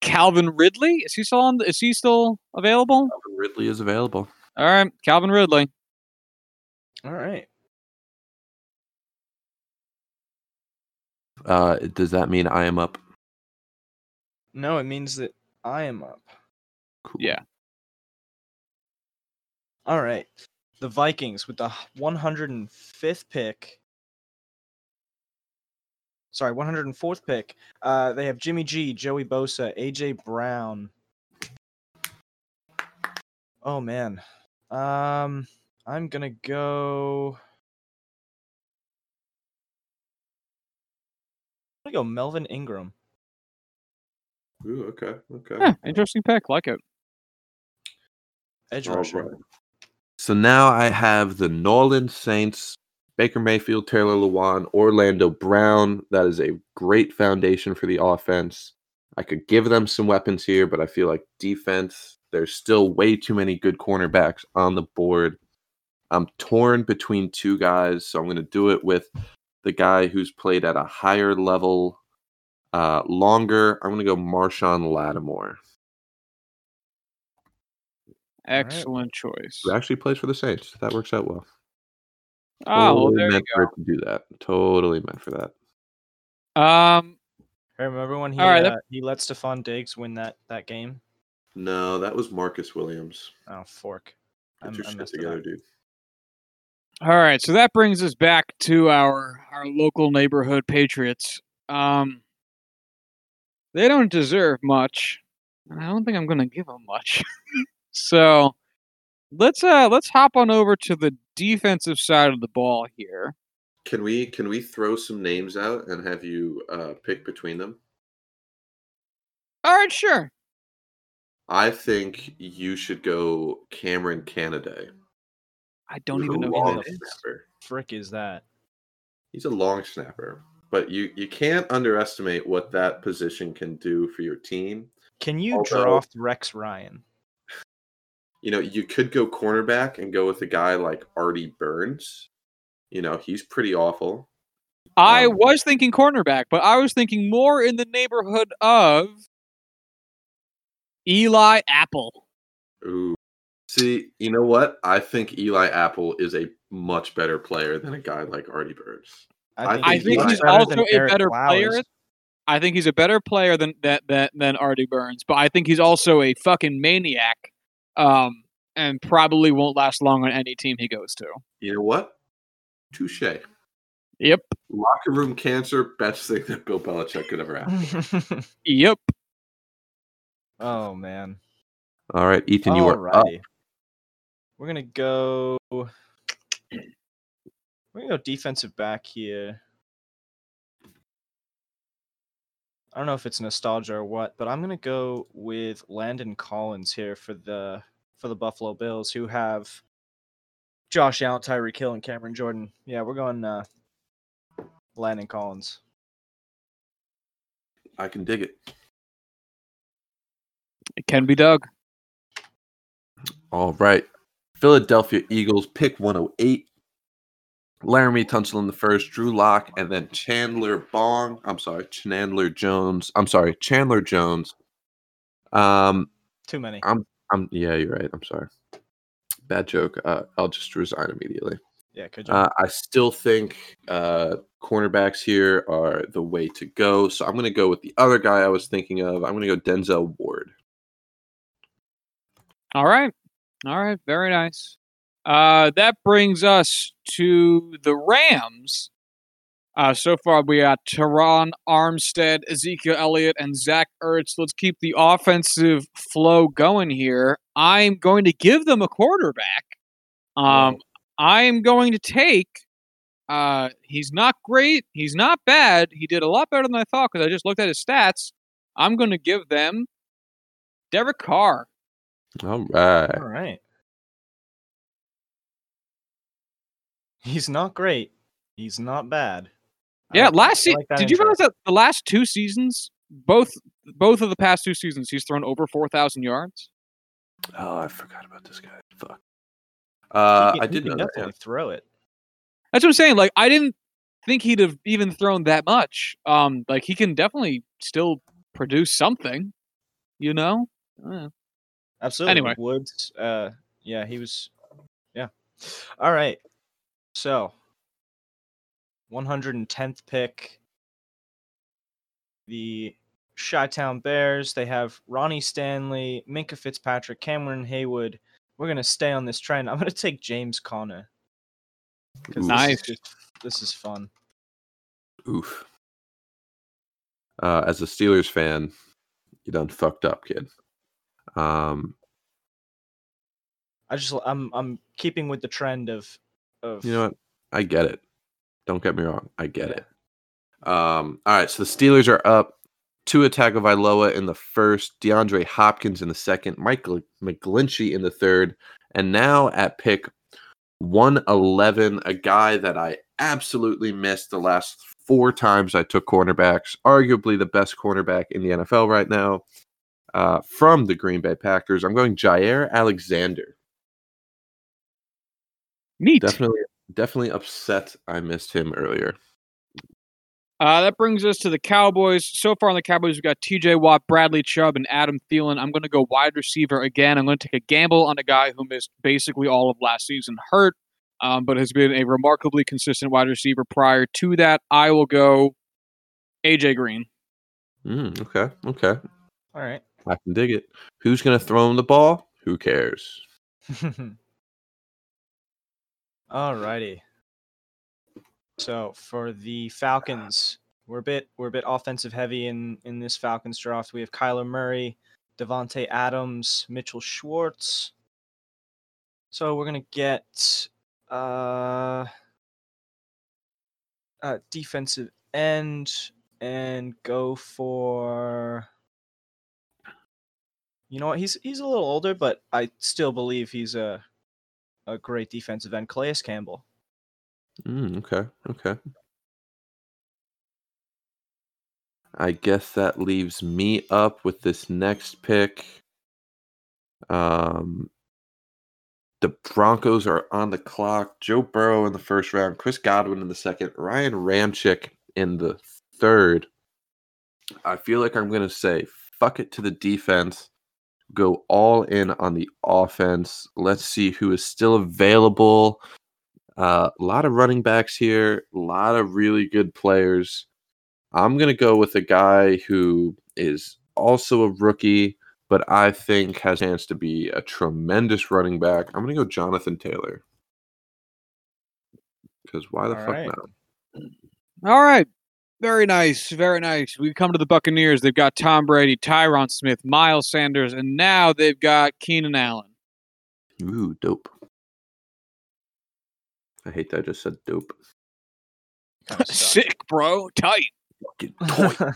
Calvin Ridley is he still on? Is he still available? Calvin Ridley is available. All right, Calvin Ridley. All right. Uh, does that mean I am up? No, it means that I am up. Cool. Yeah. All right. The Vikings with the 105th pick. Sorry, 104th pick. Uh, they have Jimmy G, Joey Bosa, AJ Brown. Oh man. Um, I'm gonna go. I'm gonna go Melvin Ingram. Ooh, okay, okay. Yeah, interesting pick. Like it. Edge All rusher. right. So now I have the Nolan Saints, Baker Mayfield, Taylor Lewan, Orlando Brown. That is a great foundation for the offense. I could give them some weapons here, but I feel like defense, there's still way too many good cornerbacks on the board. I'm torn between two guys, so I'm going to do it with the guy who's played at a higher level uh, longer. I'm going to go Marshon Lattimore, right. Excellent choice. who actually plays for the Saints. That works out well. Oh, well, Totally there you meant for it to do that. Totally meant for that. Um, Hey, remember when he All right, that- uh, he let Stefon Diggs win that that game? No, that was Marcus Williams. Oh, fork. Get I'm- your I shit together, up. dude. all right, so that brings us back to our our local neighborhood Patriots. Um, they don't deserve much. and I don't think I'm going to give them much. so let's uh let's hop on over to the defensive side of the ball here. Can we can we throw some names out and have you uh, pick between them? All right, sure. I think you should go Cameron Canaday. I don't Who's even know long who that is. snapper. Frick is that? He's a long snapper, but you you can't underestimate what that position can do for your team. Can you Although- draft Rex Ryan? You know, you could go cornerback and go with a guy like Artie Burns. You know, he's pretty awful. I Um, was thinking cornerback, but I was thinking more in the neighborhood of Eli Apple. Ooh. See, you know what? I think Eli Apple is a much better player than a guy like Artie Burns. I I think think he's also a better player. I think he's a better player than that than, than Artie Burns, but I think he's also a fucking maniac. Um, and probably won't last long on any team he goes to. You know what? Touche. Yep. Locker room cancer, best thing that Bill Belichick could ever have. Yep. oh man. All right, Ethan, you are up. We're gonna go. We're gonna go defensive back here. I don't know if it's nostalgia or what, but I'm gonna go with Landon Collins here for the for the Buffalo Bills, who have Josh Allen, Tyreek Hill, and Cameron Jordan. Yeah, we're going uh, Landon Collins. I can dig it. It can be dug. All right. Philadelphia Eagles pick 108. Laremy Tunsil in the first, Drew Lock, and then Chandler Bong. I'm sorry, Chandler Jones. I'm sorry, Chandler Jones. Um, Too many. I'm, I'm, yeah, you're right. I'm sorry. Bad joke. Uh, I'll just resign immediately. Yeah, good you? Uh, I still think uh, cornerbacks here are the way to go. So I'm going to go with the other guy I was thinking of. I'm going to go Denzel Ward. All right. All right. Very nice. Uh, that brings us to the Rams. Uh, so far, we got Terron Armstead, Ezekiel Elliott, and Zach Ertz. Let's keep the offensive flow going here. I'm going to give them a quarterback. Um, I'm going to take. Uh, he's not great. He's not bad. He did a lot better than I thought because I just looked at his stats. I'm going to give them Derek Carr. All right. All right. He's not great. He's not bad. Yeah, like- last I season. like that did you realize that the last two seasons, both both of the past two seasons, he's thrown over four thousand yards? Oh, I forgot about this guy. Fuck. Uh, He can- I he did can know that. definitely throw it. That's what I'm saying. Like I didn't think he'd have even thrown that much. Um, like he can definitely still produce something. You know. Uh, Absolutely. Anyway. Woods. Uh, yeah, he was. Yeah. All right. So, 110th pick. The Chi-Town Bears. They have Ronnie Stanley, Minkah Fitzpatrick, Cameron Heyward. We're gonna stay on this trend. I'm gonna take James Conner. 'cause Nice. This is, just, this is fun. Oof. Uh, as a Steelers fan, you done fucked up, kid. Um, I just I'm I'm keeping with the trend of of you know what? I get it. Don't get me wrong. I get Yeah. it. Um, all right, so the Steelers are up. Tua Tagovailoa in the first, DeAndre Hopkins in the second, Michael McGlinchey in the third, and now at pick 111, a guy that I absolutely missed the last four times I took cornerbacks, arguably the best cornerback in the NFL right now, uh, from the Green Bay Packers. I'm going Jaire Alexander. Neat. Definitely, definitely upset I missed him earlier. Uh, that brings us to the Cowboys. So far on the Cowboys, we've got T.J. Watt, Bradley Chubb, and Adam Thielen. I'm going to go wide receiver again. I'm going to take a gamble on a guy who missed basically all of last season hurt, um, but has been a remarkably consistent wide receiver prior to that. I will go A.J. Green. Mm, okay, okay. all right. I can dig it. Who's going to throw him the ball? Who cares? Alrighty. So for the Falcons, we're a bit we're a bit offensive heavy in in this Falcons draft. We have Kyler Murray, Davante Adams, Mitchell Schwartz. So we're gonna get uh, uh defensive end and go for. You know what? He's he's a little older, but I still believe he's a a great defensive end, Calais Campbell. Mm, okay, okay. I guess that leaves me up with this next pick. Um, the Broncos are on the clock. Joe Burrow in the first round, Chris Godwin in the second, Ryan Ramczyk in the third. I feel like I'm going to say fuck it to the defense, go all in on the offense. Let's see who is still available. Uh, a lot of running backs here, a lot of really good players. I'm gonna go with a guy who is also a rookie, but I think has a chance to be a tremendous running back. I'm gonna go Jonathan Taylor. Because why the All fuck right. not? All right. Very nice. Very nice. We've come to the Buccaneers. They've got Tom Brady, Tyron Smith, Miles Sanders, and now they've got Keenan Allen. Ooh, dope. I hate that I just said dope. Sick, bro. Tight. Fucking toy.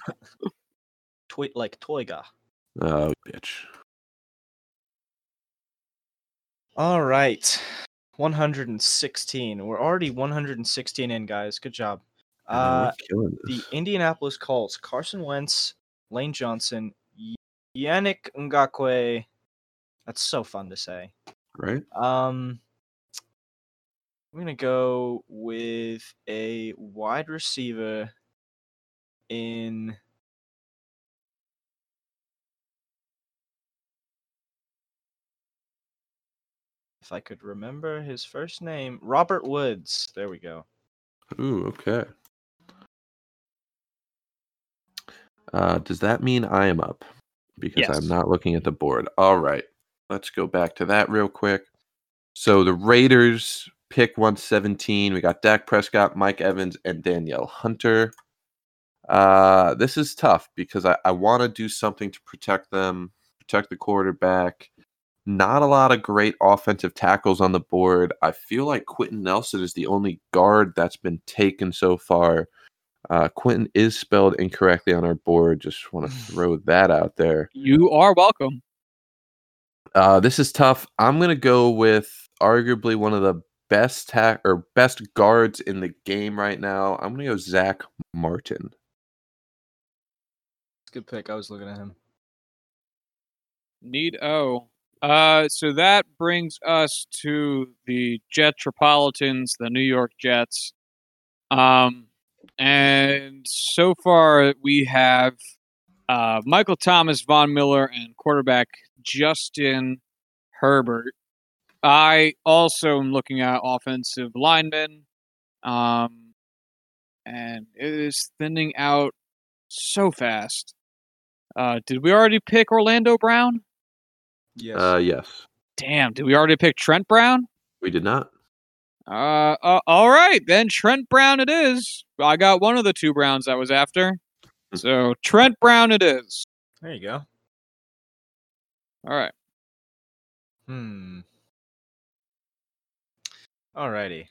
Tweet like Toyga. oh, bitch. All right. 116. We're already 116 in, guys. Good job. Uh, the. Indianapolis Colts, Carson Wentz, Lane Johnson, Yannick Ngakoue. That's so fun to say. right? Um, I'm gonna go with a wide receiver in. If I could remember his first name, Robert Woods. There we go. Ooh, okay. Uh, does that mean I am up? Because Yes. I'm not looking at the board. All right. Let's go back to that real quick. So the Raiders pick 117. We got Dak Prescott, Mike Evans, and Danielle Hunter. Uh, this is tough because I, I want to do something to protect them, protect the quarterback. Not a lot of great offensive tackles on the board. I feel like Quenton Nelson is the only guard that's been taken so far. Uh, Quenton is spelled incorrectly on our board. Just want to throw that out there. You are welcome. Uh, this is tough. I'm gonna go with arguably one of the best tack or best guards in the game right now. I'm gonna go Zach Martin. Good pick. I was looking at him. Need O. Uh, so that brings us to the Jetropolitans, the New York Jets. Um, and so far we have uh, Michael Thomas, Von Miller, and quarterback Justin Herbert. I also am looking at offensive linemen, um, and it is thinning out so fast. Uh, did we already pick Orlando Brown? Yes. Uh, yes, Damn, did we already pick Trent Brown? we did not. Uh, uh, all right, then Trent Brown it is. I got one of the two Browns I was after. So Trent Brown it is. there you go. All right. Hmm. Alrighty.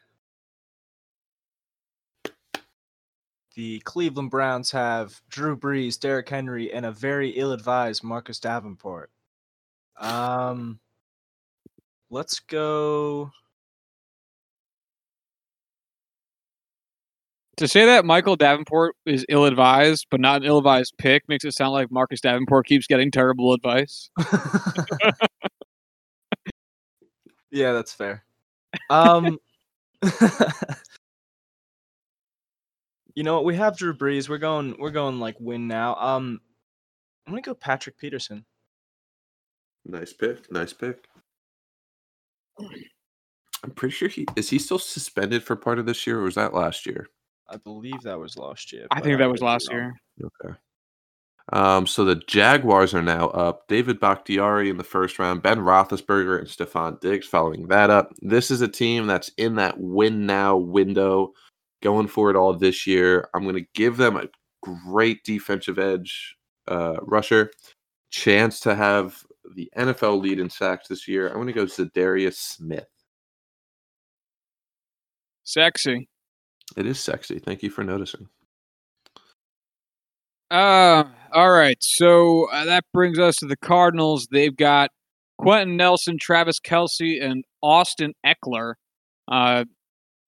The Cleveland Browns have Drew Brees, Derrick Henry, and a very ill-advised Marcus Davenport. Um, let's go. To say that Michael Davenport is ill advised, but not an ill advised pick, makes it sound like Marcus Davenport keeps getting terrible advice. yeah, that's fair. Um, you know what? We have Drew Brees. We're going. We're going like win now. Um, I'm gonna go Patrick Peterson. Nice pick. Nice pick. I'm pretty sure he is he still suspended for part of this year, or was that last year? I believe that was last year. I think that was last year. Okay. Um, so the Jaguars are now up. David Bakhtiari in the first round, Ben Roethlisberger and Stefon Diggs following that up. This is a team that's in that win now window, going for it all this year. I'm going to give them a great defensive edge uh, rusher, chance to have the NFL lead in sacks this year. I'm going to go Za'Darius Smith. Sexy. It is sexy. Thank you for noticing. Uh, all right. So uh, that brings us to the Cardinals. They've got Quenton Nelson, Travis Kelce, and Austin Ekeler. Uh,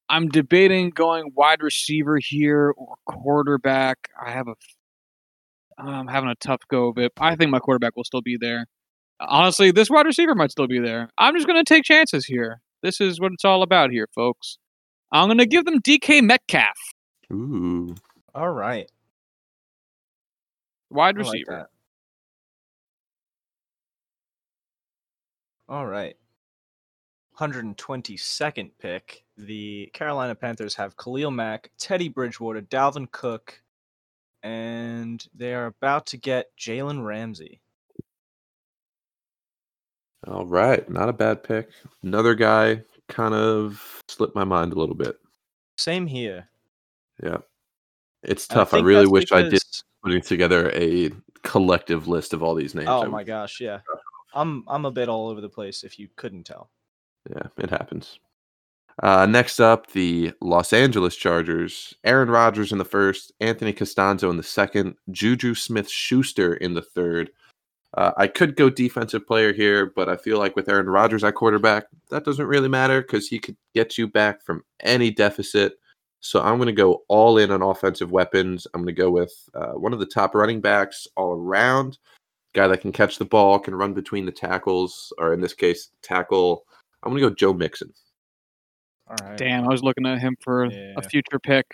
I'm debating going wide receiver here or quarterback. I have a, I'm having a tough go of it. I think my quarterback will still be there. Honestly, this wide receiver might still be there. I'm just going to take chances here. This is what it's all about here, folks. I'm going to give them DK Metcalf, Ooh. All right. wide I like receiver. All right. 122nd pick. The Carolina Panthers have Khalil Mack, Teddy Bridgewater, Dalvin Cook, and they are about to get Jalen Ramsey. All right, not a bad pick. Another guy kind of slipped my mind a little bit. Same here. Yeah, it's tough. I, think really wish I did putting together a collective list of all these names. Oh I my gosh, yeah. I'm I'm a bit all over the place if you couldn't tell. Yeah, it happens. Uh, next up, the Los Angeles Chargers. Aaron Rodgers in the first, Anthony Castonzo in the second, Juju Smith Schuster in the third. Uh, I could go defensive player here, but I feel like with Aaron Rodgers at quarterback, that doesn't really matter because he could get you back from any deficit. So I'm going to go all in on offensive weapons. I'm going to go with uh, one of the top running backs all around, guy that can catch the ball, can run between the tackles, or in this case, tackle. I'm going to go Joe Mixon. All right. Damn, I was looking at him for Yeah. a future pick.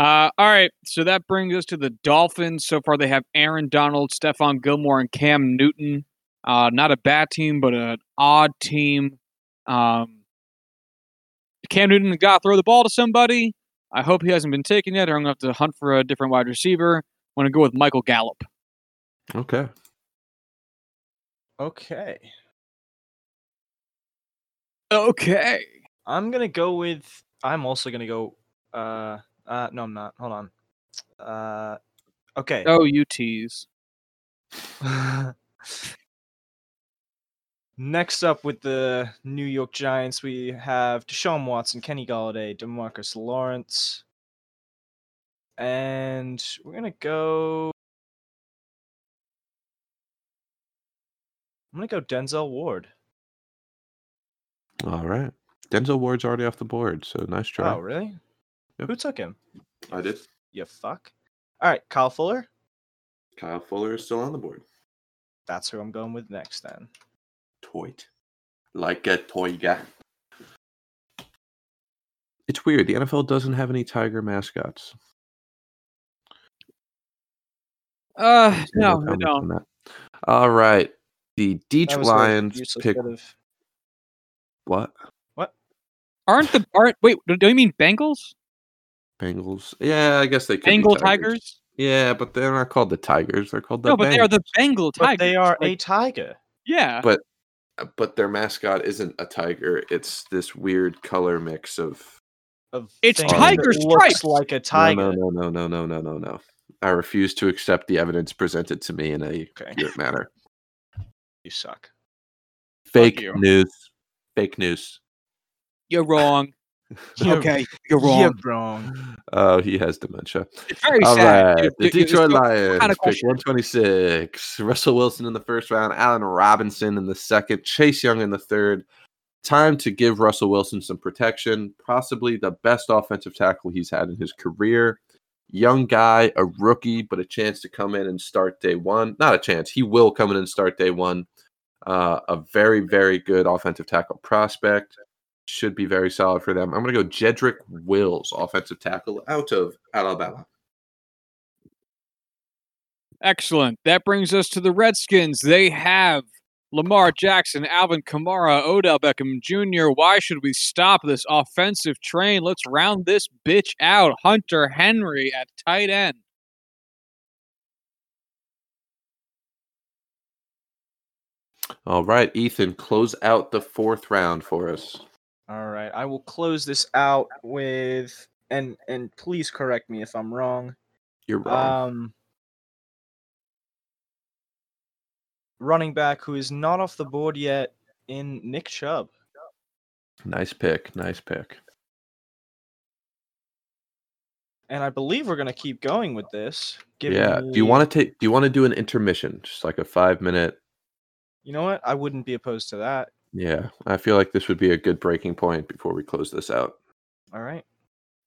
Uh, all right, so that brings us to the Dolphins. So far, they have Aaron Donald, Stephon Gilmore, and Cam Newton. Uh, not a bad team, but an odd team. Um, Cam Newton got to throw the ball to somebody. I hope he hasn't been taken yet, or I'm going to have to hunt for a different wide receiver. I'm going to go with Michael Gallup. Okay. Okay. Okay. I'm gonna go with. I'm also gonna go. Uh, uh, no, I'm not. Hold on. Uh, okay. Oh, you tease. Next up with the New York Giants, we have Deshaun Watson, Kenny Golladay, DeMarcus Lawrence, and we're gonna go. I'm gonna go Denzel Ward. All right. Denzel Ward's already off the board, so nice try. Oh, really? Yep. Who took him? I did. You fuck. All right, Kyle Fuller. Kyle Fuller is still on the board. That's who I'm going with next. Then. Toit. Like a toy guy. It's weird. The NFL doesn't have any tiger mascots. Uh, So no, I don't. All right. The That Detroit was Lions pick bit of- what? Aren't the aren't wait? Do you mean Bengals? Bengals. Yeah, I guess they could. be Bengal Tigers? Yeah, but they're not called the Tigers. They're called the No, but they are the Bengal But Tigers. they are a tiger. yeah. But- but their mascot isn't a tiger. It's this weird color mix of Of It's things that tiger looks stripes. like a tiger. No, no, no, no, no, no, no, no. I refuse to accept the evidence presented to me in a Okay. manner. You suck. Fake you. news. Fake news. You're wrong. You're- okay, you're wrong. You're wrong. wrong. Oh, he has dementia. It's very All sad. right. It- The it- Detroit so- Lions kinda pick 126. Russell Wilson in the first round, Allen Robinson in the second, Chase Young in the third. Time to give Russell Wilson some protection. Possibly the best offensive tackle he's had in his career. Young guy, a rookie, but a chance to come in and start day one. Not a chance. He will come in and start day one. Uh, a very, very good offensive tackle prospect. Should be very solid for them. I'm going to go Jedrick Wills, offensive tackle out of Alabama. Excellent. That brings us to the Redskins. They have Lamar Jackson, Alvin Kamara, Odell Beckham Jr. Why should we stop this offensive train? Let's round this bitch out. Hunter Henry at tight end. All right, Ethan, close out the fourth round for us. All right, I will close this out with and and please correct me if I'm wrong. You're wrong. Um, running back who is not off the board yet in Nick Chubb. nice pick. Nice pick. And I believe we're gonna keep going with this. yeah. Do you want to take? Do you want to do an intermission, just like a five minute? You know what? I wouldn't be opposed to that. Yeah, I feel like this would be a good breaking point before we close this out. All right.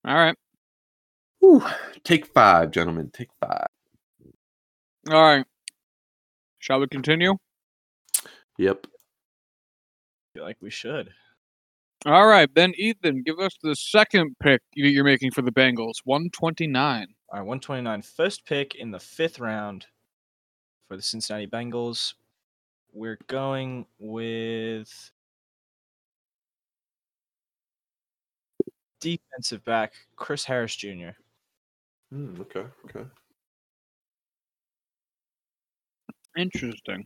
All right. Whew. Take five, gentlemen. Take five. All right. Shall we continue? Yep. feel like we should. All right. Then, Ethan, give us the second pick you're making for the Bengals 129. All right, 129. First pick in the fifth round for the Cincinnati Bengals. We're going with defensive back Chris Harris Jr. Hmm, okay. Okay. Interesting.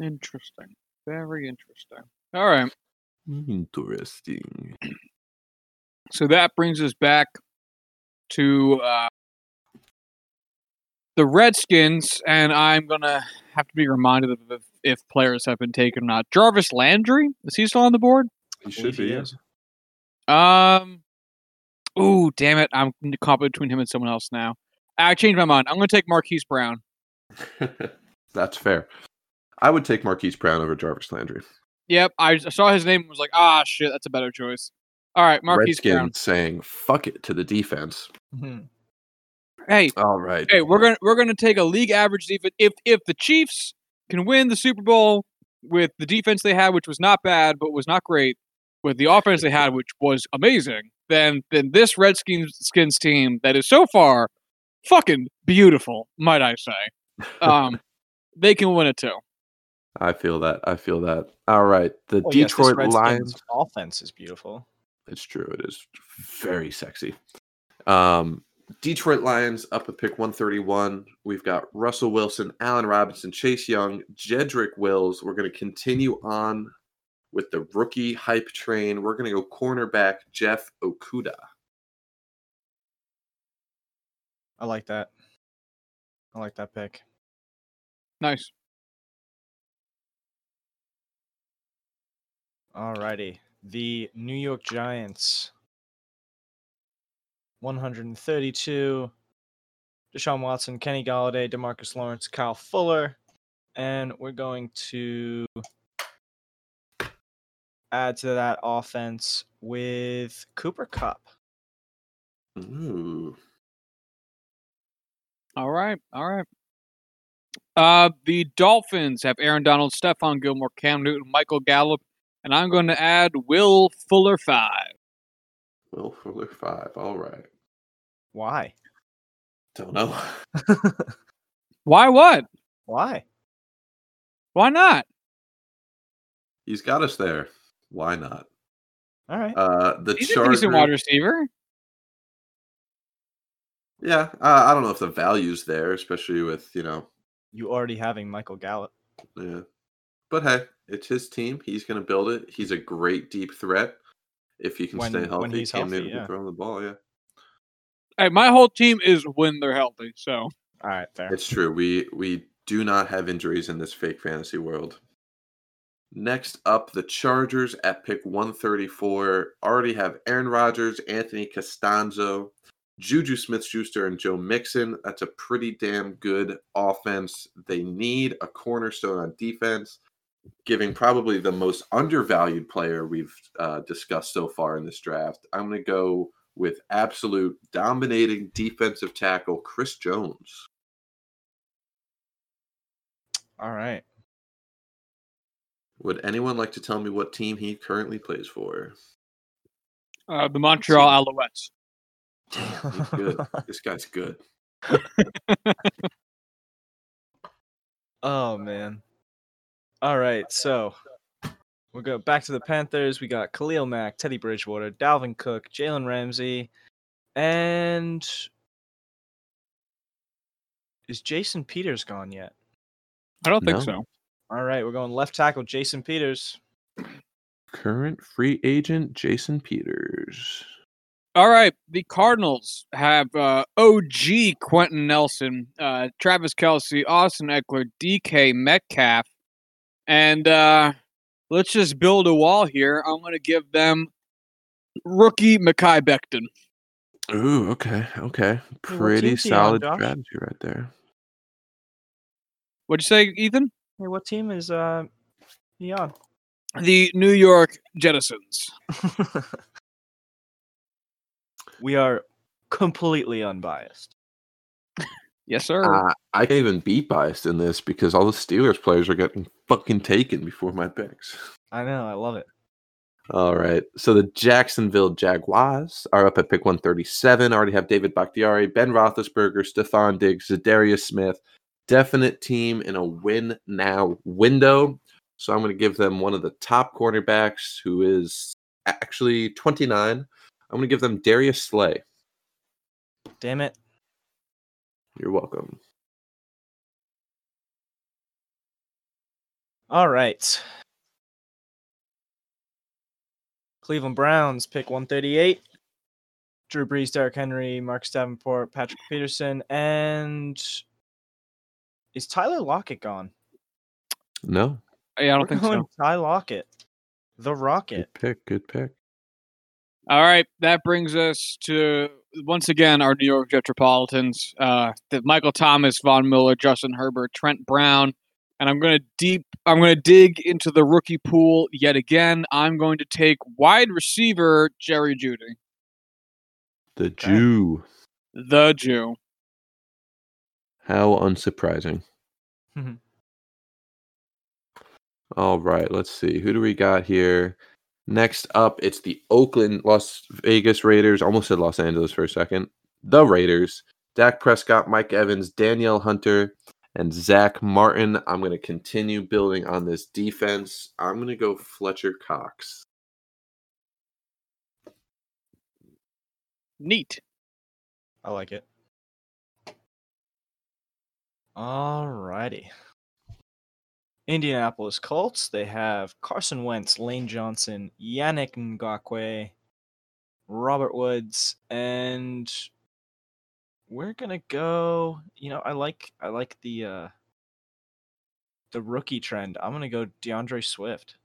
Interesting. Very interesting. All right. Interesting. So that brings us back to uh, the Redskins, and I'm gonna have to be reminded of if, if players have been taken or not. Jarvis Landry is he still on the board? He should be. Yes. yeah. Um. Ooh, damn it! I'm caught between him and someone else now. I changed my mind. I'm gonna take Marquise Brown. That's fair. I would take Marquise Brown over Jarvis Landry. Yep, I saw his name and was like, ah, shit, that's a better choice. All right, Marquise Redskins Brown. saying "fuck it" to the defense. Mhm. Hey, All right. hey, we're gonna we're gonna take a league average defense. If if the Chiefs can win the Super Bowl with the defense they had, which was not bad but was not great, with the offense they had, which was amazing, then then this Redskins skins team that is so far fucking beautiful, might I say, um, they can win it too. I feel that. I feel that. All right. The Well, yes, this Detroit Redskins Lions. offense is beautiful. It's true. It is very sexy. Um, Detroit Lions up with pick 131. We've got Russell Wilson, Allen Robinson, Chase Young, Jedrick Wills. We're going to continue on with the rookie hype train. We're going to go cornerback Jeff Okudah. I like that. I like that pick. Nice. All righty. The New York Giants. 132. Deshaun Watson, Kenny Golladay, DeMarcus Lawrence, Kyle Fuller. And we're going to add to that offense with Cooper Kupp. Ooh. All right, all right. Uh, the Dolphins have Aaron Donald, Stephon Gilmore, Cam Newton, Michael Gallup, and I'm going to add Will Fuller five. Will Fuller five. All right. Why? Don't know. Why? What? Why? Why not? He's got us there. Why not? All right. Uh, the He's a decent wide receiver. Yeah, uh, I don't know if the value's there, especially with you know, you already having Michael Gallup. yeah. But hey, it's his team. He's going to build it. He's a great deep threat if he can When- stay when healthy. he's Cam healthy, Newton can yeah. throw the ball. Yeah, Hey, my whole team is when they're healthy. So All right, fair. it's true. We we do not have injuries in this fake fantasy world. Next up, the Chargers at pick 134 already have Aaron Rodgers, Anthony Castonzo, Juju Smith Schuster, and Joe Mixon. That's a pretty damn good offense. They need a cornerstone on defense, giving probably the most undervalued player we've uh, discussed so far in this draft. I'm going to go with absolute dominating defensive tackle, Chris Jones. All right. Would anyone like to tell me what team he currently plays for? uh, the Montreal Alouettes. He's good. this guy's good. oh man. All right, so we'll go back to the Panthers. We got Khalil Mack, Teddy Bridgewater, Dalvin Cook, Jalen Ramsey, and is Jason Peters gone yet? I don't think No. so. All right, we're going left tackle Jason Peters. Current free agent Jason Peters. All right, the Cardinals have uh, OG Quenton Nelson, uh, Travis Kelce, Austin Ekeler, DK Metcalf, and uh, let's just build a wall here. I'm going to give them rookie Mekhi Becton. Ooh, okay, okay. Pretty team's he on, solid strategy right there. What'd you say, Ethan? Hey, what team is uh he on? The New York Jettisons. we are completely unbiased. Yes, sir. Uh, I can't even be biased in this because all the Steelers players are getting fucking taken before my picks. I know, I love it. All right. So the Jacksonville Jaguars are up at pick 137. Already have David Bakhtiari, Ben Roethlisberger, Stefon Diggs, Za'Darius Smith. Definite team in a win now window. So I'm going to give them one of the top cornerbacks who is actually 29. I'm going to give them Darius Slay. Damn it. You're welcome. All right. Cleveland Browns pick 138. Drew Brees, Derrick Henry, Marcus Davenport, Patrick Peterson, and is Tyler Lockett gone? No, Yeah, I don't We're think going so. Ty Lockett, the Rocket. good pick. Good pick. All right, that brings us to once again our New York Metropolitans. Uh, the Michael Thomas, Von Miller, Justin Herbert, Trent Brown, and I'm going to deep. I'm going to dig into the rookie pool yet again. I'm going to take wide receiver Jerry Jeudy, The Jew. the Jew. How unsurprising. Mhm. All right, let's see. Who do we got here? Next up, it's the Oakland Las Vegas Raiders. Almost said Los Angeles for a second. The Raiders. Dak Prescott, Mike Evans, Danielle Hunter, and Zach Martin. I'm going to continue building on this defense. I'm going to go Fletcher Cox. Neat. I like it. All righty. Indianapolis Colts. They have Carson Wentz, Lane Johnson, Yannick Ngakoue, Robert Woods, and we're gonna go. You know, I like I like the uh the rookie trend. I'm gonna go DeAndre Swift.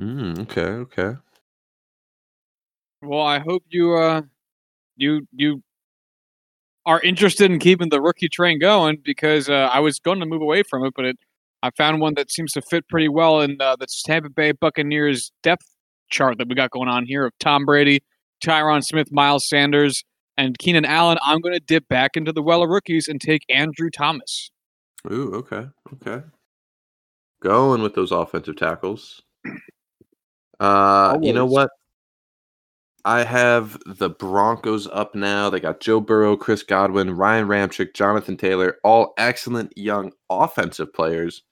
Mm, okay, okay. Well, I hope you uh you you are interested in keeping the rookie train going because uh, I was going to move away from it, but it I found one that seems to fit pretty well in uh, the Tampa Bay Buccaneers depth chart that we got going on here of Tom Brady, Tyron Smith, Miles Sanders, and Keenan Allen. I'm going to dip back into the well of rookies and take Andrew Thomas. Ooh, okay, okay. Going with those offensive tackles. Uh, you know what? I have the Broncos up now. They got Joe Burrow, Chris Godwin, Ryan Ramczyk, Jonathan Taylor, all excellent young offensive players.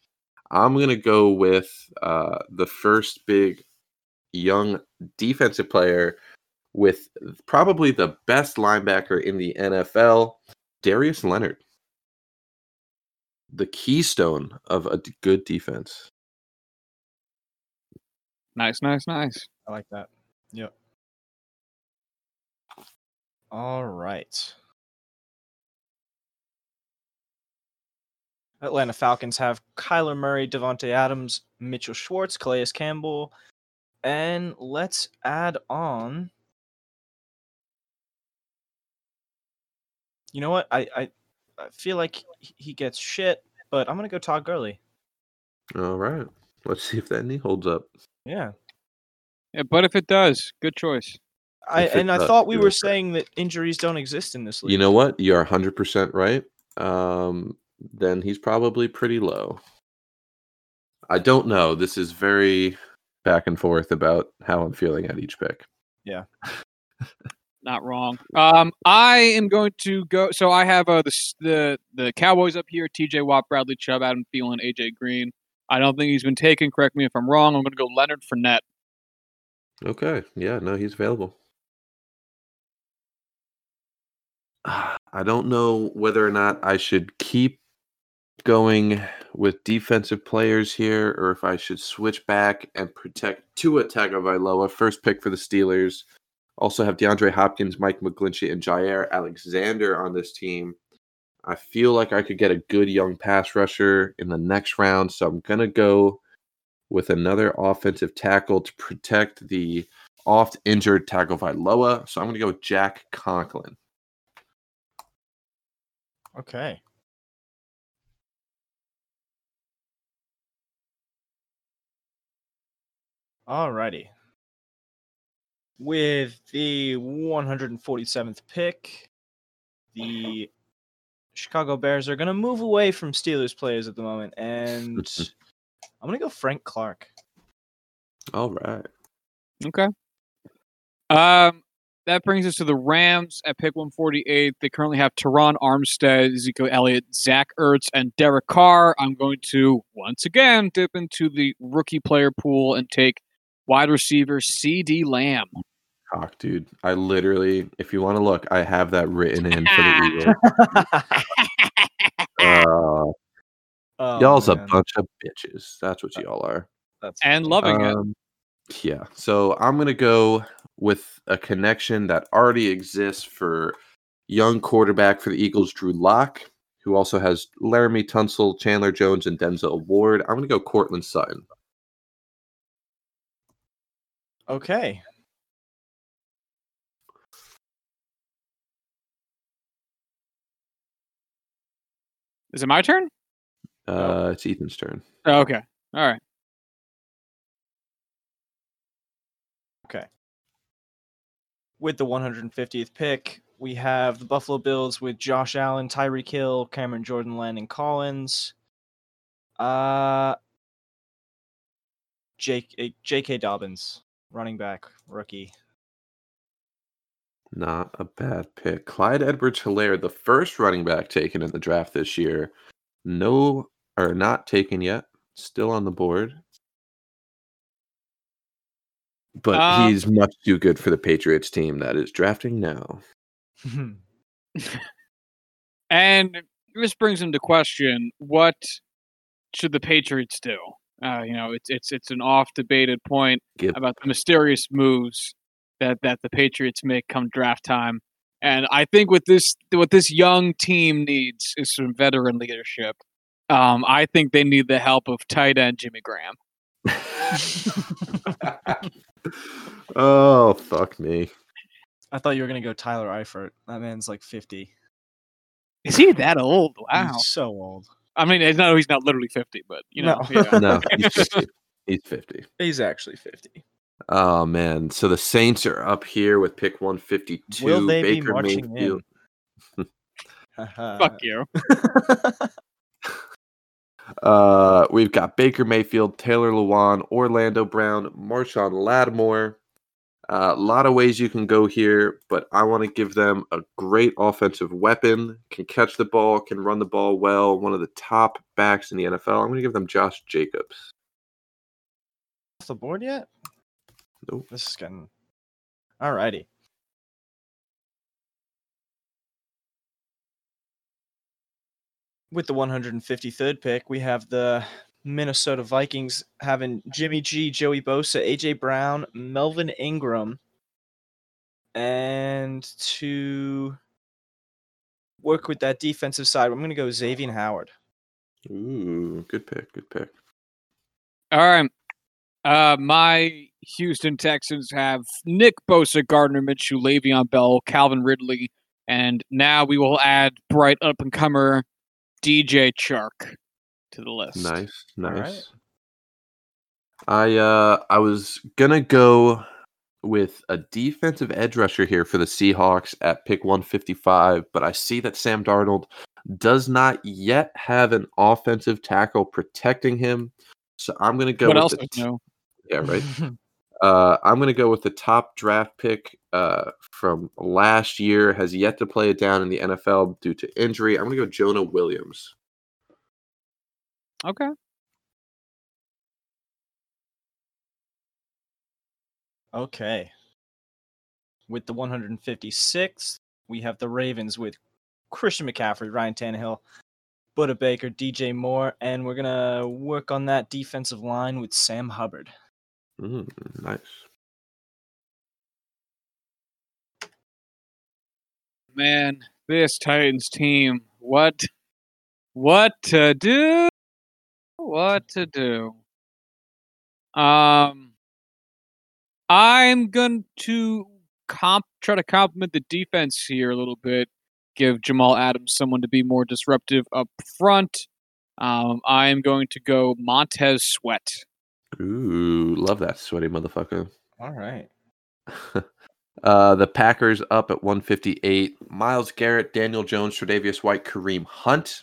I'm gonna go with uh, the first big young defensive player with probably the best linebacker in the NFL, Darius Leonard the keystone of a d- good defense. Nice, nice, nice. I like that. Yep. All right. Atlanta Falcons have Kyler Murray, Davante Adams, Mitchell Schwartz, Calais Campbell, and let's add on. You know what? I I, I feel like he- he gets shit, but I'm gonna go Todd Gurley. All right. Let's see if that knee holds up. Yeah. Yeah, but if it does, good choice. I it and I does, thought we were it. saying that injuries don't exist in this league. You know what? You're 100% right. Um, then he's probably pretty low. I don't know. This is very back and forth about how I'm feeling at each pick. Yeah. Not wrong. Um, I am going to go. So I have uh, the the the Cowboys up here: T.J. Watt, Bradley Chubb, Adam Thielen, A.J. Green. I don't think he's been taken. Correct me if I'm wrong. I'm going to go Leonard Fournette. Okay. Yeah, no, he's available. I don't know whether or not I should keep going with defensive players here or if I should switch back and protect Tua Tagovailoa, first pick for the Steelers. Also have DeAndre Hopkins, Mike McGlinchey, and Jaire Alexander on this team. I feel like I could get a good young pass rusher in the next round, so I'm going to go with another offensive tackle to protect the oft injured Tagovailoa. So I'm going to go Jack Conklin. Okay. Alrighty. With the 147th pick, the Chicago Bears are going to move away from Steelers players at the moment, and I'm going to go Frank Clark. All right. Okay. Um, that brings us to the Rams at pick 148. They currently have Terron Armstead, Ezekiel Elliott, Zach Ertz, and Derek Carr. I'm going to once again dip into the rookie player pool and take wide receiver CeeDee Lamb. Cock, dude. I literally, if you want to look, I have that written in for the Eagles. Uh, Oh, Y'all's a bunch of bitches. That's what y'all are. That's and funny. loving it. Um, Yeah. So I'm gonna go with a connection that already exists for young quarterback for the Eagles, Drew Lock, who also has Laremy Tunsil, Chandler Jones, and Denzel Ward. I'm gonna go Courtland Sutton. Okay. Is it my turn? Uh, It's Ethan's turn. Oh, okay. All right. With the 150th pick, we have the Buffalo Bills with Josh Allen, Tyreek Hill, Cameron Jordan, Landon Collins. Uh, Jake, eh, J.K. Dobbins, running back, rookie. Not a bad pick. Clyde Edwards Helaire, the first running back taken in the draft this year. No, or not taken yet. Still on the board. But Um, he's much too good for the Patriots team that is drafting now. And this brings into question what should the Patriots do? Uh, you know, it's it's it's an off debated point Give about the mysterious moves that that the Patriots make come draft time. And I think what this what this young team needs is some veteran leadership. Um, I think they need the help of tight end Jimmy Graham. oh fuck me. I thought you were gonna go Tyler Eifert. That man's like 50. Is he that old? Wow. He's so old. I mean, eh, it's not, he's not literally fifty, but you know, No. yeah. No, he's 50. He's 50. He's actually 50. Oh man. So the Saints are up here with pick 152. Will they Baker be marching Mayfield. in? fuck you. Uh, we've got Baker Mayfield, Taylor Lewan, Orlando Brown, Marshon Lattimore. A lot of ways you can go here, but I want to give them a great offensive weapon. Can catch the ball, can run the ball well. One of the top backs in the NFL. I'm going to give them Josh Jacobs. Off the board yet? Nope. This is getting. Alrighty. With the 153rd pick, we have the Minnesota Vikings having Jimmy G, Joey Bosa, AJ Brown, Melvin Ingram, and to work with that defensive side, I'm going to go Xavier Howard. Ooh, good pick. Good pick. All right. Uh, my Houston Texans have Nick Bosa, Gardner Minshew, Le'Veon Bell, Calvin Ridley, and now we will add bright up and comer DJ Chark to the list. Nice, nice. right. I uh I was gonna go with a defensive edge rusher here for the Seahawks at pick 155, but I see that Sam Darnold does not yet have an offensive tackle protecting him. So I'm gonna go what with else the is t- yeah, right. Uh, I'm going to go with the top draft pick uh, from last year. Has yet to play it down in the NFL due to injury. I'm going to go Jonah Williams. Okay. Okay. With the 156th, we have the Ravens with Christian McCaffrey, Ryan Tannehill, Budda Baker, DJ Moore, and we're gonna work on that defensive line with Sam Hubbard. Mm, nice. Man, this Titans team. What what to do? What to do? Um I'm going to comp try to compliment the defense here a little bit. Give Jamal Adams someone to be more disruptive up front. Um, I am going to go Montez Sweat. Ooh, love that sweaty motherfucker. All right. uh, the Packers up at 158. Myles Garrett, Daniel Jones, Tre'Davious White, Kareem Hunt.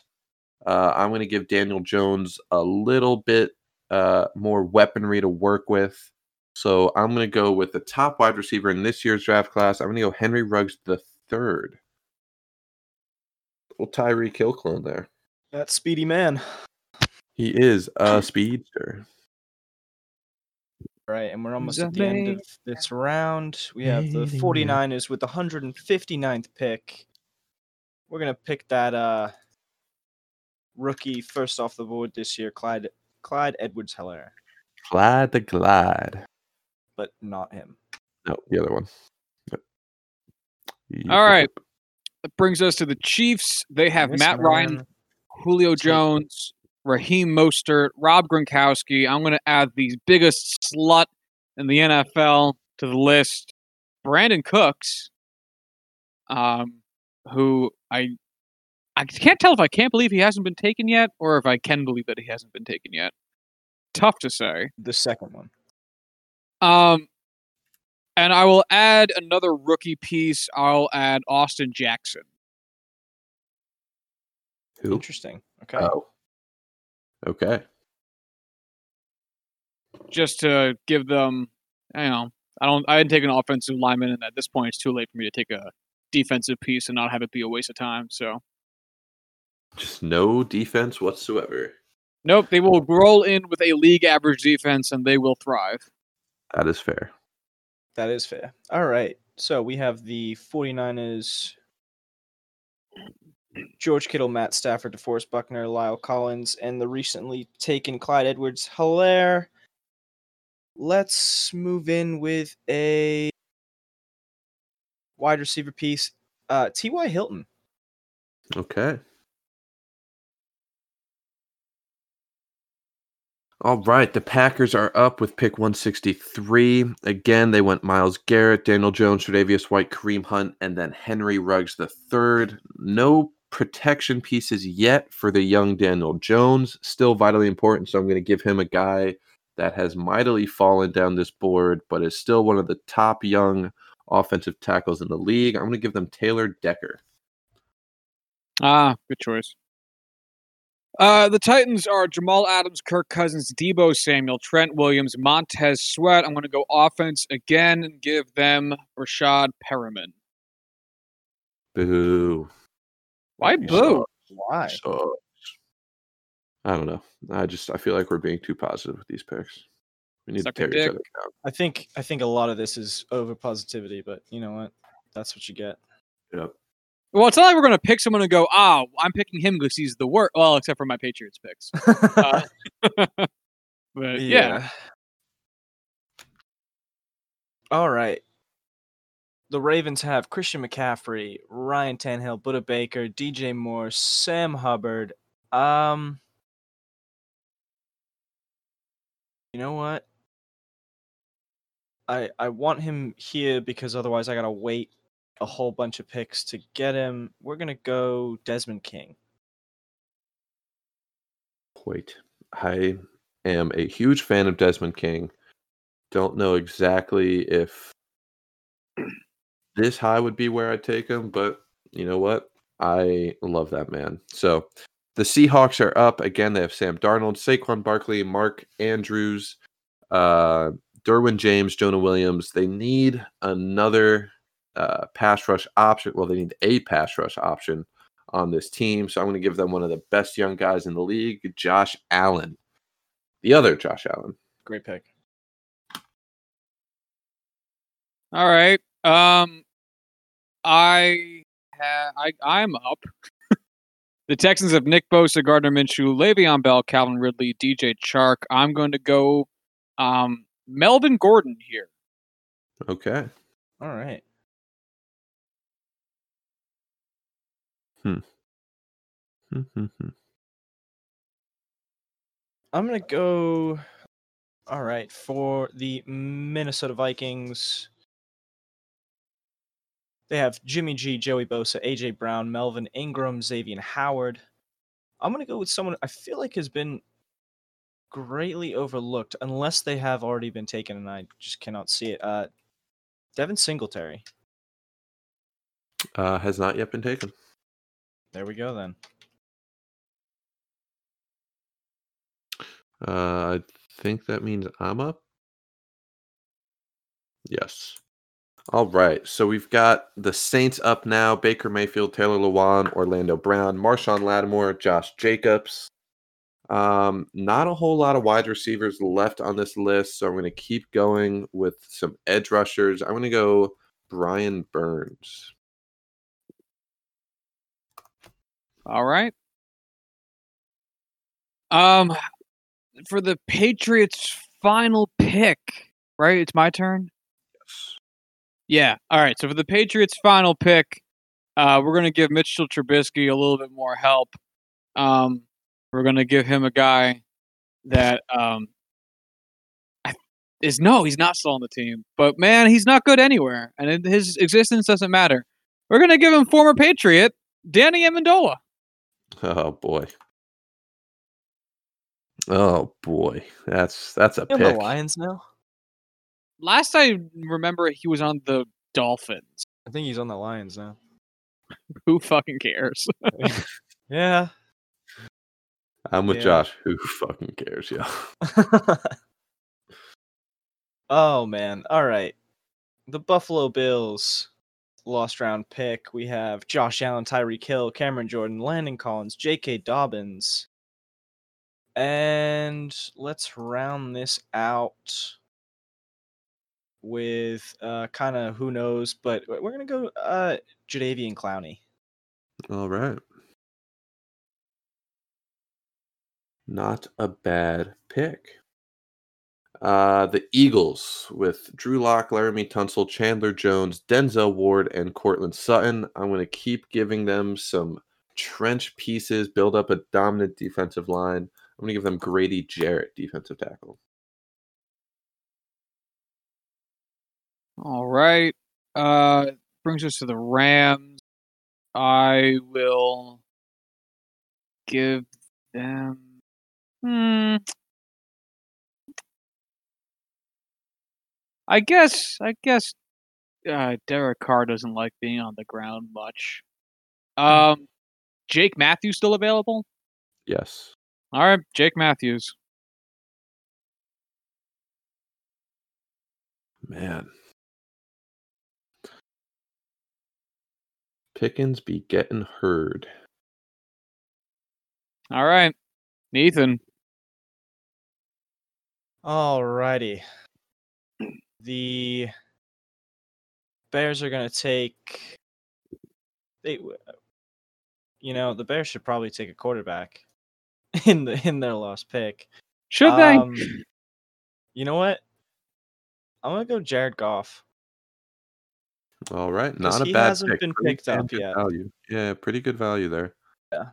Uh, I'm going to give Daniel Jones a little bit uh, more weaponry to work with. So I'm going to go with the top wide receiver in this year's draft class. I'm going to go Henry Ruggs the third. Well, Tyreek Hill clone there. That speedy man. He is a speedster. Right, and we're almost at the end of this round. We have the Amazing. 49ers with the 159th pick. We're gonna pick that uh rookie first off the board this year, Clyde Clyde Edwards Helaire, Clyde the Glide. but not him. No, the other one. Yep. All right. That brings us to the Chiefs. They have Matt Ryan. Julio Jones, Raheem Mostert, Rob Gronkowski. I'm going to add the biggest slut in the NFL to the list, Brandin Cooks, um, who I I can't tell if I can't believe he hasn't been taken yet, or if I can believe that he hasn't been taken yet. Tough to say. The second one. Um, and I will add another rookie piece. I'll add Austin Jackson. Who? Interesting. Okay. Oh. Okay. just to give them, you know, I don't, I didn't take an offensive lineman, and at this point, it's too late for me to take a defensive piece and not have it be a waste of time. So, Just no defense whatsoever. nope, they will roll in with a league average defense, and they will thrive. That is fair. That is fair. All right. So we have the 49ers George Kittle, Matt Stafford, DeForest Buckner, La'el Collins, and the recently taken Clyde Edwards Helaire. Let's move in with a wide receiver piece. Uh, T.Y. Hilton. Okay. All right, the Packers are up with pick 163. Again, they went Myles Garrett, Daniel Jones, Tre'Davious White, Kareem Hunt, and then Henry Ruggs the third. No protection pieces yet for the young Daniel Jones. Still vitally important, so I'm going to give him a guy that has mightily fallen down this board, but is still one of the top young offensive tackles in the league. I'm going to give them Taylor Decker. Ah, good choice. Uh, the Titans are Jamal Adams, Kirk Cousins, Deebo Samuel, Trent Williams, Montez Sweat. I'm going to go offense again and give them Rashad Perriman. Boo. Why You boo? Why? So I don't know. I just I feel like we're being too positive with these picks. We need Suck to tear each other down. I think I think a lot of this is over positivity, but you know what? That's what you get. Yep. Well, it's not like we're going to pick someone and go, ah, I'm picking him because he's the worst. Well, except for my Patriots picks. Uh, but yeah. All right. The Ravens have Christian McCaffrey, Ryan Tannehill, Budda Baker, DJ Moore, Sam Hubbard. Um, you know what? I I want him here because otherwise I gotta wait a whole bunch of picks to get him. We're gonna go Desmond King. Wait. I am a huge fan of Desmond King. Don't know exactly if this high would be where I'd take him, but you know what? I love that man. So the Seahawks are up again. They have Sam Darnold, Saquon Barkley, Mark Andrews, uh, Derwin James, Jonah Williams. They need another uh, pass rush option. Well, they need a pass rush option on this team. So I'm going to give them one of the best young guys in the league, Josh Allen. The other Josh Allen. Great pick. All right. Um, I ha- I I'm up. the Texans have Nick Bosa, Gardner Minshew, Le'Veon Bell, Calvin Ridley, DJ Chark. I'm going to go um Melvin Gordon here. Okay. All right. Hmm. I'm gonna go. All right, for the Minnesota Vikings, they have Jimmy G, Joey Bosa, AJ Brown, Melvin Ingram, Xavier Howard. I'm gonna go with someone I feel like has been greatly overlooked, unless they have already been taken, and I just cannot see it. Uh, Devin Singletary. uh, has not yet been taken. There we go then. Uh, I think that means I'm up. Yes. All right. So we've got the Saints up now. Baker Mayfield, Taylor Lewan, Orlando Brown, Marshon Lattimore, Josh Jacobs. Um, not a whole lot of wide receivers left on this list, so I'm going to keep going with some edge rushers. I'm going to go Brian Burns. All right. Um, for the Patriots' final pick, right? It's my turn. Yeah. All right. So for the Patriots' final pick, uh, we're going to give Mitchell Trubisky a little bit more help. Um, we're going to give him a guy that um, is no, he's not still on the team. But man, he's not good anywhere, and his existence doesn't matter. We're going to give him former Patriot Danny Amendola. Oh boy. Oh boy, that's that's a You on the. Lions now? Last I remember, he was on the Dolphins. I think he's on the Lions now. Who fucking cares? Yeah. I'm with Yeah. Josh. Who fucking cares, yo? oh man. All right. The Buffalo Bills lost round pick. We have Josh Allen, Tyreek Hill, Cameron Jordan, Landon Collins, J.K. Dobbins. And let's round this out with uh kind of who knows, but we're gonna go uh Jadeveon Clowney. All right. Not a bad pick. Uh, the Eagles with Drew Lock, Laremy Tunsil, Chandler Jones, Denzel Ward, and Courtland Sutton. I'm going to keep giving them some trench pieces, build up a dominant defensive line. I'm going to give them Grady Jarrett, defensive tackle. All right. Uh brings us to the Rams. I will give them hmm I guess I guess uh Derek Carr doesn't like being on the ground much. Um Jake Matthews still available? Yes. All right, Jake Matthews. Man. Pickens be getting heard. All right. Nathan. All righty. The Bears are gonna take. They, you know, the Bears should probably take a quarterback in the in their last pick. Should they? Um, You know what? I'm gonna go Jared Goff. All right, not a he bad hasn't pick. been Pretty picked up yet. Value. Yeah, pretty good value there. Yeah.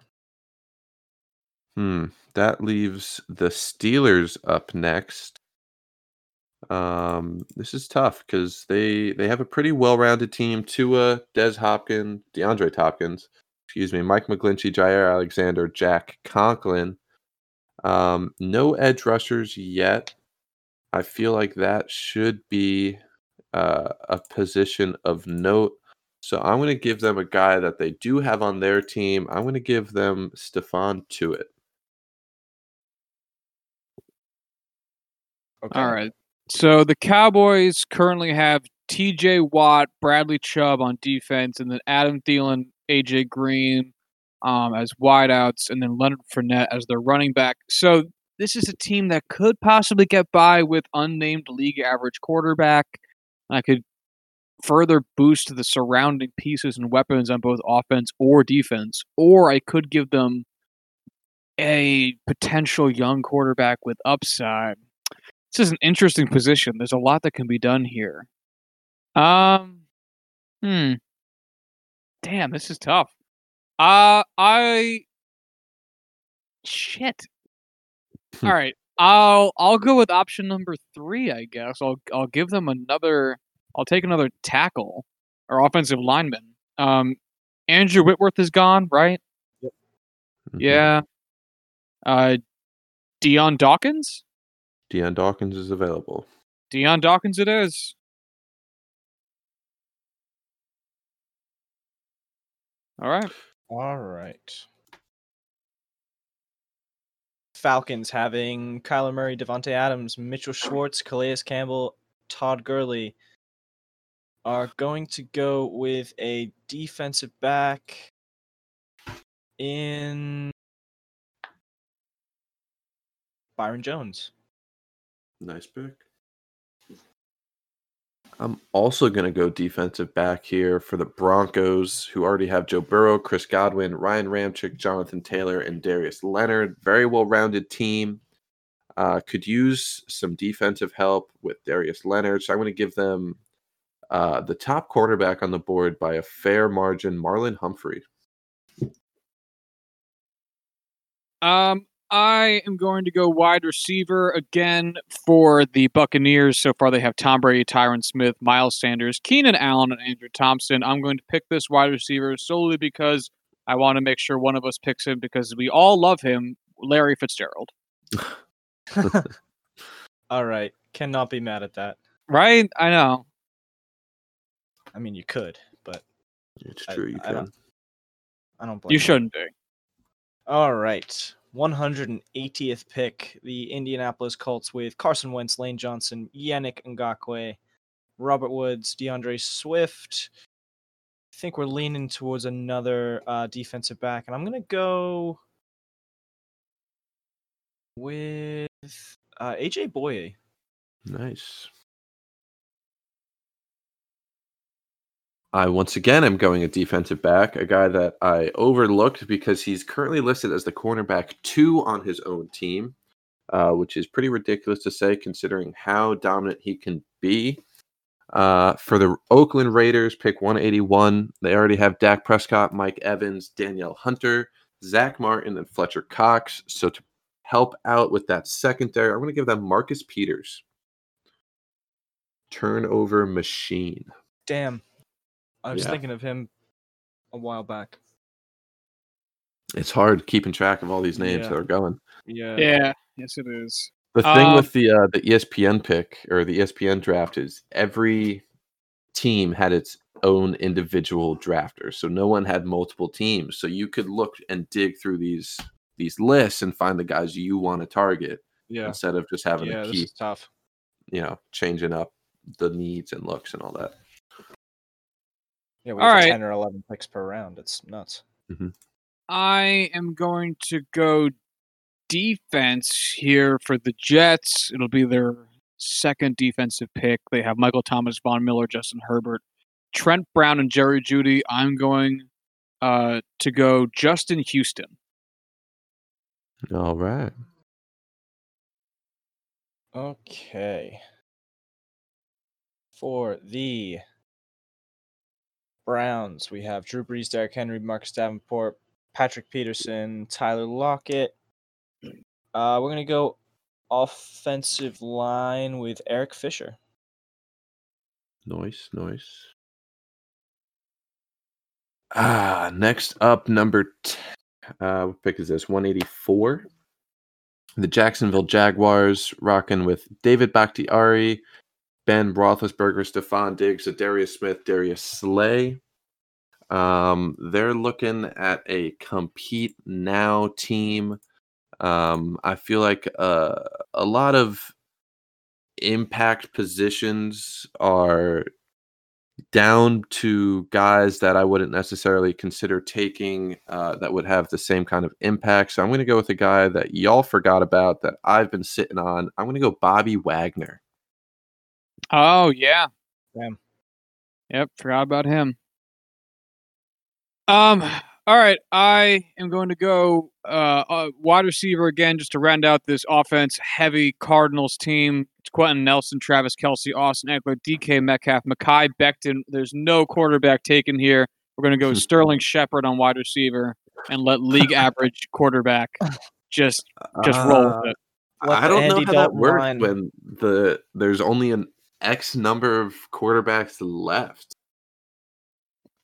Hmm. That leaves the Steelers up next. Um, this is tough because they they have a pretty well-rounded team. Tua, Des Hopkins, DeAndre Hopkins, excuse me, Mike McGlinchey, Jaire Alexander, Jack Conklin. Um, no edge rushers yet. I feel like that should be uh, a position of note. So I'm going to give them a guy that they do have on their team. I'm going to give them Stephon Tuitt. Okay. All right. So the Cowboys currently have T.J. Watt, Bradley Chubb on defense, and then Adam Thielen, A.J. Green um, as wideouts, and then Leonard Fournette as their running back. So this is a team that could possibly get by with unnamed league average quarterback. I could further boost the surrounding pieces and weapons on both offense or defense, or I could give them a potential young quarterback with upside this is an interesting position. There's a lot that can be done here. Um, hmm. Damn, this is tough. Uh, I. Shit. All right, I'll I'll go with option number three. I guess I'll I'll give them another. I'll take another tackle or offensive lineman. Um, Andrew Whitworth is gone, right? Mhm. Yeah. Uh, Dion Dawkins. Dion Dawkins is available. Dion Dawkins it is. All right. All right. Falcons having Kyler Murray, Davante Adams, Mitchell Schwartz, Calais Campbell, Todd Gurley are going to go with a defensive back in Byron Jones. Nice pick. I'm also going to go defensive back here for the Broncos, who already have Joe Burrow, Chris Godwin, Ryan Ramczyk, Jonathan Taylor, and Darius Leonard. Very well rounded team. Uh, could use some defensive help with Darius Leonard. So I'm going to give them uh, the top quarterback on the board by a fair margin, Marlon Humphrey. Um, I am going to go wide receiver again for the Buccaneers. So far, they have Tom Brady, Tyron Smith, Miles Sanders, Keenan Allen, and Andrew Thompson. I'm going to pick this wide receiver solely because I want to make sure one of us picks him because we all love him, Larry Fitzgerald. All right, cannot be mad at that. Right? I know. I mean, you could, but It's I- true. you I can. don't- I don't blame You shouldn't be. All right. 180th pick, the Indianapolis Colts with Carson Wentz, Lane Johnson, Yannick Ngakoue, Robert Woods, D'Andre Swift. I think we're leaning towards another uh, defensive back, and I'm going to go with uh, AJ Bouye. Nice. I once again am going a defensive back, a guy that I overlooked because he's currently listed as the cornerback two on his own team, uh, which is pretty ridiculous to say considering how dominant he can be. Uh, for the Oakland Raiders, pick 181. They already have Dak Prescott, Mike Evans, Danielle Hunter, Zack Martin, and Fletcher Cox. So to help out with that secondary, I'm going to give them Marcus Peters. Turnover machine. Damn. I was Yeah. thinking of him a while back. It's hard keeping track of all these names Yeah. that are going. Yeah. Yeah. Yes, it is. The thing Um, with the uh, the ESPN pick or the ESPN draft is every team had its own individual drafter, so no one had multiple teams. So you could look and dig through these these lists and find the guys you want to target Yeah. instead of just having Yeah, to this keep is tough. you know changing up the needs and looks and all that. Yeah, we All have right. 10 or 11 picks per round. It's nuts. I am going to go defense here for the Jets. It'll be their second defensive pick. They have Michael Thomas, Von Miller, Justin Herbert, Trent Brown, and Jerry Jeudy. I'm going uh, to go Justin Houston. All right. Okay. For the Browns, we have Drew Brees, Derrick Henry, Marcus Davenport, Patrick Peterson, Tyler Lockett. Uh, we're gonna go offensive line with Eric Fisher. Nice, nice. Ah, next up, number t- uh, what pick is this? One eighty four. The Jacksonville Jaguars rocking with David Bakhtiari, Ben Roethlisberger, Stefon Diggs, Darius Smith, Darius Slay. Um, they're looking at a compete now team. Um, I feel like uh, a lot of impact positions are down to guys that I wouldn't necessarily consider taking uh, that would have the same kind of impact. So I'm going to go with a guy that y'all forgot about that I've been sitting on. I'm going to go Bobby Wagner. Oh yeah. Damn. Yep, forgot about him. Um. All right, I am going to go uh, uh, wide receiver again, just to round out this offense-heavy Cardinals team. It's Quenton Nelson, Travis Kelce, Austin Ekeler, DK Metcalf, Mekhi Becton. There's no quarterback taken here. We're going to go Sterling Shepard on wide receiver and let league average quarterback just just roll Uh, with it. Let I don't know Andy how that Dalton works line- when the there's only an X number of quarterbacks left.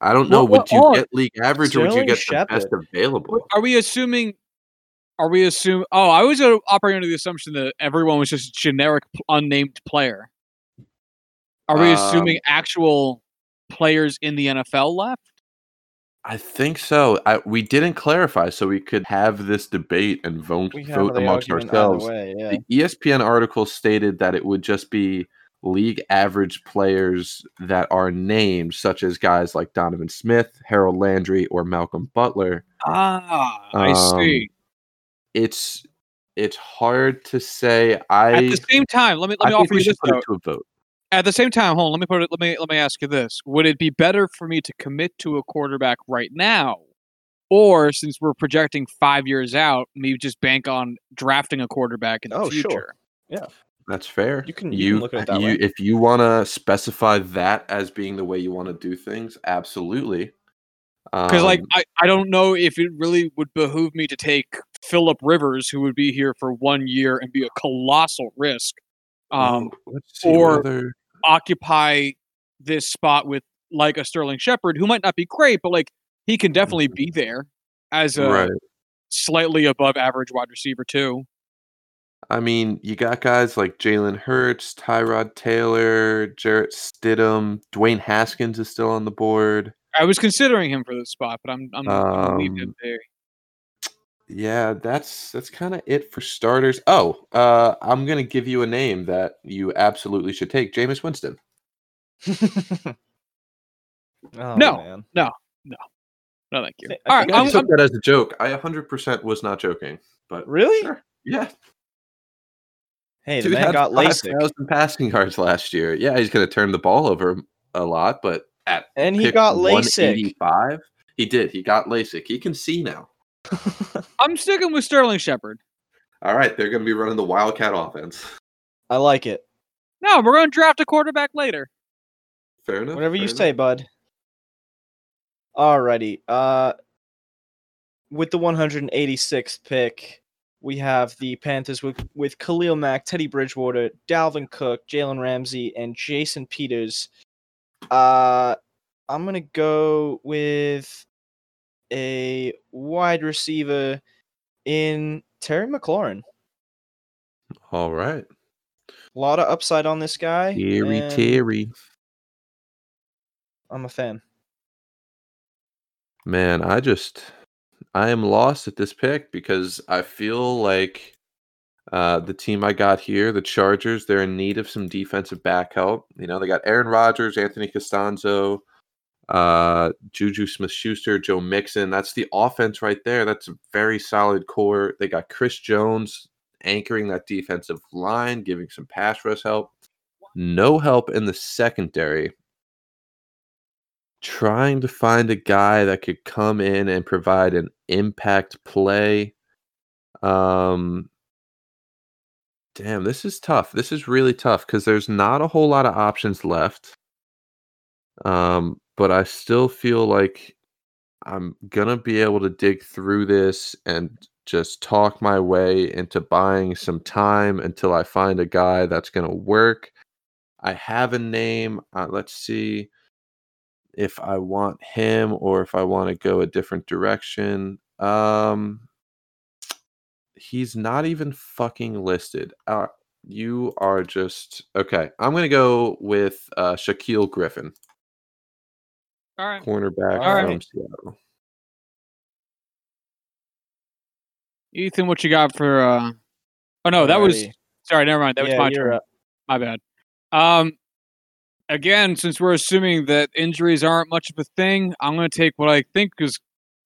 I don't know. Well, would you well, get league average or would you Sterling get the best available? Are we assuming? Are we assuming? Oh, I was uh, operating under the assumption that everyone was just a generic unnamed player. Are we Um, assuming actual players in the NFL left? I think so. I, we didn't clarify, so we could have this debate and vote, We can have vote amongst ourselves. way, yeah. The ESPN article stated that it would just be league average players that are named, such as guys like Donovan Smith, Harold Landry, or Malcolm Butler. Ah, I Um, see. It's it's hard to say. I At the same time, let me let me think offer you this put it to a vote. At the same time, hold on, let me put it let me let me ask you this. Would it be better for me to commit to a quarterback right now? Or since we're projecting five years out, me just bank on drafting a quarterback in the Oh, sure. future. That's fair. You can- you can look at it that you way. if you want to specify that as being the way you want to do things, absolutely. Because like Um, I, I don't know if it really would behoove me to take Philip Rivers, who would be here for one year and be a colossal risk, um, oh, or- other- occupy this spot with like a Sterling Shepard, who might not be great, but like he can definitely be there as a right. slightly above average wide receiver too. I mean, you got guys like Jalen Hurts, Tyrod Taylor, Jarrett Stidham, Dwayne Haskins is still on the board. I was considering him for this spot, but I'm I'm, gonna leave him Um, there. Yeah, that's that's kind of it for starters. Oh, uh, I'm gonna give you a name that you absolutely should take, Jameis Winston. oh, No. man. No, thank you. I All think I I I'm, took I'm, that as a joke. I 100% was not joking, but Really? sure. Yeah, Hey, the dude man had got LASIK, 5,000 passing yards last year. Yeah, he's gonna turn the ball over a lot, but at and he got LASIK. 185, he did. He got LASIK. He can see now. I'm sticking with Sterling Shepard. All right, they're gonna be running the Wildcat offense. I like it. No, we're going to draft a quarterback later. Fair enough. Whatever you fair say, enough. bud. Alrighty. Uh, with the 186th pick, we have the Panthers with with Khalil Mack, Teddy Bridgewater, Dalvin Cook, Jalen Ramsey, and Jason Peters. Uh, I'm gonna go with a wide receiver in Terry McLaurin. All right, A lot of upside on this guy. Terry Terry. I'm a fan. Man, I just I am lost at this pick because I feel like uh, the team I got here, the Chargers, they're in need of some defensive back help. You know, they got Aaron Rodgers, Anthony Castonzo, uh, Juju Smith Schuster, Joe Mixon. That's the offense right there. That's a very solid core. They got Chris Jones anchoring that defensive line, giving some pass rush help. No help in the secondary trying to find a guy that could come in and provide an impact play. Um, damn, this is tough. This is really tough because there's not a whole lot of options left. Um, but I still feel like I'm gonna be able to dig through this and just talk my way into buying some time until I find a guy that's gonna work. I have a name. Uh, let's see if I want him or if I want to go a different direction. Um he's not even fucking listed. Uh, you are just okay. I'm gonna go with uh Shaquill Griffin, All right. cornerback All from right. Seattle. Ethan, what you got for uh Oh no, that was sorry, never mind. That was yeah, my turn. up. My bad. Um again, since we're assuming that injuries aren't much of a thing, I'm gonna take what I think is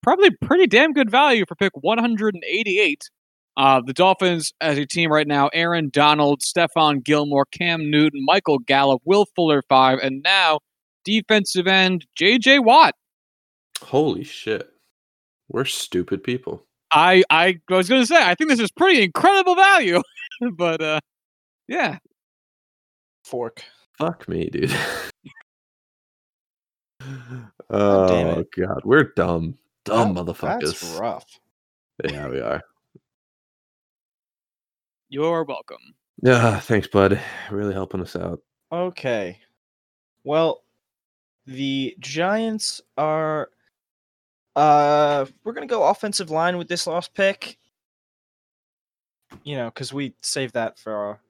probably pretty damn good value for pick 188. Uh, the Dolphins as a team right now, Aaron Donald, Stephon Gilmore, Cam Newton, Michael Gallup, Will Fuller five, and now defensive end JJ Watt. Holy shit. We're stupid people. I I was gonna say I think this is pretty incredible value, but uh, yeah, Fork. Fuck me, dude. damn oh god, we're dumb. Dumb That- motherfuckers. That's rough. Yeah, we are. you're welcome. Yeah, thanks, bud. Really helping us out. Okay. Well, the Giants are uh we're going to go offensive line with this last pick. You know, cuz we save that for our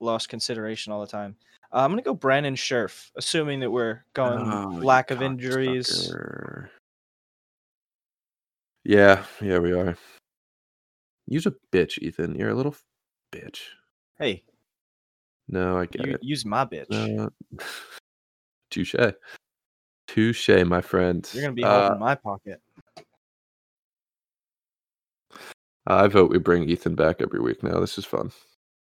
lost consideration all the time. Uh, I'm going to go Brandon Scherff, assuming that we're going Oh, lack of injuries. cocksucker. Yeah, yeah, we are. Use a bitch, Ethan. You're a little bitch. Hey, No, I get you, it. use my bitch. No. Touche. Touche, my friend. You're going to be Uh, holding my pocket. I vote we bring Ethan back every week now. This is fun.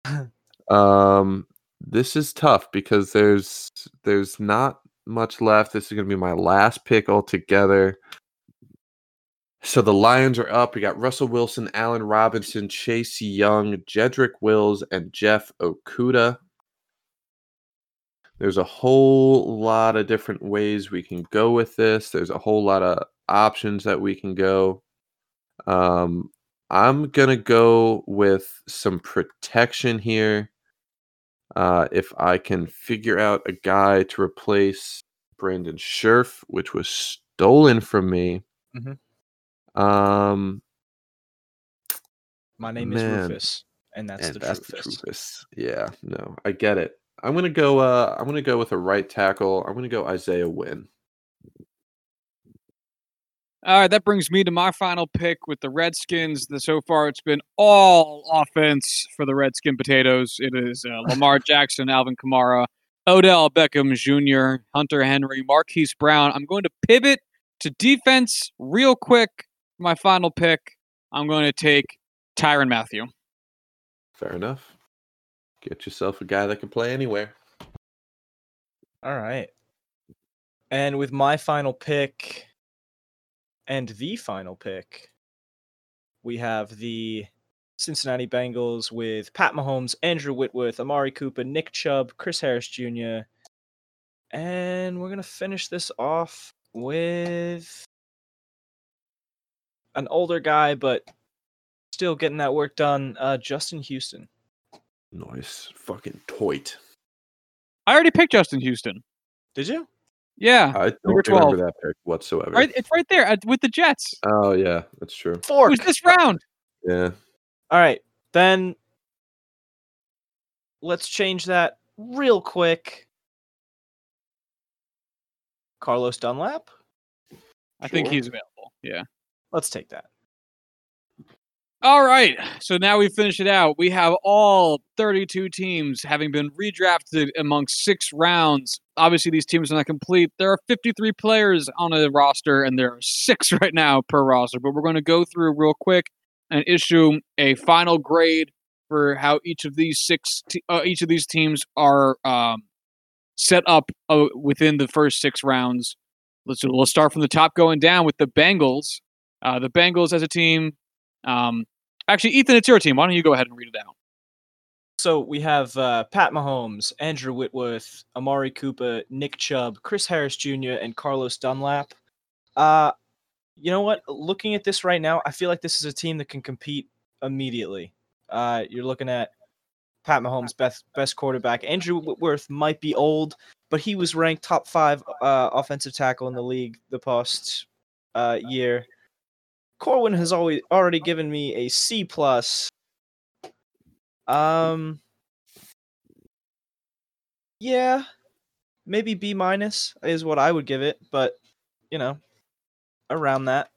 um, this is tough because there's there's not much left. This is going to be my last pick altogether. So the Lions are up. We got Russell Wilson, Allen Robinson, Chase Young, Jedrick Wills, and Jeff Okudah. There's a whole lot of different ways we can go with this. There's a whole lot of options that we can go. Um, I'm gonna go with some protection here. Uh, if I can figure out a guy to replace Brandon Scherff, which was stolen from me. Mhm. Um, My name Man. is Rufus, and that's and the that's Rufus. the Rufus. Yeah, no, I get it. I'm gonna go. Uh, I'm gonna go with a right tackle. I'm gonna go Isaiah Wynn. All right, that brings me to my final pick with the Redskins. The, so far, it's been all offense for the Redskin potatoes. It is uh, Lamar Jackson, Alvin Kamara, Odell Beckham Jr., Hunter Henry, Marquise Brown. I'm going to pivot to defense real quick. My final pick. I'm going to take Tyrann Mathieu. Fair enough. Get yourself a guy that can play anywhere. All right. And with my final pick and the final pick, we have the Cincinnati Bengals with Pat Mahomes, Andrew Whitworth, Amari Cooper, Nick Chubb, Chris Harris Jr. And we're going to finish this off with an older guy, but still getting that work done, uh, Justin Houston. Nice fucking toit. I already picked Justin Houston. Did you? Yeah, I Number don't remember 12. that pick whatsoever. right. It's right there uh, with the Jets. Oh yeah, that's true. It Fork. was this round. Yeah. All right, then let's change that real quick. Carlos Dunlap. I think he's available. Yeah. Let's take that. All right. So now we finish it out. We have all 32 teams having been redrafted among six rounds. Obviously, these teams are not complete. There are 53 players on a roster, and there are six right now per roster. But we're going to go through real quick and issue a final grade for how each of these six, te- uh, each of these teams are um, set up uh, within the first six rounds. Let's let's start from the top going down with the Bengals. Uh, the Bengals as a team. Um, actually, Ethan, it's your team. Why don't you go ahead and read it out? So we have uh, Pat Mahomes, Andrew Whitworth, Amari Cooper, Nick Chubb, Chris Harris Jr., and Carlos Dunlap. Uh, you know what? Looking at this right now, I feel like this is a team that can compete immediately. Uh, you're looking at Pat Mahomes, best best quarterback. Andrew Whitworth might be old, but he was ranked top five uh, offensive tackle in the league the past uh, year. Corwin has always already given me a C plus. Um. Yeah, maybe B minus is what I would give it, but you know, around that.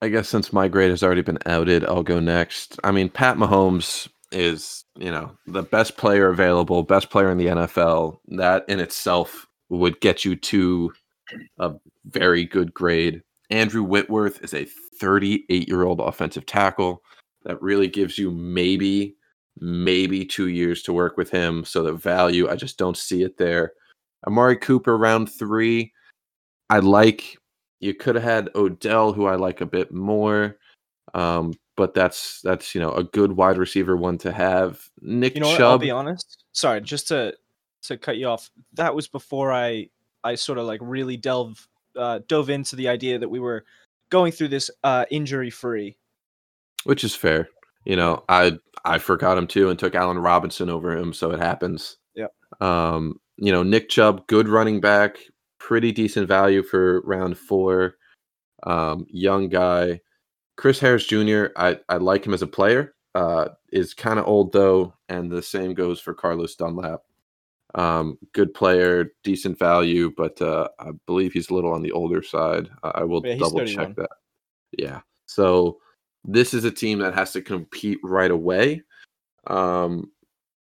I guess since my grade has already been outed, I'll go next. I mean, Pat Mahomes is, you know, the best player available, best player in the NFL. That in itself would get you to a very good grade. Andrew Whitworth is a 38 year old offensive tackle that really gives you maybe, maybe two years to work with him. So the value, I just don't see it there. Amari Cooper, round three. I like you could have had Odell, who I like a bit more, um, but that's that's you know a good wide receiver one to have. Nick You know what? I'll be honest. Sorry, just to to cut you off. That was before I I sort of like really delve uh, dove into the idea that we were going through this uh, injury free. which is fair. You know, I I forgot him too and took Allen Robinson over him, so it happens. Yep. Um, you know, Nick Chubb, good running back, pretty decent value for round four. Um, young guy. Chris Harris Jr. I I like him as a player. Uh, is kind of old though, and the same goes for Carlos Dunlap. Um, good player, decent value, but uh, I believe he's a little on the older side. I, I will Yeah, double check that. Yeah. So this is a team that has to compete right away. Um,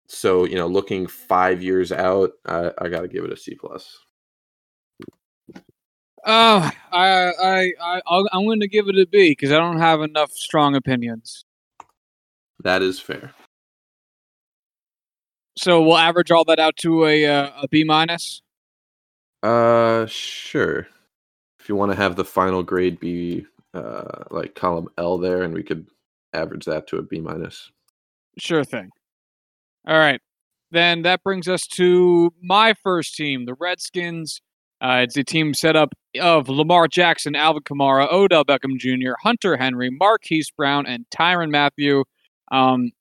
so you know, looking five years out, I, I got to give it a C plus. Uh, I, I, I, I'm going to give it a B because I don't have enough strong opinions. That is fair. So we'll average all that out to a uh, a B minus. Uh, sure. If you want to have the final grade be uh like column L there, and we could average that to a B minus. Sure thing. All right. Then that brings us to my first team, the Redskins. Uh, it's a team set up of Lamar Jackson, Alvin Kamara, Odell Beckham Jr., Hunter Henry, Marquise Brown, and Tyrann Mathieu. Um,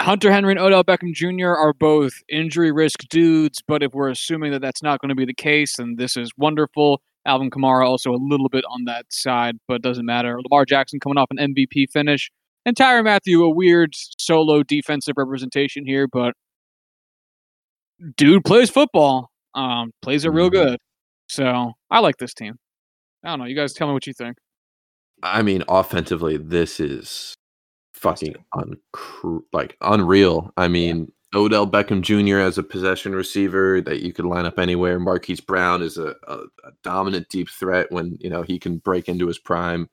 Hunter Henry and Odell Beckham Jr. are both injury risk dudes, but if we're assuming that that's not going to be the case, then this is wonderful. Alvin Kamara also a little bit on that side, but doesn't matter. Lamar Jackson coming off an MVP finish. And Tyrann Mathieu, a weird solo defensive representation here, but dude plays football. Um, plays it real Mhm. good. So I like this team. I don't know. You guys tell me what you think. I mean, offensively, this is fucking uncr- like unreal. I mean, Odell Beckham Jr. as a possession receiver that you could line up anywhere. Marquise Brown is a, a, a dominant deep threat when you know he can break into his prime.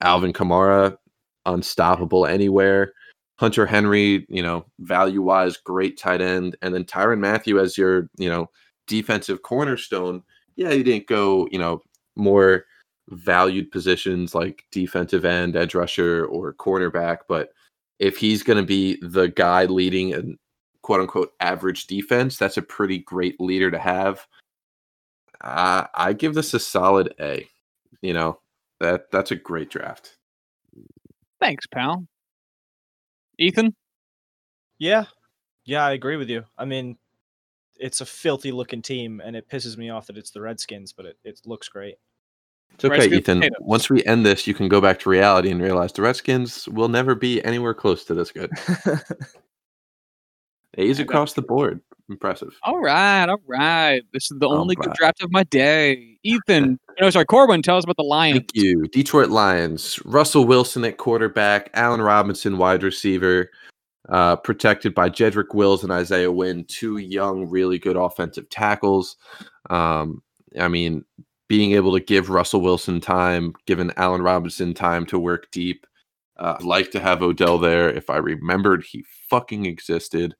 Alvin Kamara, unstoppable anywhere. Hunter Henry, you know, value wise, great tight end, and then Tyrann Mathieu as your you know defensive cornerstone. Yeah, you didn't go you know more valued positions like defensive end, edge rusher, or cornerback. But if he's going to be the guy leading an quote unquote average defense, that's a pretty great leader to have. Uh, I give this a solid A. You know that that's a great draft. Thanks, pal. Ethan? Yeah, yeah, I agree with you. I mean, it's a filthy looking team, and it pisses me off that it's the Redskins, but it, it looks great. It's okay, Ethan. potatoes. Once we end this, you can go back to reality and realize the Redskins will never be anywhere close to this good. A's across the board. Impressive. All right, all right. This is the All only good draft of my day. Ethan, no, sorry, Corwin, tell us about the Lions. Thank you. Detroit Lions. Russell Wilson at quarterback. Allen Robinson, wide receiver. Uh, protected by Jedrick Wills and Isaiah Wynn, two young, really good offensive tackles. Um, I mean, being able to give Russell Wilson time, given Allen Robinson time to work deep. Uh, I'd like to have Odell there if I remembered he fucking existed.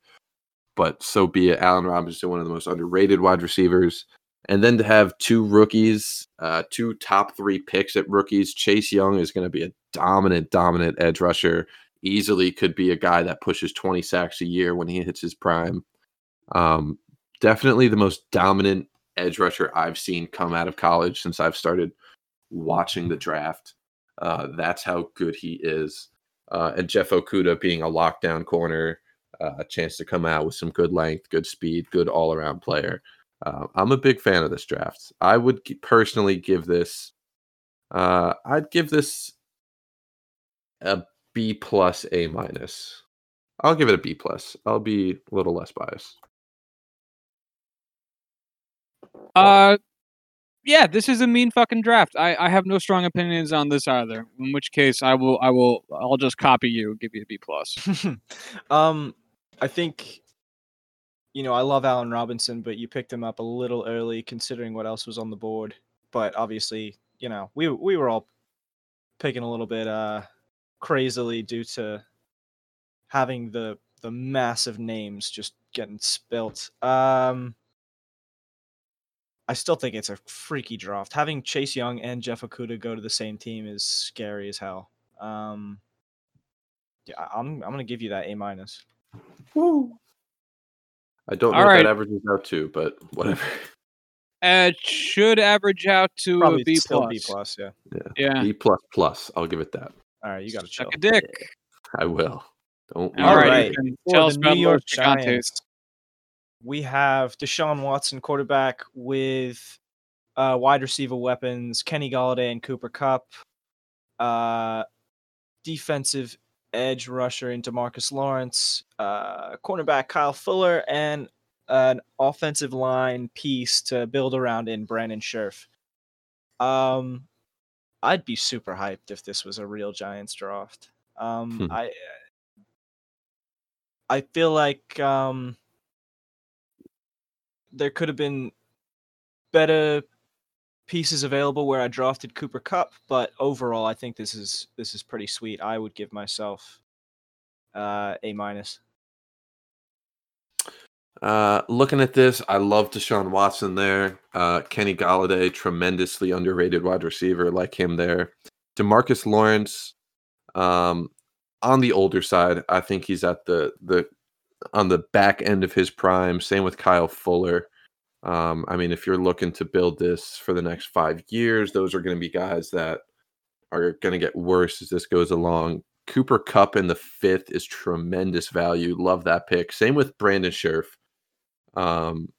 But so be it. Allen Robinson, one of the most underrated wide receivers. And then to have two rookies, uh, two top three picks at rookies. Chase Young is going to be a dominant, dominant edge rusher. Easily could be a guy that pushes 20 sacks a year when he hits his prime. Um, definitely the most dominant edge rusher I've seen come out of college since I've started watching the draft. Uh, that's how good he is. Uh, and Jeff Okudah being a lockdown corner, uh, a chance to come out with some good length, good speed, good all around player. Uh, I'm a big fan of this draft. I would personally give this. Uh, I'd give this a B plus, A minus. I'll give it a B plus. I'll be a little less biased. Uh, yeah, this is a mean fucking draft. I, I have no strong opinions on this either. In which case, I will I will I'll just copy you, give you a B plus. um, I think, you know, I love Allen Robinson, but you picked him up a little early considering what else was on the board. But obviously, you know, we we were all picking a little bit uh crazily due to having the the massive names just getting spilt. Um I still think it's a freaky draft. Having Chase Young and Jeff Okudah go to the same team is scary as hell. Um yeah, I- I'm I'm gonna give you that A minus. Woo. I don't know All what right. that averages out to, but whatever. Uh, it should average out to Probably a B still plus. B plus, yeah. Yeah, B plus plus. I'll give it that. All right, you got to chill. suck a dick. I will. Don't. All right, right. Tell the us about New York Los Giants, we have Deshaun Watson, quarterback, with uh, wide receiver weapons Kenny Golladay and Cooper Kupp. Uh, defensive edge rusher in DeMarcus Lawrence, uh, cornerback Kyle Fuller, and an offensive line piece to build around in Brandon Scherff. Um, I'd be super hyped if this was a real Giants draft. Um, Hmm. I I feel like um, there could have been better pieces available where I drafted Cooper Kupp, but overall, I think this is this is pretty sweet. I would give myself uh, a minus. Uh, looking at this, I love Deshaun Watson there. Uh, Kenny Golladay, tremendously underrated wide receiver, like him there. Demarcus Lawrence, um, on the older side, I think he's at the the on the back end of his prime. Same with Kyle Fuller. Um, I mean, if you're looking to build this for the next five years, those are going to be guys that are going to get worse as this goes along. Cooper Kupp in the fifth is tremendous value. Love that pick. Same with Brandon Scherff. Um,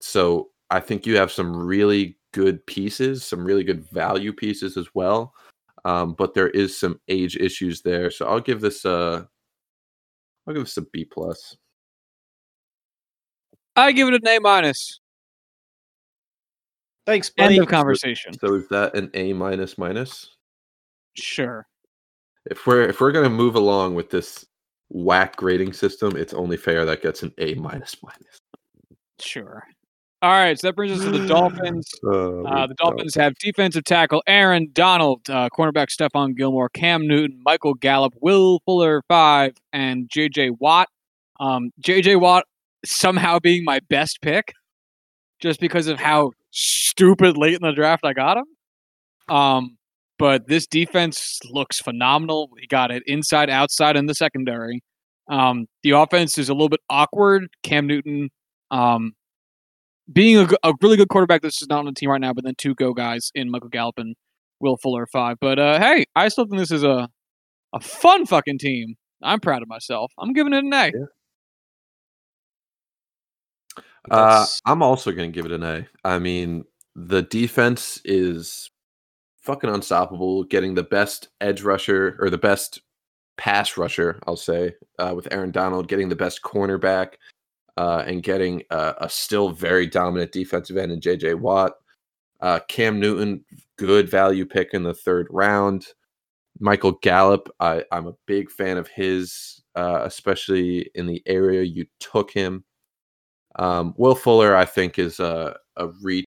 so I think you have some really good pieces, some really good value pieces as well. Um, but there is some age issues there. So I'll give this a I'll give this a B plus. I give it an A minus. Thanks, End of conversation. So is that an A minus minus? Sure. If we're if we're gonna move along with this whack grading system, it's only fair that gets an A minus minus. Sure. All right, so that brings us to the Dolphins. Uh, Uh, the Dolphins have defensive tackle Aaron Donald, uh, cornerback Stephon Gilmore, Cam Newton, Michael Gallup, Will Fuller, five, and J.J. Watt. Um, J.J. Watt somehow being my best pick, just because of how stupid late in the draft I got him. Um, but this defense looks phenomenal. He got it inside, outside, in the secondary. Um, the offense is a little bit awkward. Cam Newton, um, being a really good quarterback this is not on the team right now, but then two go guys in Michael Gallup and Will Fuller five. But uh, hey, I still think this is a a fun fucking team. I'm proud of myself. I'm giving it an A. Uh, I'm also going to give it an A. I mean, the defense is fucking unstoppable. Getting the best edge rusher or the best pass rusher, I'll say, uh, with Aaron Donald, getting the best cornerback, uh, and getting uh, a still very dominant defensive end in J.J. Watt. Uh, Cam Newton, good value pick in the third round. Michael Gallup, I, I'm a big fan of his, uh, especially in the area you took him. Um, Will Fuller, I think, is a, a reach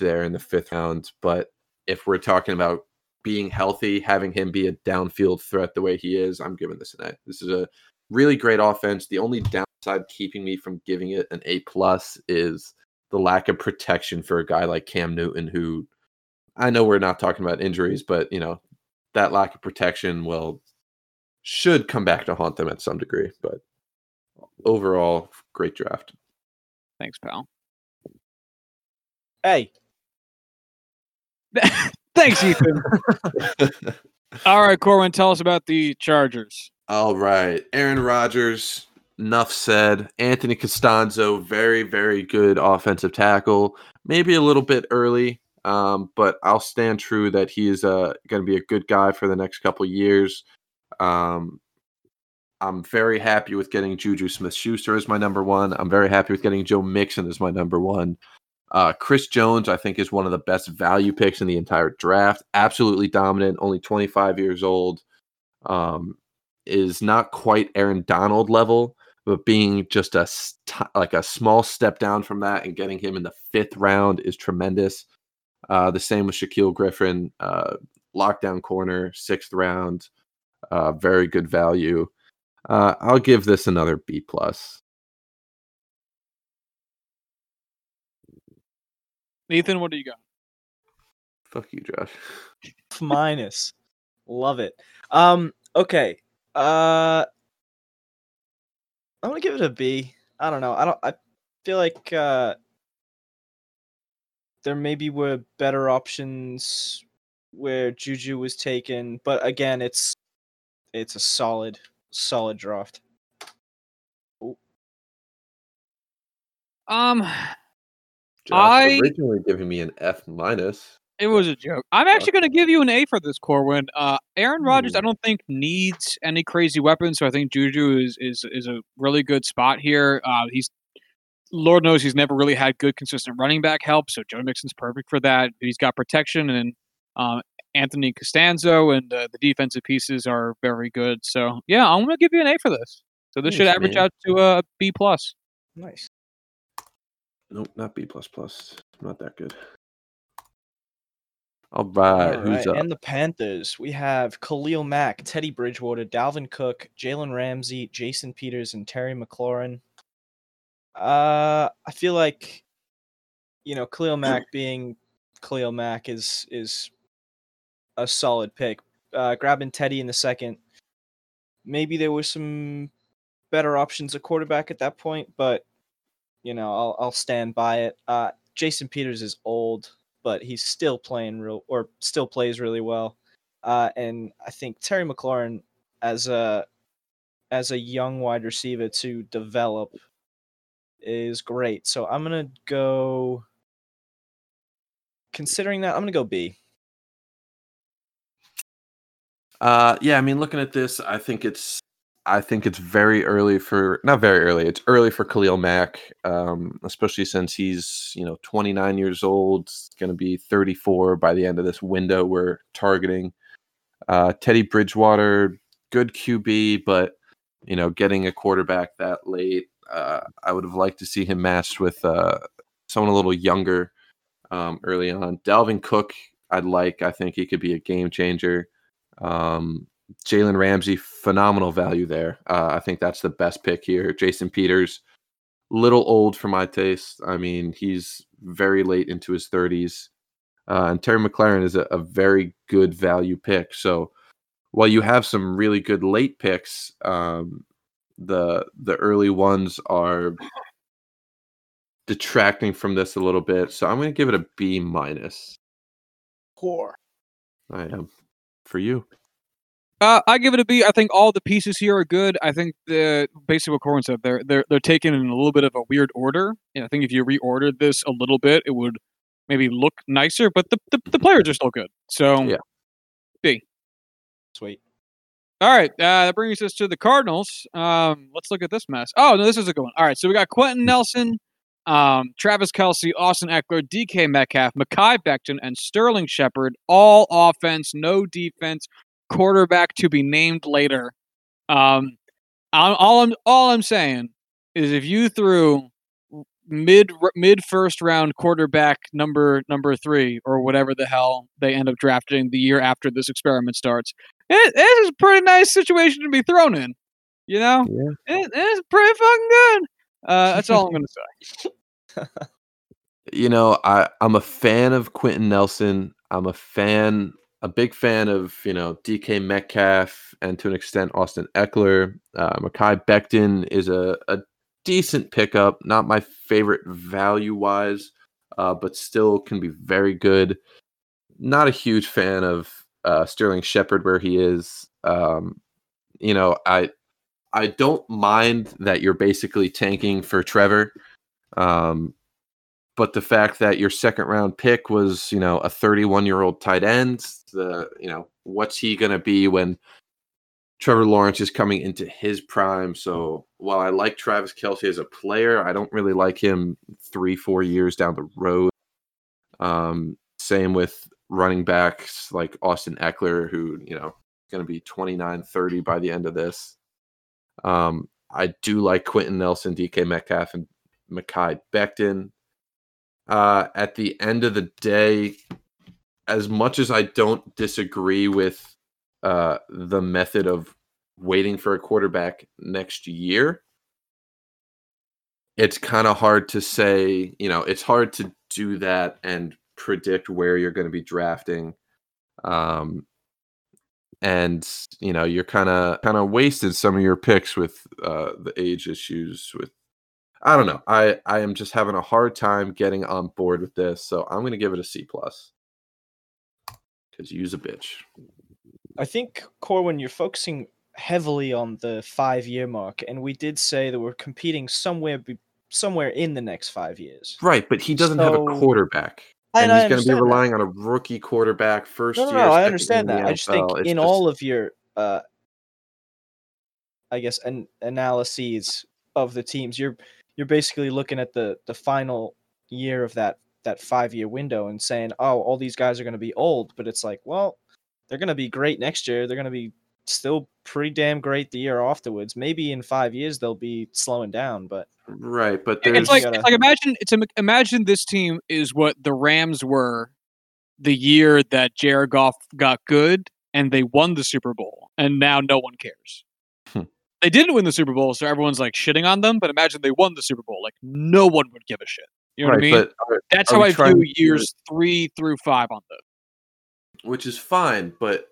there in the fifth round. But if we're talking about being healthy, having him be a downfield threat the way he is, I'm giving this an A. This is a really great offense. The only downside keeping me from giving it an A plus is the lack of protection for a guy like Cam Newton, who I know we're not talking about injuries, but you know that lack of protection will should come back to haunt them at some degree. But overall, great draft. Thanks, pal. hey, Thanks, Ethan. All right, Corwin, tell us about the Chargers. All right. Aaron Rodgers, enough said. Anthony Castonzo, very, very good offensive tackle. Maybe a little bit early, um, but I'll stand true that he is uh, going to be a good guy for the next couple years. Um, I'm very happy with getting Juju Smith Schuster as my number one. I'm very happy with getting Joe Mixon as my number one. Uh, Chris Jones, I think, is one of the best value picks in the entire draft. Absolutely dominant, only 25 years old. Um, is not quite Aaron Donald level, but being just a st- like a small step down from that and getting him in the fifth round is tremendous. Uh, the same with Shaquill Griffin, uh, lockdown corner, sixth round, uh, very good value. Uh, I'll give this another B plus. Ethan, what do you got? Fuck you, Josh. Minus. Love it. Um, okay. Uh I'm gonna give it a B. I don't know. I don't I feel like uh there maybe were better options where Juju was taken, but again it's it's a solid, solid draft. Um, Josh I- originally giving me an F minus. it was a joke. I'm actually going to give you an A for this, Corwin. Uh, Aaron Rodgers, I don't think needs any crazy weapons, so I think Juju is is is a really good spot here. Uh, he's Lord knows he's never really had good consistent running back help, so Joe Mixon's perfect for that. He's got protection, and uh, Anthony Castonzo and uh, the defensive pieces are very good. So yeah, I'm going to give you an A for this. So this should average man. out to a B plus. Nice. Nope, not B plus plus. Not that good. All right, who's Alright, up? And the Panthers, we have Khalil Mack, Teddy Bridgewater, Dalvin Cook, Jalen Ramsey, Jason Peters, and Terry McLaurin. Uh, I feel like, you know, Khalil Mack being Khalil Mack is is a solid pick. Uh, grabbing Teddy in the second, maybe there was some better options at quarterback at that point, but you know, I'll I'll stand by it. Uh, Jason Peters is old, but he's still playing real or still plays really well. Uh, and I think Terry McLaurin as a as a young wide receiver to develop is great. So I'm gonna go. Considering that, I'm gonna go B. Uh, yeah, I mean, looking at this, I think it's I think it's very early for not very early. It's early for Khalil Mack, um, especially since he's you know 29 years old. Going to be 34 by the end of this window we're targeting. Uh, Teddy Bridgewater, good QB, but you know getting a quarterback that late, uh, I would have liked to see him matched with uh, someone a little younger um, early on. Dalvin Cook, I'd like. I think he could be a game changer. Um, Jalen Ramsey, phenomenal value there. Uh, I think that's the best pick here. Jason Peters, little old for my taste. I mean, he's very late into his 30s. Uh, and Terry McLaurin is a, a, very good value pick. So while you have some really good late picks, um, the the early ones are detracting from this a little bit. So I'm going to give it a B minus. Poor. I am for you. Uh, I give it a B. I think all the pieces here are good. I think the basically what Corwin said, they're they're they're taken in a little bit of a weird order. And I think if you reordered this a little bit, it would maybe look nicer. But the the, the players are still good. So yeah, B. Sweet. All right, uh, that brings us to the Cardinals. Um, let's look at this mess. Oh no, this is a good one. All right, so we got Quenton Nelson, um, Travis Kelce, Austin Ekeler, DK Metcalf, Mekhi Becton, and Sterling Shepard. All offense, no defense quarterback to be named later. Um, I'm, all I'm all I'm saying is if you threw mid mid first round quarterback number number three or whatever the hell they end up drafting the year after this experiment starts, it, it is a pretty nice situation to be thrown in. You know, yeah. it, it's pretty fucking good. Uh, that's all I'm gonna say. you know, I I'm a fan of Quenton Nelson. I'm a fan a big fan of you know DK Metcalf and to an extent Austin Ekeler. Uh, Mekhi Becton is a, a decent pickup, not my favorite value wise, uh, but still can be very good. Not a huge fan of uh, Sterling Shepard where he is. Um, you know, I I don't mind that you're basically tanking for Trevor. Um, but the fact that your second round pick was, you know, a 31 year old tight end, the, you know, what's he going to be when Trevor Lawrence is coming into his prime? So while I like Travis Kelce as a player, I don't really like him three, four years down the road. Um, same with running backs like Austin Ekeler, who, you know, is going to be 29, 30 by the end of this. Um, I do like Quenton Nelson, DK Metcalf, and Mekhi Becton uh, at the end of the day, as much as I don't disagree with uh, the method of waiting for a quarterback next year, it's kind of hard to say, you know, it's hard to do that and predict where you're going to be drafting. Um, and you know you're kind of kind of wasted some of your picks with uh, the age issues with I don't know. I I am just having a hard time getting on board with this, so I'm going to give it a C plus. Because you use a bitch. I think Corwin, you're focusing heavily on the five year mark, and we did say that we're competing somewhere be, somewhere in the next five years. Right, but he doesn't so, have a quarterback. And, and he's going to be relying that. on a rookie quarterback first no, no, year. No, I understand that. I just think it's in just... all of your, uh, I guess, an analyses of the teams, you're you're basically looking at the the final year of that that five year window and saying, oh, all these guys are going to be old, but it's like, well, they're going to be great next year. They're going to be still pretty damn great the year afterwards. Maybe in five years they'll be slowing down, but right. But it's like, gotta... it's like imagine it's imagine this team is what the Rams were the year that Jared Goff got good and they won the Super Bowl, and now no one cares. Hmm. They didn't win the Super Bowl, so everyone's like shitting on them. But imagine they won the Super Bowl, like no one would give a shit. You know right, what I mean? but are- That's are how I view years three through five on this. which is fine. But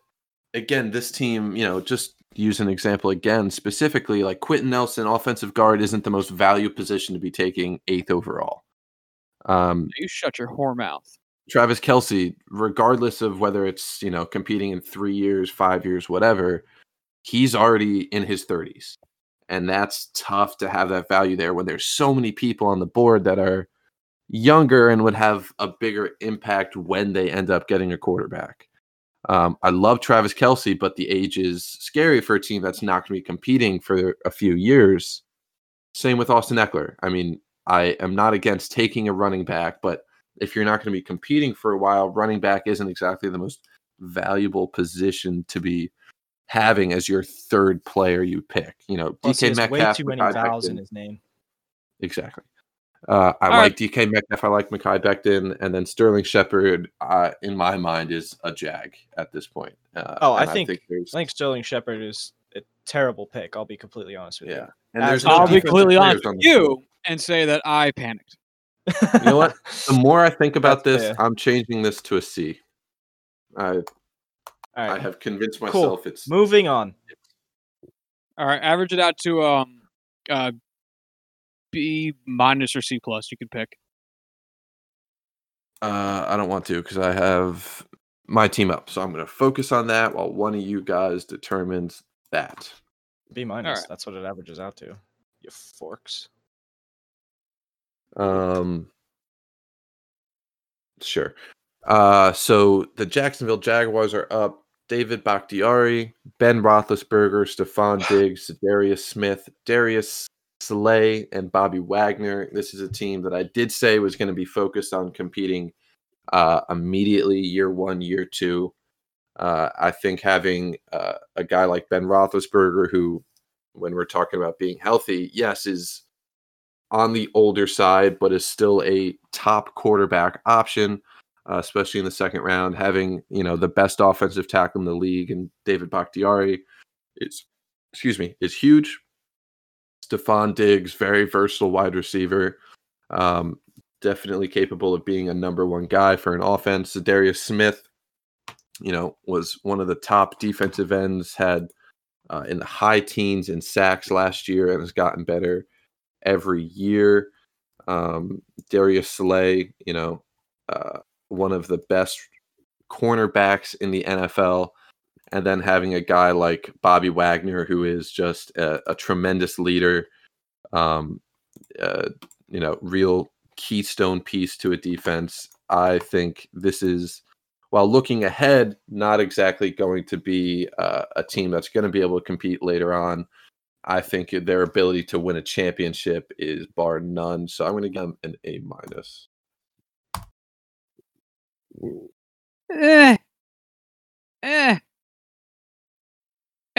again, this team, you know, just use an example again, specifically like Quenton Nelson, offensive guard, isn't the most value position to be taking eighth overall. Um, You shut your whore mouth. Travis Kelce, regardless of whether it's you know competing in three years, five years, whatever, he's already in his thirties, and that's tough to have that value there when there's so many people on the board that are younger and would have a bigger impact when they end up getting a quarterback. Um, I love Travis Kelce, but the age is scary for a team that's not going to be competing for a few years. Same with Austin Ekeler. I mean, I am not against taking a running back, but if you're not going to be competing for a while, running back isn't exactly the most valuable position to be having as your third player you pick. You know, Plus, DK Metcalf. way too many vowels in his name. Exactly. Uh, I All like right. DK Metcalf. I like Mekhi Becton, and then Sterling Shepard. Uh, in my mind, is a jag at this point. Uh, Oh, I and think- there's, I think Sterling Shepard is a terrible pick. I'll be completely honest with yeah, you. and As there's I'll be completely honest with the board. you and say that I panicked. You know what? The more I think about That's this, fair. I'm changing this to a C. I All I have convinced Cool. myself it's moving on. All right, average it out to um, uh, B minus or C plus. You can pick. Uh, I don't want to because I have my team up, so I'm going to focus on that while one of you guys determines that. B minus. right. That's what it averages out to. You forks. Um, sure. Uh, so the Jacksonville Jaguars are up. David Bakhtiari, Ben Roethlisberger, Stefon Diggs, Darius Smith, Darius Slay, and Bobby Wagner. This is a team that I did say was going to be focused on competing uh, immediately year one, year two. Uh, I think having uh, a guy like Ben Roethlisberger, who, when we're talking about being healthy, yes, is on the older side, but is still a top quarterback option, uh, especially in the second round. Having you know the best offensive tackle in the league and David Bakhtiari is, excuse me, is huge. Stefon Diggs, very versatile wide receiver, um, definitely capable of being a number one guy for an offense. Darius Smith, you know, was one of the top defensive ends, had uh, in the high teens in sacks last year, and has gotten better every year. Um, Darius Slay, you know, uh, one of the best cornerbacks in the NFL. And then having a guy like Bobby Wagner, who is just a, a tremendous leader, um, uh, you know, real keystone piece to a defense. I think this is, while looking ahead, not exactly going to be uh, a team that's going to be able to compete later on. I think their ability to win a championship is bar none. So I'm going to give them an A minus. Eh. Eh.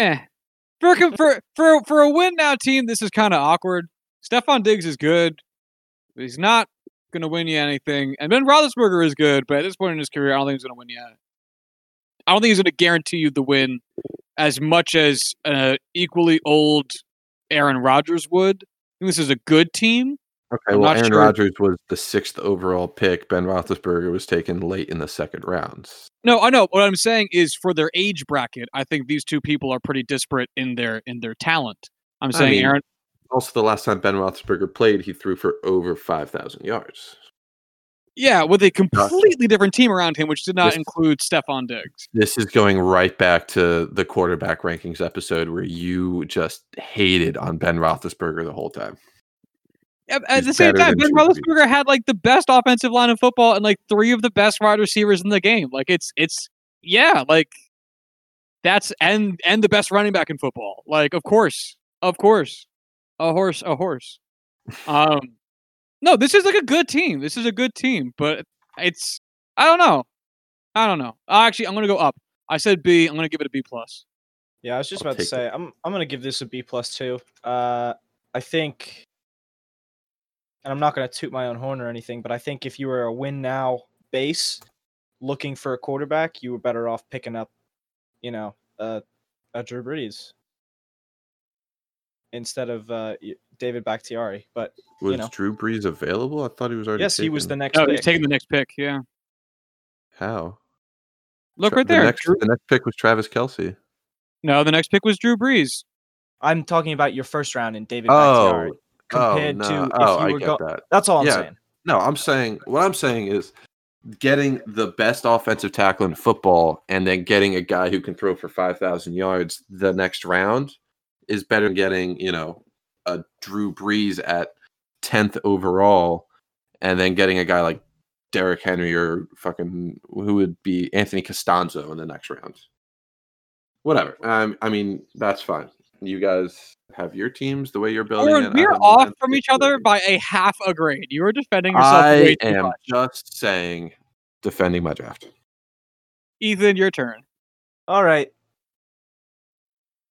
Eh. For, for for for a win now team, this is kind of awkward. Stefon Diggs is good. He's not going to win you anything. And Ben Roethlisberger is good, but at this point in his career, I don't think he's going to win you. I don't think he's going to guarantee you the win as much as an equally old Aaron Rodgers would. I think this is a good team. Okay, I'm well, Aaron sure- Rodgers was the sixth overall pick. Ben Roethlisberger was taken late in the second round. No, I know. What I'm saying is for their age bracket, I think these two people are pretty disparate in their in their talent. I'm I saying mean, Aaron Also, the last time Ben Roethlisberger played, he threw for over 5,000 yards. Yeah, with a completely different team around him, which did not This- include Stefon Diggs. This is going right back to the quarterback rankings episode where you just hated on Ben Roethlisberger the whole time. At, at He's the same time, Ben Roethlisberger had like the best offensive line in football and like three of the best wide receivers in the game. Like it's it's yeah, like that's and and the best running back in football. Like of course, of course, a horse, a horse. Um, no, this is like a good team. This is a good team, but it's I don't know, I don't know. Actually, I'm gonna go up. I said B. I'm gonna give it a B plus. Yeah, I was just I'll about to take say I'm I'm gonna give this a B plus too. Uh, I think, and I'm not gonna toot my own horn or anything, but I think if you were a win now base looking for a quarterback, you were better off picking up, you know, uh, a Drew Brees. instead of uh, David Bakhtiari. But Was know. Drew Brees available? I thought he was already. yes, he was the next. Oh, pick. he's taking the next pick. Yeah. How? Look Tra- right the there. Next, Drew- the next pick was Travis Kelce. no, the next pick was Drew Brees. I'm talking about your first round in David Oh, Bakhtiari compared oh, no. to oh, you I get go- that. That's all I'm Yeah. saying. No, I'm saying what I'm saying is getting the best offensive tackle in football and then getting a guy who can throw for 5,000 yards the next round is better than getting, you know, a Drew Brees at 10th overall and then getting a guy like Derrick Henry or fucking who would be Anthony Castonzo in the next round. Whatever. Um, I mean, that's fine. You guys have your teams the way you're building Oren, it. we're off from each other by a half a grade. You are defending yourself I way too am much. just saying, defending my draft. Ethan, your turn. All right.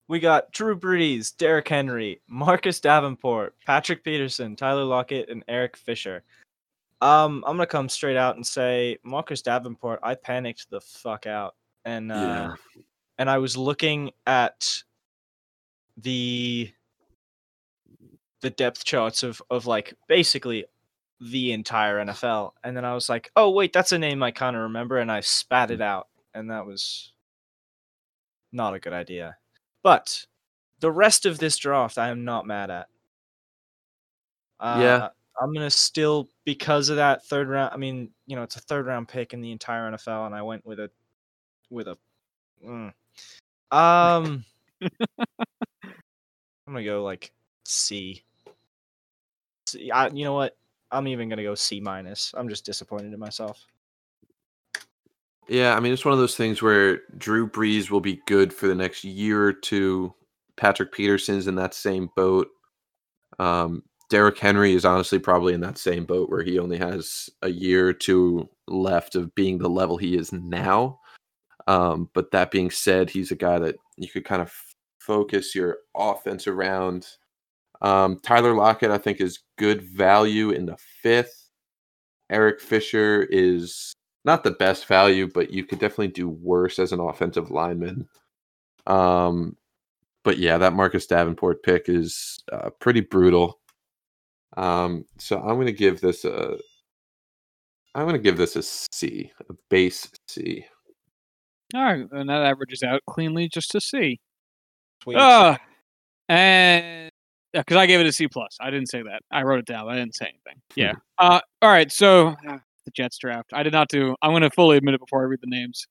We got Drew Brees, Derrick Henry, Marcus Davenport, Patrick Peterson, Tyler Lockett, and Eric Fisher. Um, I'm gonna come straight out and say Marcus Davenport. I panicked the fuck out, and uh, Yeah. and I was looking at the the depth charts of of like basically the entire NFL, and then I was like, oh wait, that's a name I kind of remember, and I spat it out, and that was not a good idea. But the rest of this draft, I am not mad at. Uh, Yeah. I'm gonna still because of that third round. I mean, you know, it's a third round pick in the entire NFL, and I went with a with a. mm. Um, I'm gonna go like C. C I, you know what? I'm even gonna go C minus. I'm just disappointed in myself. Yeah, I mean, it's one of those things where Drew Brees will be good for the next year or two. Patrick Peterson's in that same boat. Um, Derrick Henry is honestly probably in that same boat where he only has a year or two left of being the level he is now. Um, but that being said, he's a guy that you could kind of focus your offense around. Um, Tyler Lockett, I think, is good value in the fifth. Eric Fisher is not the best value, but you could definitely do worse as an offensive lineman. Um, but yeah, that Marcus Davenport pick is uh, pretty brutal. Um, so I'm going to give this a. I'm going to give this a C, a base C. All right, and that averages out cleanly just to see. Sweet. Uh, and yeah, because I gave it a C plus. I didn't say that. I wrote it down. I didn't say anything. Yeah. Uh, all right. So the Jets draft. I did not do. I'm going to fully admit it before I read the names.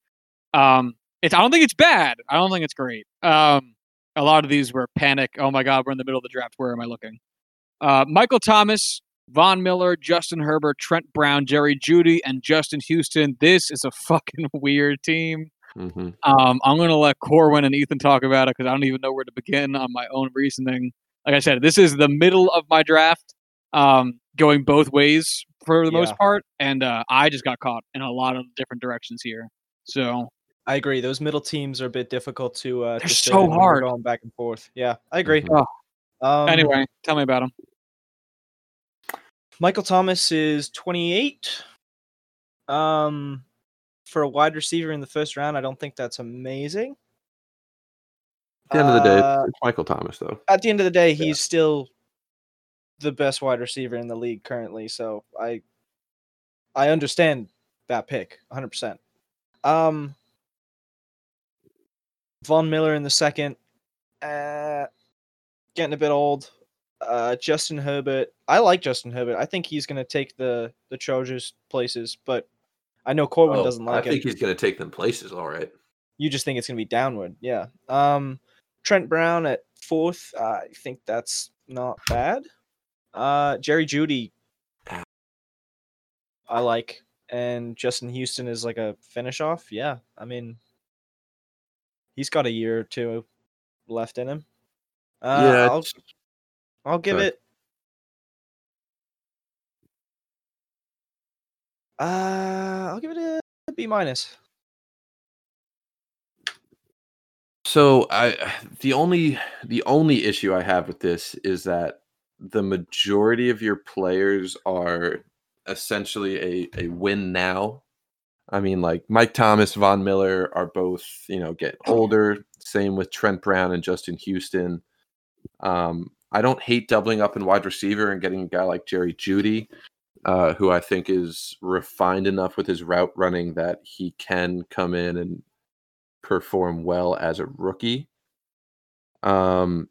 Um, it's. I don't think it's bad. I don't think it's great. Um, a lot of these were panic. Oh my God, we're in the middle of the draft. Where am I looking? Uh, Michael Thomas, Von Miller, Justin Herbert, Trent Brown, Jerry Jeudy, and Justin Houston. This is a fucking weird team. Hmm Um, I'm going to let Corwin and Ethan talk about it because I don't even know where to begin on my own reasoning. Like I said, this is the middle of my draft, um, going both ways for the most part, and uh, I just got caught in a lot of different directions here. So I agree. Those middle teams are a bit difficult to. Uh, They're to so in when we're hard. Going back and forth. Yeah, I agree. Mhm. Um, anyway, tell me about him. Michael Thomas is 28. Um, for a wide receiver in the first round, I don't think that's amazing. At the end of the day, Uh, it's Michael Thomas, though. at the end of the day, Yeah. he's still the best wide receiver in the league currently. So I, I understand that pick 100. percent Um, Von Miller in the second, uh, getting a bit old. Uh, Justin Herbert, I like Justin Herbert. I think he's gonna take the the Chargers places, but I know Corwin Oh, doesn't like it. I think it. he's going to take them places, all right. You just think it's gonna be downward, yeah. Um, Trent Brown at fourth, uh, I think that's not bad. Uh, Jerry Jeudy, Ah. I like, and Justin Houston is like a finish off. Yeah, I mean, he's got a year or two left in him. Uh, yeah, I'll I'll give sorry. it. Uh, I'll give it a B minus. So I the only the only issue I have with this is that the majority of your players are essentially a, a win now. I mean, like Mike Thomas, Von Miller are both, you know, getting older. Same with Trent Brown and Justin Houston. Um, I don't hate doubling up in wide receiver and getting a guy like Jerry Jeudy, uh, who I think is refined enough with his route running that he can come in and perform well as a rookie. Um,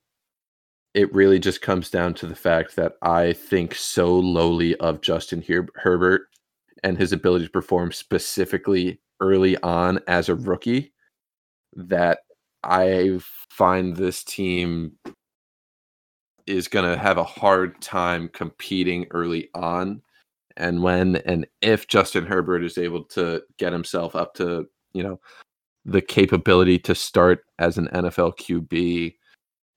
it really just comes down to the fact that I think so lowly of Justin Her- Herbert and his ability to perform specifically early on as a rookie that I find this team is going to have a hard time competing early on. And when and if Justin Herbert is able to get himself up to, you know, the capability to start as an NFL QB,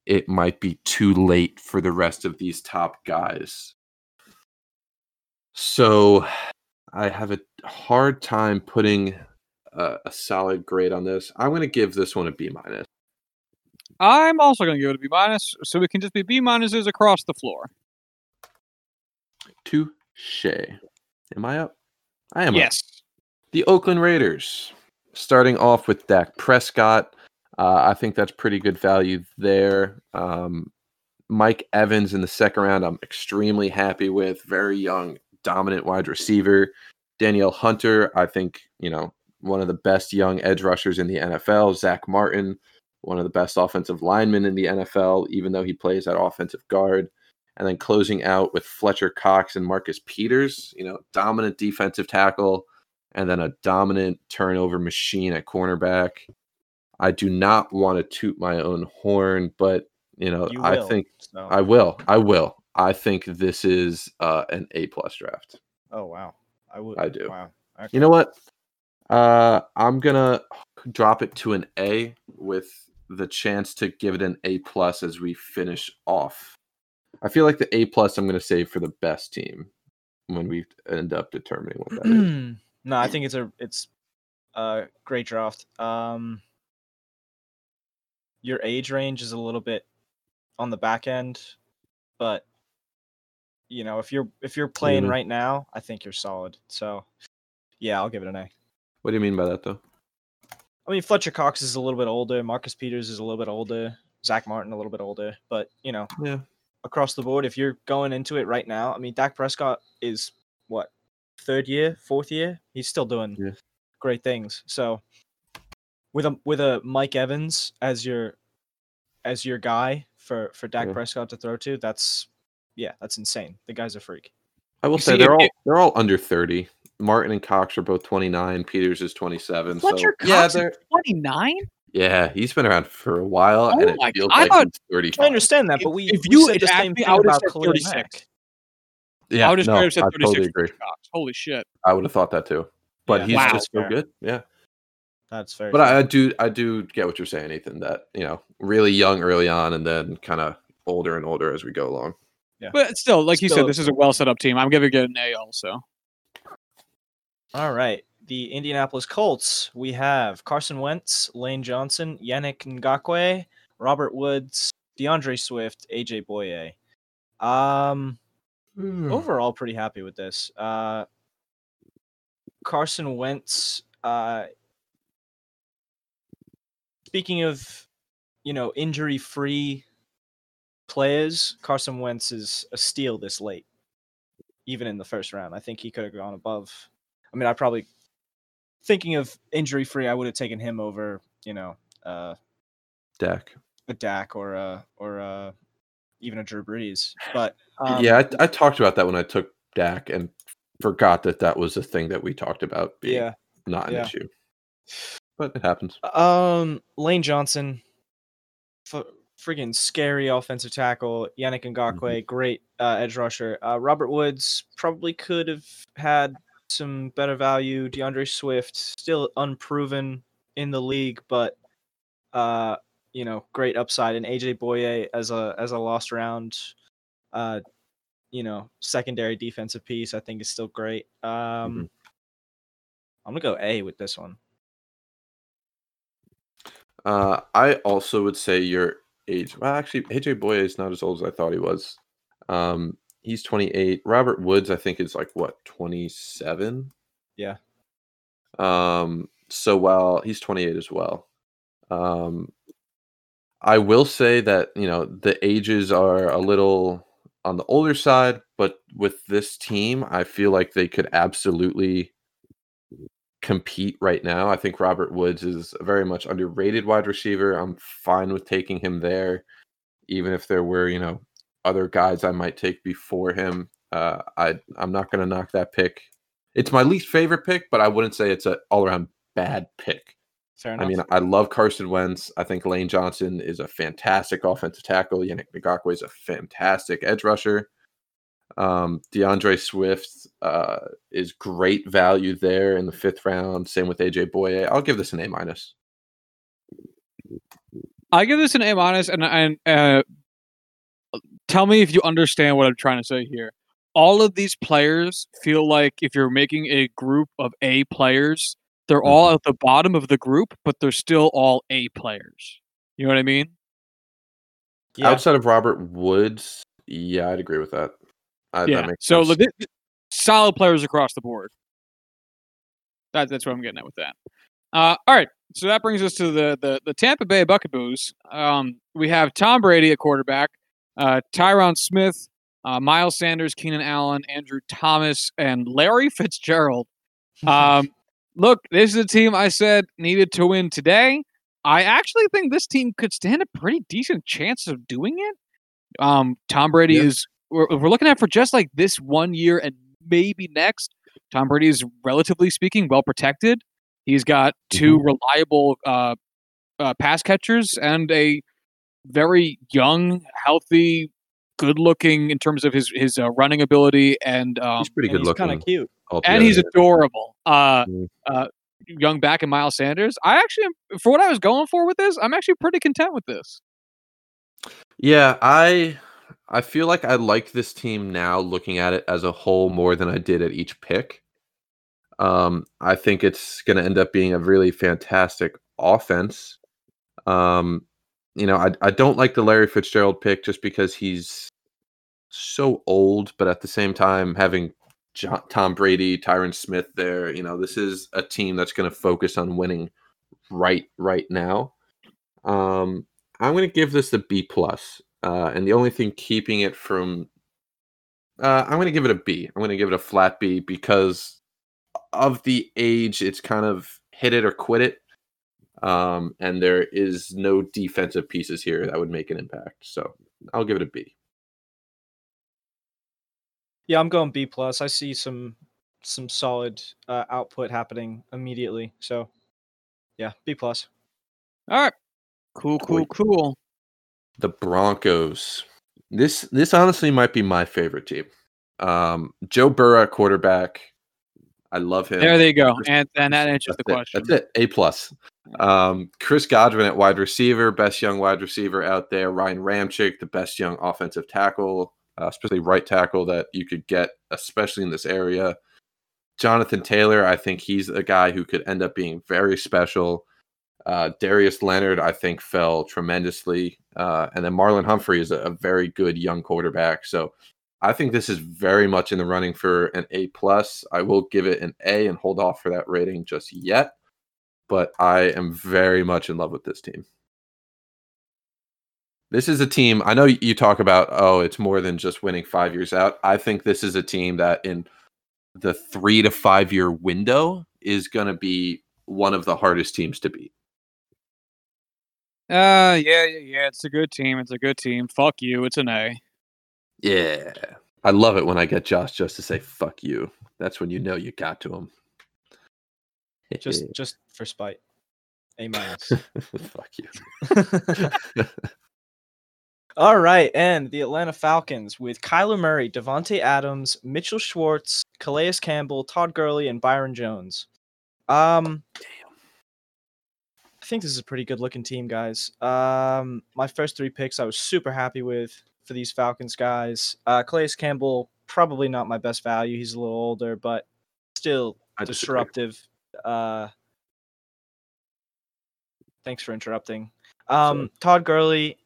it might be too late for the rest of these top guys. So I have a hard time putting a, a solid grade on this. I'm going to give this one a B minus. I'm also going to give it a B minus, so we can just be B minuses across the floor. Touche. Am I up? I am. Yes. Up. The Oakland Raiders, starting off with Dak Prescott. Uh, I think that's pretty good value there. Um, Mike Evans in the second round, I'm extremely happy with. Very young, dominant wide receiver. Danielle Hunter, I think, you know, one of the best young edge rushers in the NFL. Zack Martin, one of the best offensive linemen in the NFL, even though he plays at offensive guard. And then closing out with Fletcher Cox and Marcus Peters, you know, dominant defensive tackle, and then a dominant turnover machine at cornerback. I do not want to toot my own horn, but you know, You I will, think so- I will. I will. I think this is uh, an A plus draft. Oh wow, I would. I do. Wow. Okay. You know what? Uh, I'm gonna drop it to an A with the chance to give it an A plus as we finish off. I feel like the A plus I'm gonna save for the best team when we end up determining what that is. no, I think it's a it's a great draft. Um, your age range is a little bit on the back end, but you know if you're if you're playing mean? right now, I think you're solid. So yeah, I'll give it an A. What do you mean by that though? I mean, Fletcher Cox is a little bit older. Marcus Peters is a little bit older. Zack Martin a little bit older. But you know, Yeah. Across the board, if you're going into it right now, I mean, Dak Prescott is what third year, fourth year. He's still doing Yeah. great things. So with a with a Mike Evans as your as your guy for for Dak Yeah. Prescott to throw to, that's yeah, that's insane. The guy's a freak. I will You say see, they're if all they're all under 30. Martin and Cox are both 29. Peters is 27. Fletcher so yeah, Cox they're is 29? Yeah, he's been around for a while, Oh and it feels God, I like thought- he's 35. I understand that, but we if we you said had the asked same me, I thing would've about said Khalil 36. Mack. Yeah, I would just no, rather said I 36 totally agree. Holy shit. I would have thought that too, but Yeah, he's Wow. just so fair. good. Yeah, That's fair. but. I, I do I do get what you're saying, Ethan. That you know, really young early on, and then kind of older and older as we go along. Yeah, but still, like you said, this is a well set up team. I'm giving it an A also. All right. The Indianapolis Colts, we have Carson Wentz, Lane Johnson, Yannick Ngakoue, Robert Woods, D'Andre Swift, AJ Bouye. Um, Hmm. overall, pretty happy with this. Uh, Carson Wentz, uh, speaking of, you know, injury free players, Carson Wentz is a steal this late, even in the first round. I think he could have gone above. I mean, I probably thinking of injury free, I would have taken him over, you know, uh, Dak. a Dak or a or a, even a Drew Brees. But um, yeah, I, I talked about that when I took Dak and forgot that that was a thing that we talked about being yeah. not an yeah. issue. But it happens. Um, Lane Johnson, f- friggin' scary offensive tackle. Yannick Ngakoue, great uh, edge rusher. Uh, Robert Woods probably could have had some better value. D'Andre Swift, still unproven in the league, but uh, you know, great upside. And AJ Bouye as a as a lost round, uh, you know, secondary defensive piece, I think is still great. Um, I'm gonna go A with this one. Uh, I also would say your age. Well, actually, AJ Bouye is not as old as I thought he was. Um, he's 28. Robert Woods, I think, is like what 27. Yeah. Um. So while he's 28 as well, um, I will say that you know the ages are a little on the older side, but with this team, I feel like they could absolutely compete right now. I think Robert Woods is a very much underrated wide receiver. I'm fine with taking him there, even if there were you know other guys I might take before him. Uh, I I'm not going to knock that pick. It's my least favorite pick, but I wouldn't say it's an all around bad pick. Fair enough. I mean, I love Carson Wentz. I think Lane Johnson is a fantastic offensive tackle. Yannick Ngakoue is a fantastic edge rusher. Um, D'Andre Swift uh, is great value there in the fifth round. Same with AJ Bouye. I'll give this an A minus. I give this an A minus, and and uh, tell me if you understand what I'm trying to say here. All of these players feel like if you're making a group of A players, they're all Mm-hmm. at the bottom of the group, but they're still all A players. You know what I mean? yeah. Outside of Robert Woods, yeah, I'd agree with that. I, yeah. That makes so sense. legit- solid players across the board. That, that's what I'm getting at with that. Uh, all right. So that brings us to the the, the Tampa Bay Buccaneers. Um, we have Tom Brady at quarterback, uh, Tyron Smith, uh, Miles Sanders, Keenan Allen, Andrew Thomas, and Larry Fitzgerald. Um, look, this is a team I said needed to win today. I actually think this team could stand a pretty decent chance of doing it. Um, Tom Brady Yeah. is we're, we're looking at for just like this one year and maybe next. Tom Brady is relatively speaking well protected. He's got 2 reliable uh, uh, pass catchers and a very young, healthy, good-looking in terms of his his uh, running ability and um, he's pretty good he's kind of cute. and he's adorable. Uh, Mm. uh, young back and Miles Sanders. I actually, for what I was going for with this, I'm actually pretty content with this. Yeah, I I feel like I like this team now looking at it as a whole more than I did at each pick. Um, I think it's going to end up being a really fantastic offense. Um, you know, I I don't like the Larry Fitzgerald pick just because he's so old, but at the same time having John, Tom Brady, Tyron Smith there, you know, this is a team that's going to focus on winning right right now. Um, I'm going to give this a B plus, uh, and the only thing keeping it from, uh, I'm going to give it a B. I'm going to give it a flat B because of the age. It's kind of hit it or quit it, um, and there is no defensive pieces here that would make an impact. So I'll give it a B. Yeah, I'm going B plus. I see some some solid uh, output happening immediately. So, yeah, B plus. All right, cool, cool, cool. The Broncos. This this honestly might be my favorite team. Um, Joe Burrow quarterback. I love him. There they go, and and that answers the it. question. That's it. A plus. Um, Chris Godwin at wide receiver, best young wide receiver out there. Ryan Ramczyk, the best young offensive tackle, uh, especially right tackle that you could get, especially in this area. Jonathan Taylor, I think he's a guy who could end up being very special. Uh, Darius Leonard, I think, fell tremendously. Uh, and then Marlon Humphrey is a, a very good young quarterback. So I think this is very much in the running for an A plus. I will give it an A and hold off for that rating just yet. But I am very much in love with this team. This is a team. I know you talk about, oh, it's more than just winning five years out. I think this is a team that in the three to five year window is going to be one of the hardest teams to beat. Uh, yeah, yeah, yeah. It's a good team. It's a good team. Fuck you. It's an A. Yeah. I love it when I get Josh just to say fuck you. That's when you know you got to him. Just just for spite. A minus. fuck you. All right, and the Atlanta Falcons with Kyler Murray, Davante Adams, Mitchell Schwartz, Calais Campbell, Todd Gurley, and Byron Jones. Um, I think this is a pretty good looking team, guys. Um, my first three picks I was super happy with for these Falcons guys. Uh, Calais Campbell probably not my best value. He's a little older, but still disruptive. Uh, thanks for interrupting. Um, Todd Gurley,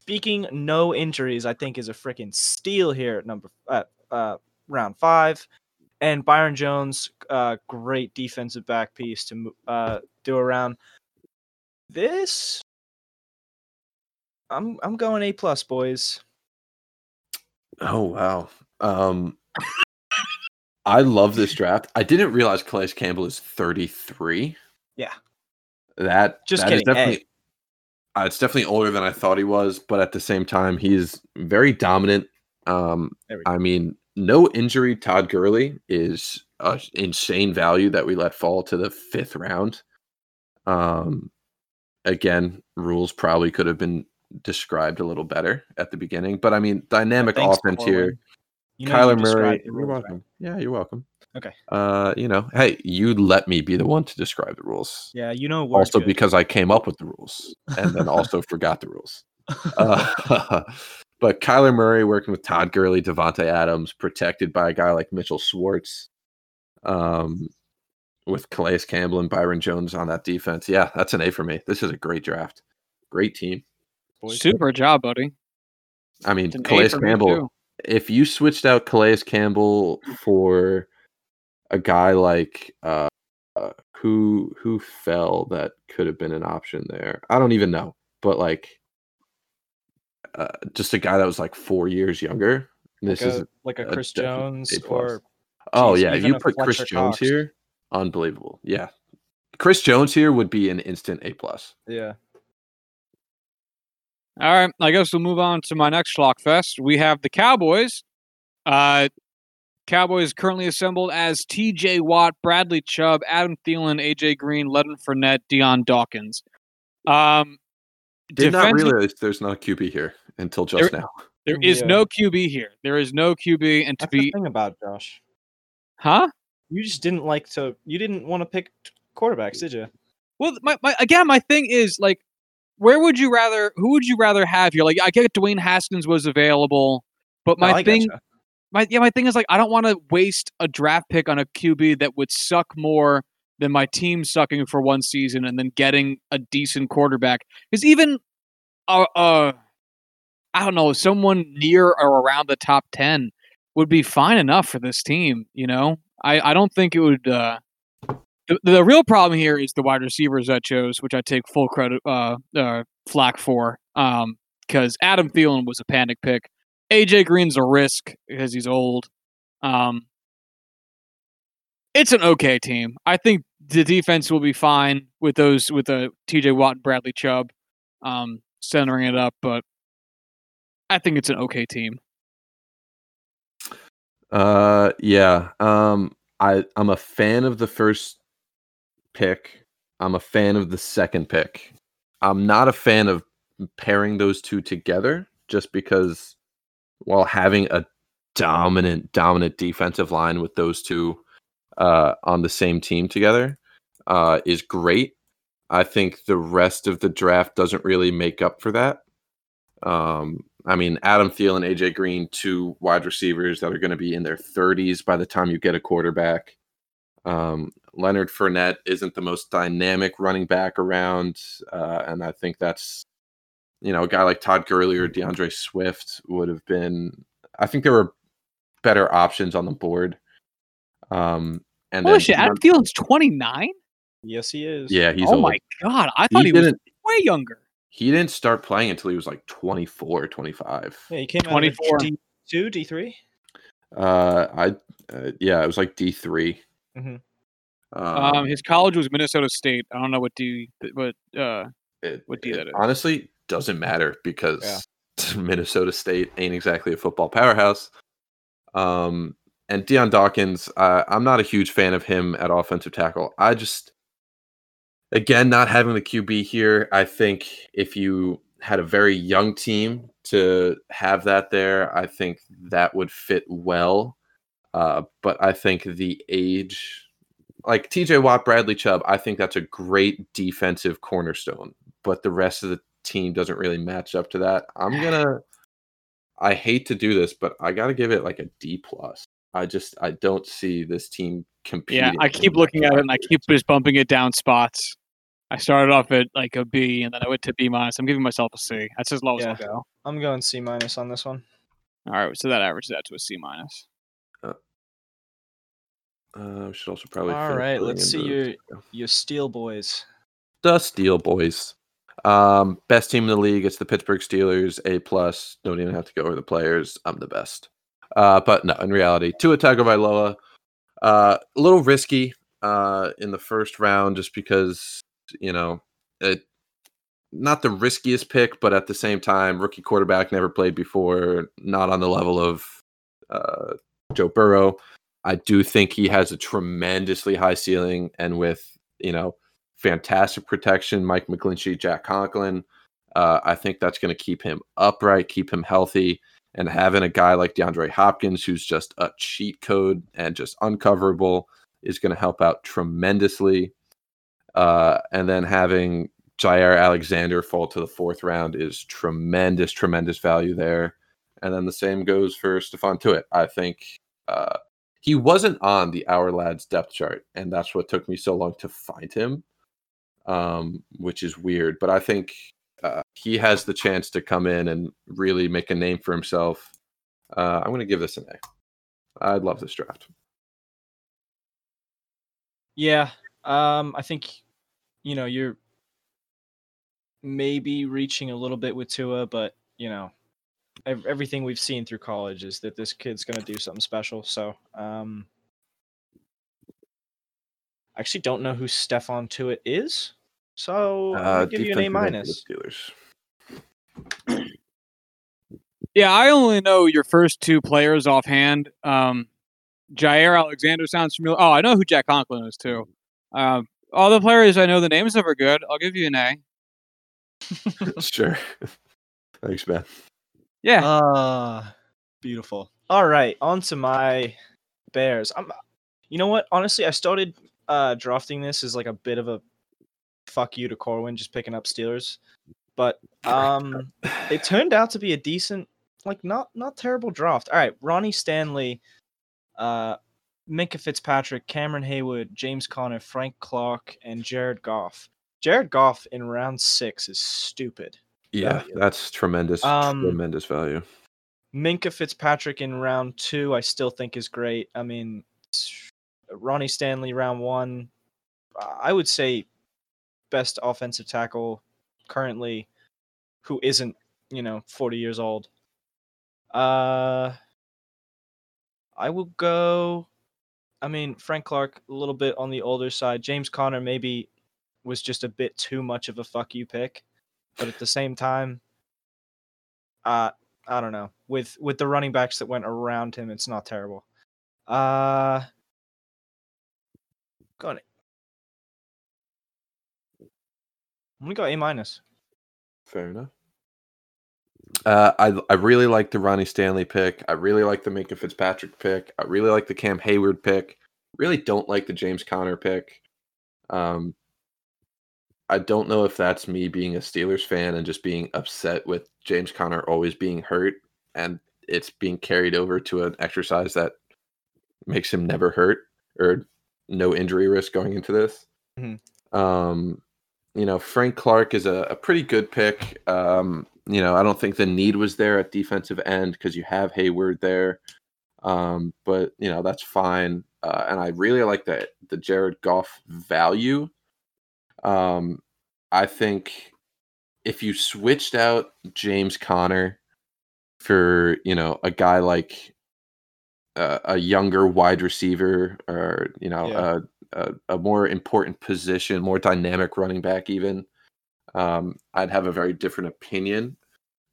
speaking no injuries, I think is a freaking steal here at number uh, uh, round five. And Byron Jones, uh, great defensive back piece to uh, do around. This I'm I'm going A plus, boys. Oh wow. Um I love this draft. I didn't realize Calais Campbell is 33. Yeah. That Just that kidding, A. definitely uh, it's definitely older than I thought he was, but at the same time, he's very dominant. Um, There we go. I mean, no injury. Todd Gurley is a insane value that we let fall to the fifth round. Um, again, rules probably could have been described a little better at the beginning, but I mean, dynamic Thanks, offense Corwin. here. You know Kyler you Murray, you're rules, right? welcome. Yeah, you're welcome. Okay. Uh, you know, hey, you let me be the one to describe the rules. Yeah, you know. Also good. because I came up with the rules and then also forgot the rules. Uh, but Kyler Murray working with Todd Gurley, Davante Adams, protected by a guy like Mitchell Schwartz, um, with Calais Campbell and Byron Jones on that defense. Yeah, that's an A for me. This is a great draft. Great team. Boys. Super job, buddy. I mean, It's Calais for me, Campbell. If you switched out Calais Campbell for a guy like uh, uh, who who fell that could have been an option there, I don't even know. But like, uh, just a guy that was like four years younger. This like is like a a Chris definite Jones A plus. or oh geez, yeah, if you a put Chris Fletcher Jones Cox. here, unbelievable. Yeah, Chris Jones here would be an instant A plus. yeah. All right, I guess we'll move on to my next Schlockfest. We have the Cowboys. Uh, Cowboys currently assembled as T.J. Watt, Bradley Chubb, Adam Thielen, A.J. Green, Leonard Fournette, Dion Dawkins. Um, Did not realize there's not a QB here until just now. there is Yeah. no QB here. There is no QB, and to That's the be, thing about Josh. huh? You just didn't like to. You didn't want to pick quarterbacks, did you? Well, my, my again, my thing is like, where would you rather? Who would you rather have here? Like, I get Dwayne Haskins was available, but my No, thing, gotcha. my yeah, my thing is like, I don't want to waste a draft pick on a QB that would suck more than my team sucking for one season and then getting a decent quarterback. Because even, uh, uh, I don't know, someone near or around the top ten would be fine enough for this team. You know, I I don't think it would. uh the, the real problem here is the wide receivers I chose, which I take full credit uh, uh flack for. Um, because Adam Thielen was a panic pick. AJ Green's a risk because he's old. Um, it's an okay team. I think the defense will be fine with those with the TJ Watt and Bradley Chubb, um, centering it up. But I think it's an okay team. Uh, yeah. Um, I I'm a fan of the first pick. I'm a fan of the second pick. I'm not a fan of pairing those two together just because while having a dominant dominant defensive line with those two uh on the same team together uh is great. I think the rest of the draft doesn't really make up for that. Um, I mean, Adam Thielen, and AJ Green, two wide receivers that are going to be in their 30s by the time you get a quarterback. Um, Leonard Fournette isn't the most dynamic running back around, uh, and I think that's, you know, a guy like Todd Gurley or D'Andre Swift would have been. I think there were better options on the board. Um, and Holy then shit, Deon- Adam Thielen's twenty nine. Yes, he is. yeah, he's Oh old. my god, I thought He he, was way younger. He didn't start playing until he was like 24, 25. Yeah, he came 24. out of D two, D three. Uh, I uh, yeah, it was like D 3 Mhm. Um, his college was Minnesota State. I don't know what D, what uh, it, what D it that is. honestly doesn't matter because Minnesota State ain't exactly a football powerhouse. Um, and Dion Dawkins, uh, I'm not a huge fan of him at offensive tackle. I just, again, not having the QB here, I think if you had a very young team to have that there, I think that would fit well. Uh, but I think the age, like TJ Watt, Bradley Chubb, I think that's a great defensive cornerstone. But the rest of the team doesn't really match up to that. I'm gonna. I hate to do this, but I got to give it like a D plus. I just I don't see this team competing. Yeah, I keep looking at it and I keep just bumping it down spots. I started off at like a B and then I went to B minus. I'm giving myself a C. That's as low as I'll go. I'm going C minus on this one. All right, so that averages out to a C minus. Uh, we should also probably. All right, let's see your your Steel Boys. the Steel Boys. Um, best team in the league. It's the Pittsburgh Steelers. A plus. Don't even have to go over the players. I'm the best. Uh, but no, in reality, Tua Tagovailoa, uh, a little risky uh, in the first round, just because you know it. Not the riskiest pick, but at the same time, rookie quarterback never played before, not on the level of uh, Joe Burrow. I do think he has a tremendously high ceiling, and with you know fantastic protection, Mike McGlinchey, Jack Conklin, uh, I think that's going to keep him upright, keep him healthy, and having a guy like DeAndre Hopkins, who's just a cheat code and just uncoverable, is going to help out tremendously. Uh, and then having Jaire Alexander fall to the fourth round is tremendous, tremendous value there. And then the same goes for Stephon Tuitt. I think uh, he wasn't on the Our Lads depth chart, and that's what took me so long to find him, um, which is weird. But I think uh, he has the chance to come in and really make a name for himself. Uh, I'm going to give this an A. I'd love this draft. Yeah, um, I think you know you're maybe reaching a little bit with Tua, but you know everything we've seen through college is that this kid's going to do something special. So, um, I actually don't know who Stephon Tuitt is, so I'm Uh, give you an A defensive end for minus. Yeah, I only know your first two players offhand. Um, Jaire Alexander sounds familiar. Oh, I know who Jack Conklin is too. Um, all the players I know the names of are good. I'll give you an A. sure. Thanks, man. Yeah, Ah, beautiful. All right, on to my Bears. I'm, you know what? Honestly, I started uh drafting this as like a bit of a fuck you to Corwin, just picking up Steelers, but um, it turned out to be a decent, like not not terrible draft. All right, Ronnie Stanley, uh, Minkah Fitzpatrick, Cameron Heyward, James Conner, Frank Clark, and Jared Goff. Jared Goff in round six is stupid. Yeah, value. that's tremendous, Um, tremendous value. Minkah Fitzpatrick in round two, I still think is great. I mean, Ronnie Stanley round one, I would say best offensive tackle currently, who isn't you know forty years old. Uh, I will go. I mean, Frank Clark a little bit on the older side. James Conner maybe was just a bit too much of a fuck you pick, but at the same time, uh, I don't know. With with the running backs that went around him, it's not terrible. Uh got it. I'm gonna go A minus. Fair enough. Uh, I I really like the Ronnie Stanley pick. I really like the Minkah Fitzpatrick pick. I really like the Cam Heyward pick. Really don't like the James Conner pick. Um, I don't know if that's me being a Steelers fan and just being upset with James Conner always being hurt and it's being carried over to an exercise that makes him never hurt or no injury risk going into this. Mhm. Um, you know, Frank Clark is a, a pretty good pick. Um, you know, I don't think the need was there at defensive end because you have Heyward there. Um, but you know, that's fine. Uh, and I really like the the Jared Goff value. Um, I think if you switched out James Conner for you know a guy like uh, a younger wide receiver or you know Yeah. a, a a more important position, more dynamic running back, even um, I'd have a very different opinion.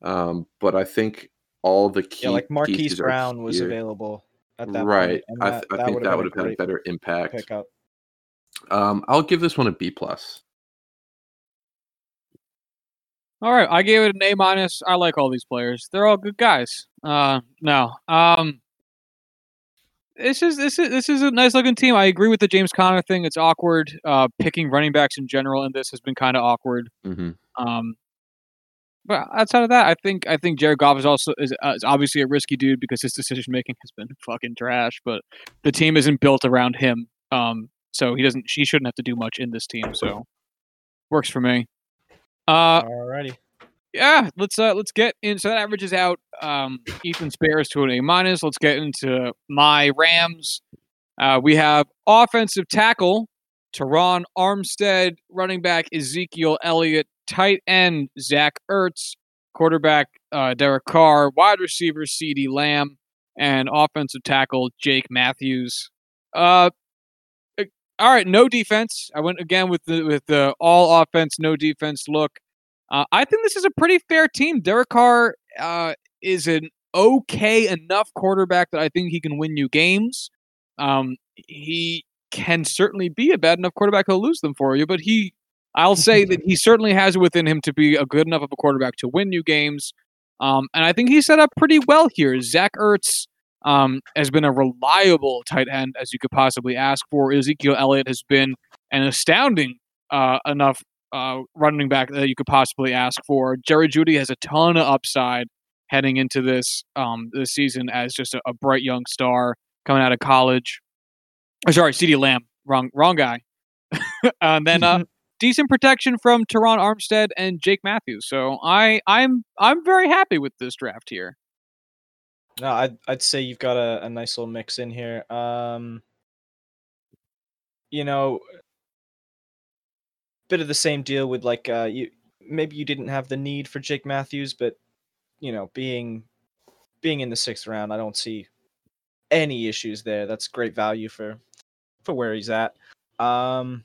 Um, but I think all the key Yeah, like Marquise Brown was available at that right. point, I, th- I think that would have had a better impact. pickup. Um, I'll give this one a B plus. All right, I gave it an A minus. I like all these players. They're all good guys. Uh, no, um, this is this is this is a nice looking team. I agree with the James Conner thing. It's awkward. Uh, picking running backs in general in this has been kind of awkward. hmm Um, but outside of that, I think I think Jared Goff is also is, uh, is obviously a risky dude because his decision making has been fucking trash. But the team isn't built around him. Um, so he doesn't. He shouldn't have to do much in this team. So works for me. Uh, Alrighty. yeah, let's uh let's get in. So that averages out um Ethan Spares to an A minus. Let's get into my Rams. Uh, we have offensive tackle Terron Armstead, running back Ezekiel Elliott, tight end Zach Ertz, quarterback uh, Derek Carr, wide receiver CeeDee Lamb, and offensive tackle Jake Matthews. Uh, all right, no defense. I went again with the with the all offense, no defense look. Uh, I think this is a pretty fair team. Derek Carr uh, is an okay enough quarterback that I think he can win you games. Um, he can certainly be a bad enough quarterback who'll lose them for you, but he, I'll say that he certainly has within him to be a good enough of a quarterback to win you games. Um, and I think he's set up pretty well here. Zach Ertz um, has been a reliable tight end as you could possibly ask for. Ezekiel Elliott has been an astounding uh, enough uh, running back that you could possibly ask for. Jerry Jeudy has a ton of upside heading into this um, this season as just a, a bright young star coming out of college. Oh, sorry, CeeDee Lamb, wrong wrong guy. and then uh, decent protection from Terron Armstead and Jake Matthews. So I I'm I'm very happy with this draft here. No, I'd I'd say you've got a, a nice little mix in here. Um, you know, bit of the same deal with like uh, you maybe you didn't have the need for Jake Matthews, but you know, being being in the sixth round, I don't see any issues there. That's great value for for where he's at. Um,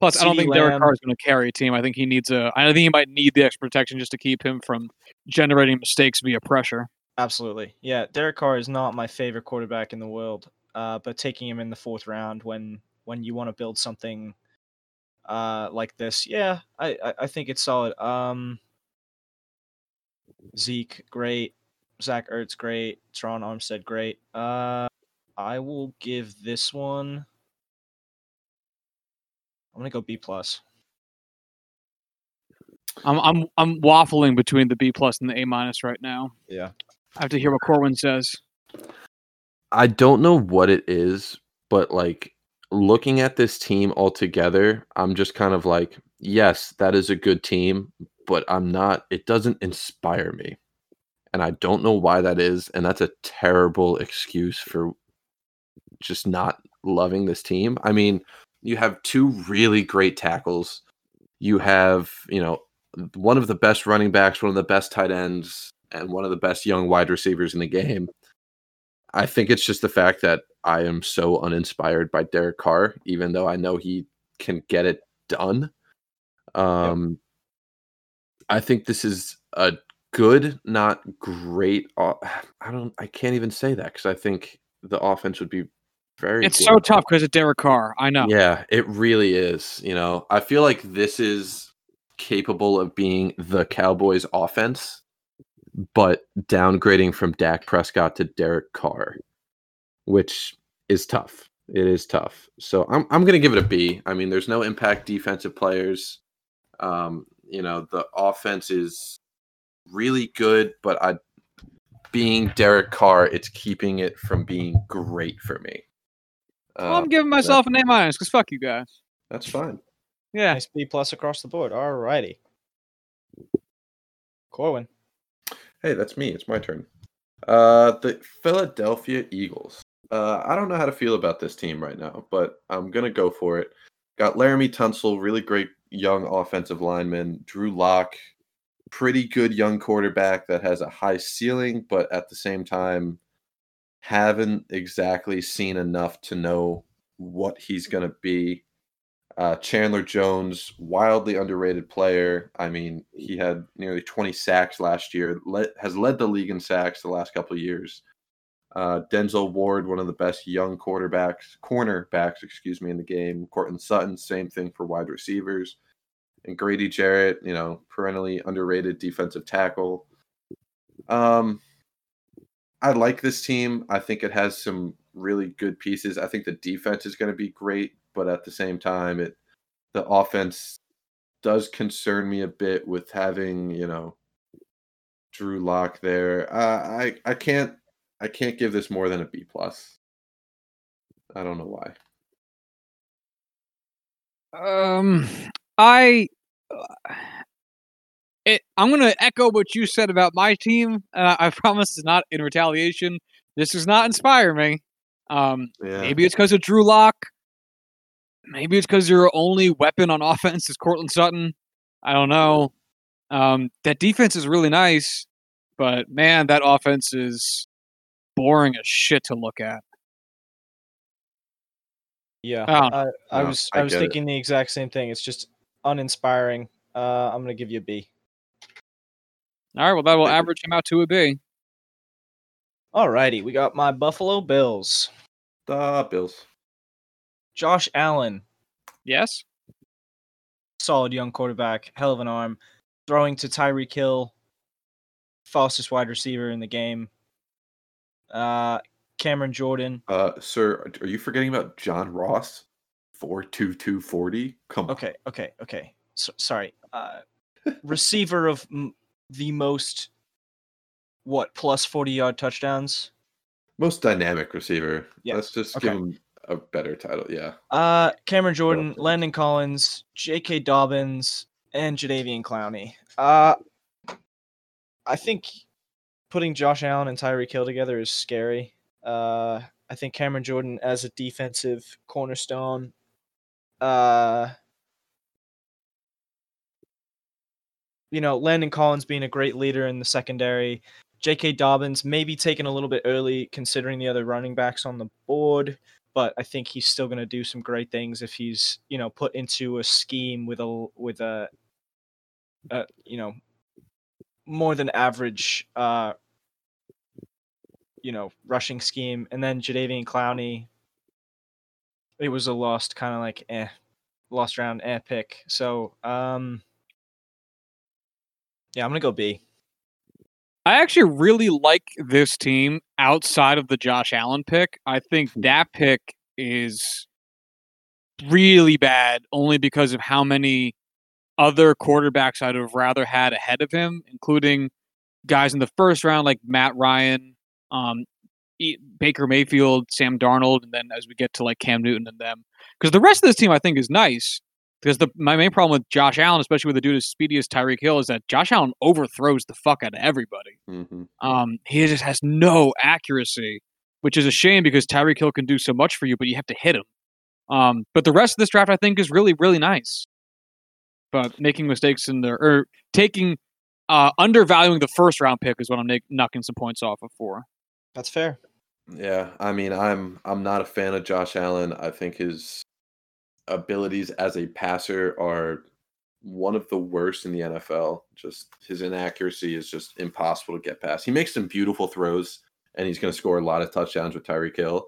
Plus, I don't think Derek Carr is going to carry a team. I think he needs a. I think he might need the extra protection just to keep him from generating mistakes via pressure. Absolutely, yeah. Derek Carr is not my favorite quarterback in the world, uh, but taking him in the fourth round when when you want to build something uh, like this, yeah, I, I, I think it's solid. Um, Zeke, great. Zach Ertz, great. Terron Armstead, great. Uh, I will give this one. I'm gonna go B plus. I'm I'm I'm waffling between the B plus and the A minus right now. Yeah. I have to hear what Corwin says. I don't know what it is, but like looking at this team altogether, I'm just kind of like, yes, that is a good team, but I'm not, it doesn't inspire me. And I don't know why that is. And that's a terrible excuse for just not loving this team. I mean, you have two really great tackles. You have, you know, one of the best running backs, one of the best tight ends, and one of the best young wide receivers in the game. I think it's just the fact that I am so uninspired by Derek Carr, even though I know he can get it done. Um. I think this is a good, not great. I don't. I can't even say that because I think the offense would be very. It's good. so tough because of Derek Carr. I know. Yeah, it really is. You know, I feel like this is capable of being the Cowboys' offense, but downgrading from Dak Prescott to Derek Carr, which is tough. It is tough. So I'm I'm gonna give it a B. I mean, there's no impact defensive players. Um, you know, the offense is really good, but I being Derek Carr, it's keeping it from being great for me. Uh, well, I'm giving myself an A minus because fuck you guys. That's fine. Yeah, nice B plus across the board. All righty, Corwin. Hey, that's me. It's my turn. Uh, the Philadelphia Eagles. Uh, I don't know how to feel about this team right now, but I'm gonna go for it. Got Laremy Tunsil, really great young offensive lineman. Drew Lock, pretty good young quarterback that has a high ceiling, but at the same time, haven't exactly seen enough to know what he's to be. Uh, Chandler Jones, wildly underrated player. I mean, he had nearly 20 sacks last year, has led the league in sacks the last couple of years. Uh, Denzel Ward, one of the best young quarterbacks, cornerbacks, excuse me, in the game. Courtland Sutton, same thing for wide receivers. And Grady Jarrett, you know, perennially underrated defensive tackle. Um, I like this team. I think it has some really good pieces. I think the defense is going to be great, but at the same time, it the offense does concern me a bit with having you know Drew Lock there. Uh, I I can't I can't give this more than a B plus. I don't know why. Um, I, uh, it, I'm going to echo what you said about my team. Uh, I promise it's not in retaliation. This does not inspire me. Um, yeah. Maybe it's because of Drew Lock. Maybe it's because your only weapon on offense is Courtland Sutton. I don't know. Um, that defense is really nice, but man, that offense is boring as shit to look at. Yeah, Oh. I, I No, was I I, was get it. thinking the exact same thing. It's just uninspiring. Uh, I'm gonna give you a B. All right, well, that will average him out to a B. Alrighty, we got my Buffalo Bills. The Bills. Josh Allen, Yes. solid young quarterback, hell of an arm, throwing to Tyreek Hill, fastest wide receiver in the game. Uh, Cameron Jordan. Uh, sir, are you forgetting about John Ross? Four two two forty. Come on. Okay, okay, okay. So, sorry. Uh, receiver of m- the most what plus 40 yard touchdowns. Most dynamic receiver. Yes, Let's just okay. give him a better title. Yeah. Uh, Cameron Jordan. Landon Collins, J.K. Dobbins, and Jadeveon Clowney. Uh, I think putting Josh Allen and Tyreek Hill together is scary. Uh, I think Cameron Jordan as a defensive cornerstone. Uh, you know, Landon Collins being a great leader in the secondary. J.K. Dobbins maybe taken a little bit early considering the other running backs on the board but I think he's still going to do some great things if he's you know put into a scheme with a with a, a you know more than average uh you know rushing scheme. And then Jadeveon Clowney it was a lost kind of like eh lost round eh pick. So um yeah I'm to go B I actually really like this team outside of the Josh Allen pick. I think that pick is really bad only because of how many other quarterbacks I'd have rather had ahead of him, including guys in the first round like Matt Ryan, um, Baker Mayfield, Sam Darnold, and then as we get to like Cam Newton and them. Because the rest of this team I think is nice. Because the my main problem with Josh Allen, especially with a dude as speedy as Tyreek Hill, is that Josh Allen overthrows the fuck out of everybody. hmm Um, he just has no accuracy, which is a shame because Tyreek Hill can do so much for you, but you have to hit him. Um, but the rest of this draft, I think, is really, really nice. But making mistakes in there, or taking, uh, undervaluing the first round pick is what I'm na- knocking some points off of for. that's fair Yeah, I mean, I'm I'm not a fan of Josh Allen. I think his abilities as a passer are one of the worst in the NFL. Just his inaccuracy is just impossible to get past. He makes some beautiful throws, and he's going to score a lot of touchdowns with Tyreek Hill.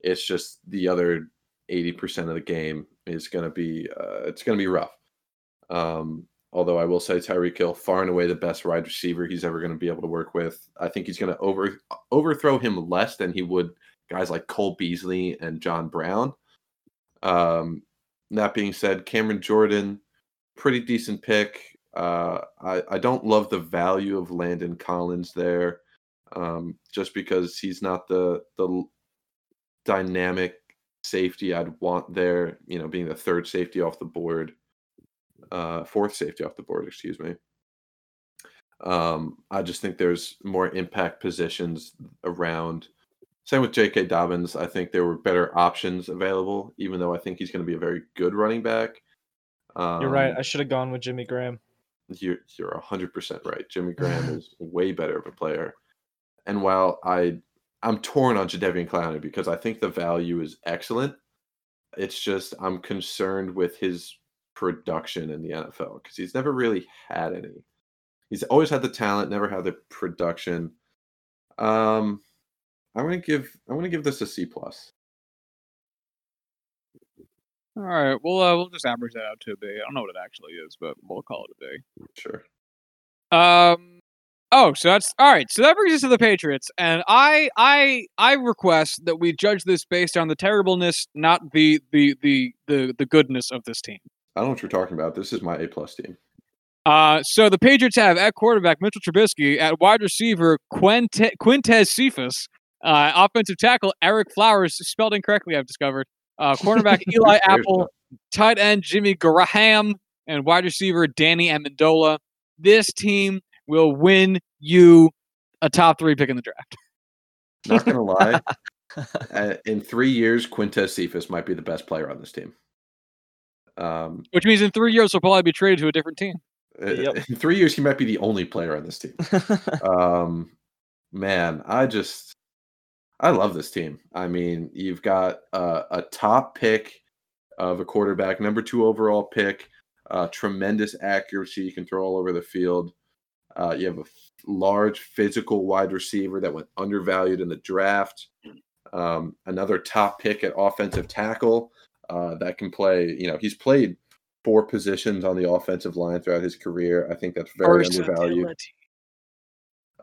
It's just the other eighty percent of the game is going to be uh, it's going to be rough. Um, although I will say Tyreek Hill, far and away the best wide receiver he's ever going to be able to work with. I think he's going to over overthrow him less than he would guys like Cole Beasley and John Brown. Um, that being said, Cameron Jordan, pretty decent pick. Uh, I, I don't love the value of Landon Collins there, um, just because he's not the the dynamic safety I'd want there. You know, being the third safety off the board, uh, fourth safety off the board. Excuse me. Um, I just think there's more impact positions around. Same with J.K. Dobbins. I think there were better options available, even though I think he's going to be a very good running back. Um, you're right I should have gone with Jimmy Graham You're you're hundred percent right. Jimmy Graham is way better of a player. And while I I'm torn on Jadeveon Clowney because I think the value is excellent, it's just I'm concerned with his production in the NFL because he's never really had any. He's always had the talent, never had the production. Um, I'm gonna give I'm gonna give this a C plus. All right, well, uh, we'll just average that out to a B. I don't know what it actually is, but we'll call it a B. Sure. Um. Oh, so that's all right. So that brings us to the Patriots, and I, I, I request that we judge this based on the terribleness, not the the the the, the goodness of this team. I don't know what you're talking about. This is my A plus team. Uh, so the Patriots have at quarterback Mitchell Trubisky, at wide receiver Quinte, Quintez Cephus, uh, offensive tackle Ereck Flowers, spelled incorrectly, I've discovered. Uh, cornerback Eli Apple, tight end Jimmy Graham, and wide receiver Danny Amendola. This team will win you a top three pick in the draft. Not gonna lie. uh, in three years, Quintez Cephus might be the best player on this team. Um, Which means in three years he'll probably be traded to a different team. Uh, Yep. In three years, he might be the only player on this team. um, man, I just I love this team. I mean, you've got uh, a top pick of a quarterback, number two overall pick, uh, tremendous accuracy. You can throw all over the field. Uh, you have a large physical wide receiver that went undervalued in the draft. Um, another top pick at offensive tackle uh, that can play. You know, he's played four positions on the offensive line throughout his career. I think that's very undervalued.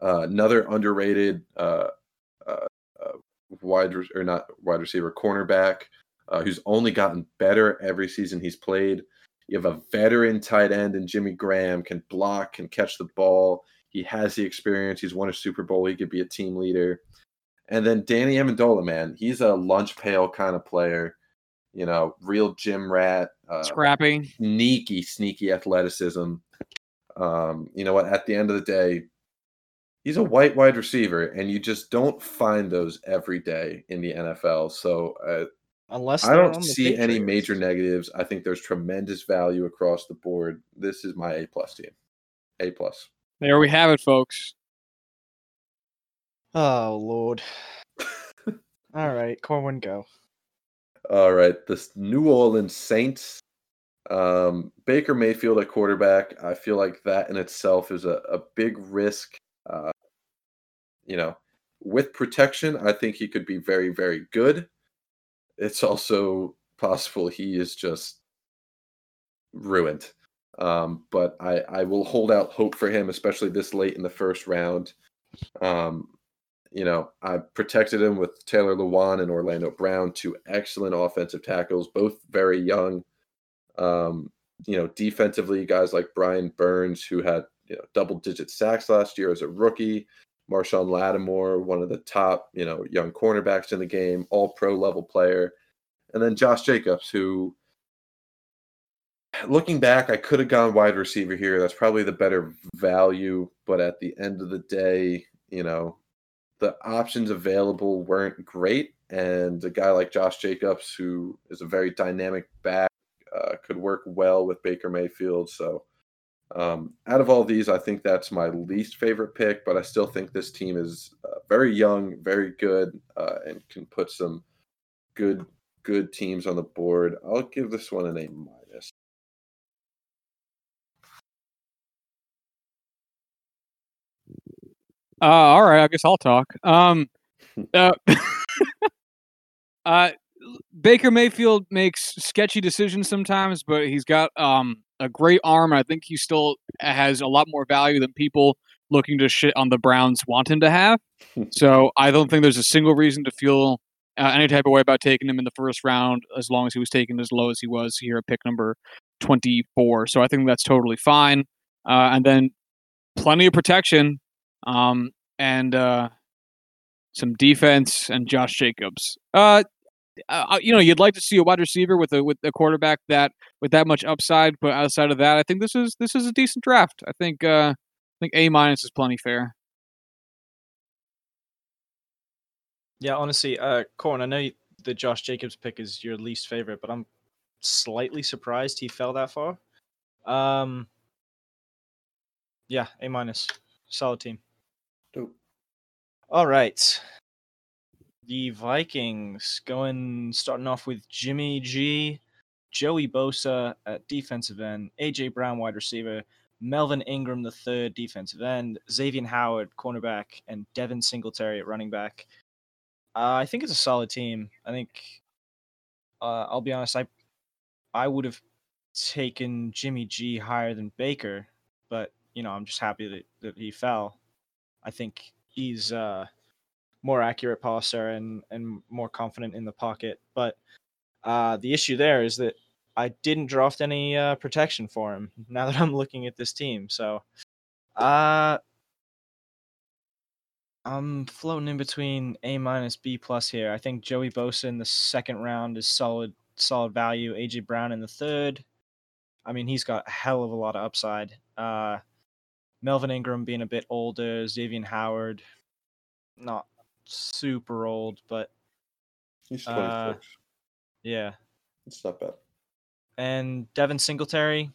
Uh, another underrated uh, wide re- or not wide receiver cornerback uh, who's only gotten better every season he's played. You have a veteran tight end and Jimmy Graham, can block, can catch the ball. He has the experience. He's won a Super Bowl. He could be a team leader. And then Danny Amendola, man, he's a lunch pail kind of player. You know, real gym rat, uh, Scrappy. sneaky, sneaky athleticism. Um, you know what? At the end of the day, he's a white wide receiver, and you just don't find those every day in the NFL. So uh, Unless I don't see any major negatives. I think there's tremendous value across the board. This is my A plus team. A plus. There we have it, folks. Oh lord. All right, Corwin, go. All right, this New Orleans Saints. Um, Baker Mayfield at quarterback. I feel like that in itself is a, a big risk. Uh, you know, with protection, I think he could be very, very good. It's also possible he is just ruined. Um, but I, I will hold out hope for him, especially this late in the first round. Um, you know, I protected him with Taylor Lewan and Orlando Brown, two excellent offensive tackles, both very young. Um, you know, defensively, guys like Brian Burns, who had you know double digit sacks last year as a rookie, Marshon Lattimore, one of the top you know young cornerbacks in the game, all pro level player, and then Josh Jacobs, who looking back, I could have gone wide receiver here. That's probably the better value, but at the end of the day, you know, the options available weren't great. And a guy like Josh Jacobs, who is a very dynamic back, uh, could work well with Baker Mayfield. So, um, out of all these, I think that's my least favorite pick, but I still think this team is uh, very young, very good, uh, and can put some good good teams on the board. I'll give this one an A minus. Uh, all right, I guess I'll talk. Um, uh, uh, Baker Mayfield makes sketchy decisions sometimes, but he's got um a great arm. I think he still has a lot more value than people looking to shit on the Browns want him to have. so I don't think there's a single reason to feel uh, any type of way about taking him in the first round, as long as he was taken as low as he was here at pick number 24. So I think that's totally fine. Uh, and then plenty of protection um, and uh, some defense and Josh Jacobs. Uh, uh, you know, you'd like to see a wide receiver with a with a quarterback that with that much upside, but outside of that, I think this is this is a decent draft. I think uh, I think A minus is plenty fair. Yeah, honestly, uh, Corn, I know you, the Josh Jacobs pick is your least favorite, but I'm slightly surprised he fell that far. Um, yeah, A minus, solid team. Dope. All right, the Vikings going starting off with Jimmy G, Joey Bosa at defensive end, AJ Brown wide receiver, Melvin Ingram the third defensive end, Xavier Howard cornerback, and Devin Singletary at running back. Uh, I think it's a solid team. I think uh, I'll be honest. I I would have taken Jimmy G higher than Baker, but you know I'm just happy that, that he fell. I think he's uh, more accurate passer and and more confident in the pocket. But uh, the issue there is that I didn't draft any uh, protection for him. Now that I'm looking at this team, so uh I'm floating in between A minus B plus here. I think Joey Bosa in the second round is solid, solid value. AJ Brown in the third. I mean, he's got a hell of a lot of upside. Uh, Melvin Ingram being a bit older. Xavier Howard, not super old, but He's Uh, 26. yeah. it's not bad. And Devin Singletary.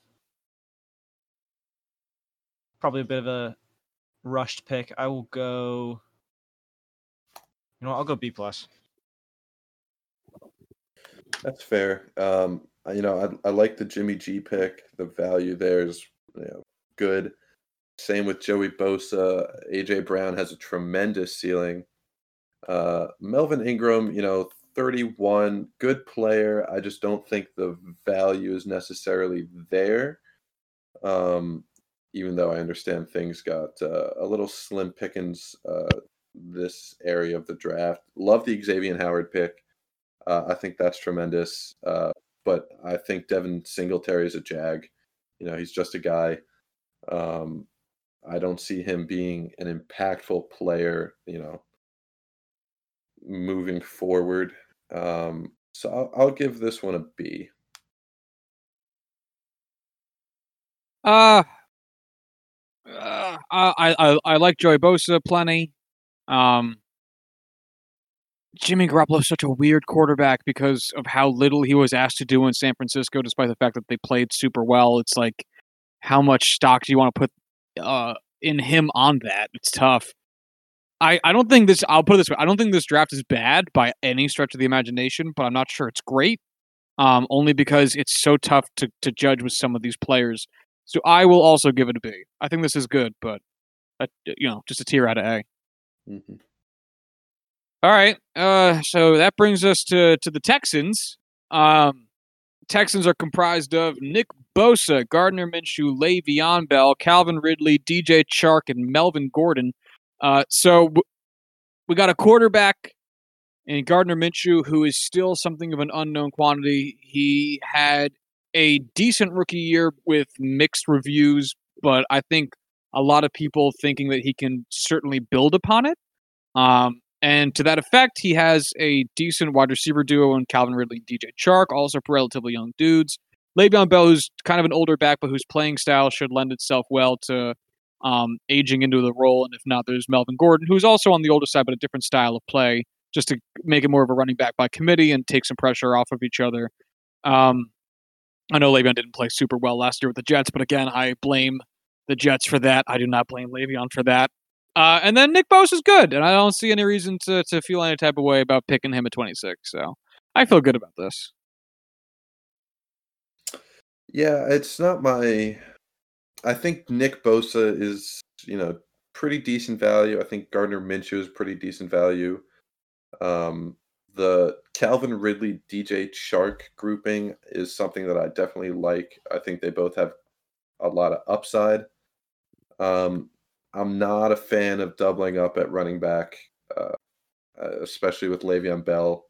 probably a bit of a rushed pick. I will go. You know, what, I'll go B plus. That's fair. Um, you know, I, I like the Jimmy G pick. The value there is you know, good. Same with Joey Bosa. AJ Brown has a tremendous ceiling. Uh, Melvin Ingram, you know, 31, good player. I just don't think the value is necessarily there. Um, even though I understand things got uh, a little slim pickings uh, this area of the draft. Love the Xavier Howard pick. Uh, I think that's tremendous. Uh, but I think Devin Singletary is a jag. You know, he's just a guy. Um, I don't see him being an impactful player. You know, moving forward. Um, so I'll, I'll give this one a B. Uh, uh I, I I like Joey Bosa plenty. Um, Jimmy Garoppolo is such a weird quarterback because of how little he was asked to do in San Francisco, despite the fact that they played super well. It's like, how much stock do you want to put uh, in him on that? It's tough. I, I don't think this. I'll put it this way. I don't think this draft is bad by any stretch of the imagination, but I'm not sure it's great. Um, only because it's so tough to to judge with some of these players. So I will also give it a B. I think this is good, but uh, you know, just a tier out of A. hmm All right. Uh, so that brings us to to the Texans. Um, Texans are comprised of Nick Bosa, Gardner Minshew, Le'Veon Bell, Calvin Ridley, DJ Chark, and Melvin Gordon. Uh, so we got a quarterback in Gardner Minshew who is still something of an unknown quantity. He had a decent rookie year with mixed reviews, but I think a lot of people thinking that he can certainly build upon it. Um, and to that effect, he has a decent wide receiver duo in Calvin Ridley and DJ Chark, also relatively young dudes. Le'Veon Bell, who's kind of an older back, but whose playing style should lend itself well to um, aging into the role. And if not, there's Melvin Gordon, who's also on the older side, but a different style of play, just to make it more of a running back by committee and take some pressure off of each other. Um, I know Le'Veon didn't play super well last year with the Jets, but again, I blame the Jets for that. I do not blame Le'Veon for that. Uh, and then Nick Bosa is good, and I don't see any reason to to feel any type of way about picking him at 26. So I feel good about this. Yeah, it's not my. I think Nick Bosa is, you know, pretty decent value. I think Gardner Minshew is pretty decent value. Um, the Calvin Ridley DJ Chark grouping is something that I definitely like. I think they both have a lot of upside. Um, I'm not a fan of doubling up at running back, uh, uh, especially with Le'Veon Bell.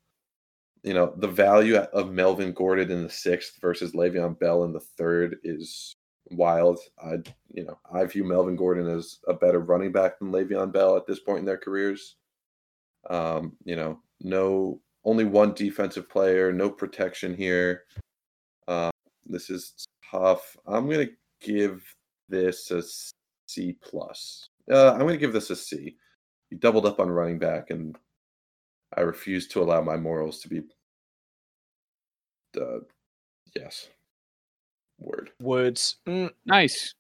You know, the value of Melvin Gordon in the sixth versus Le'Veon Bell in the third is wild. I, you know, I view Melvin Gordon as a better running back than Le'Veon Bell at this point in their careers. Um, you know, no, only one defensive player, no protection here. Um, this is tough. I'm gonna give this a C plus. Uh, I'm gonna give this a C. You doubled up on running back, and I refuse to allow my morals to be. Uh, yes. Word. Words. Mm, Nice.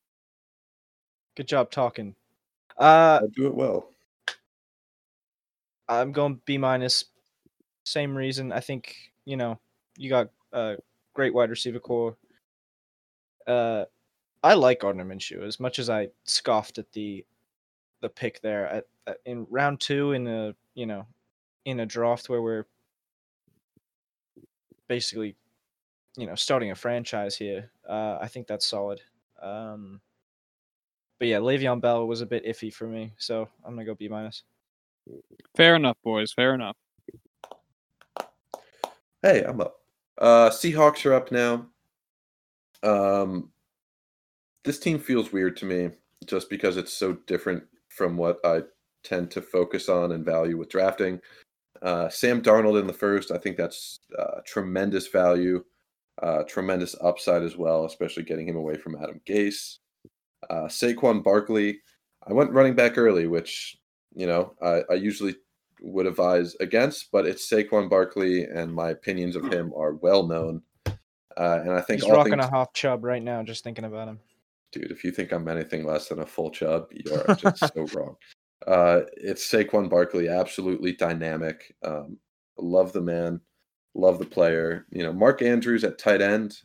good job talking. Uh, I do it well. I'm going B minus. Same reason. I think you know you got a great wide receiver core. Uh, I like Gardner Minshew as much as I scoffed at the the pick there at, at in round two in a you know in a draft where we're basically you know starting a franchise here. Uh, I think that's solid. Um, but yeah, Le'Veon Bell was a bit iffy for me, so I'm gonna go B minus. Fair enough, boys. Fair enough. Hey, I'm up. Uh, Seahawks are up now. Um, this team feels weird to me just because it's so different from what I tend to focus on and value with drafting. Uh, Sam Darnold in the first, I think that's uh, tremendous value, uh, tremendous upside as well, especially getting him away from Adam Gase. Uh, Saquon Barkley, I went running back early, which you know I, I usually would advise against, but it's Saquon Barkley, and my opinions of him are well known. Uh, and I think He's rocking things, a half chub right now, just thinking about him. Dude, if you think I'm anything less than a full chub, you are just so wrong. Uh, it's Saquon Barkley, absolutely dynamic. Um, love the man, love the player. You know, Mark Andrews at tight end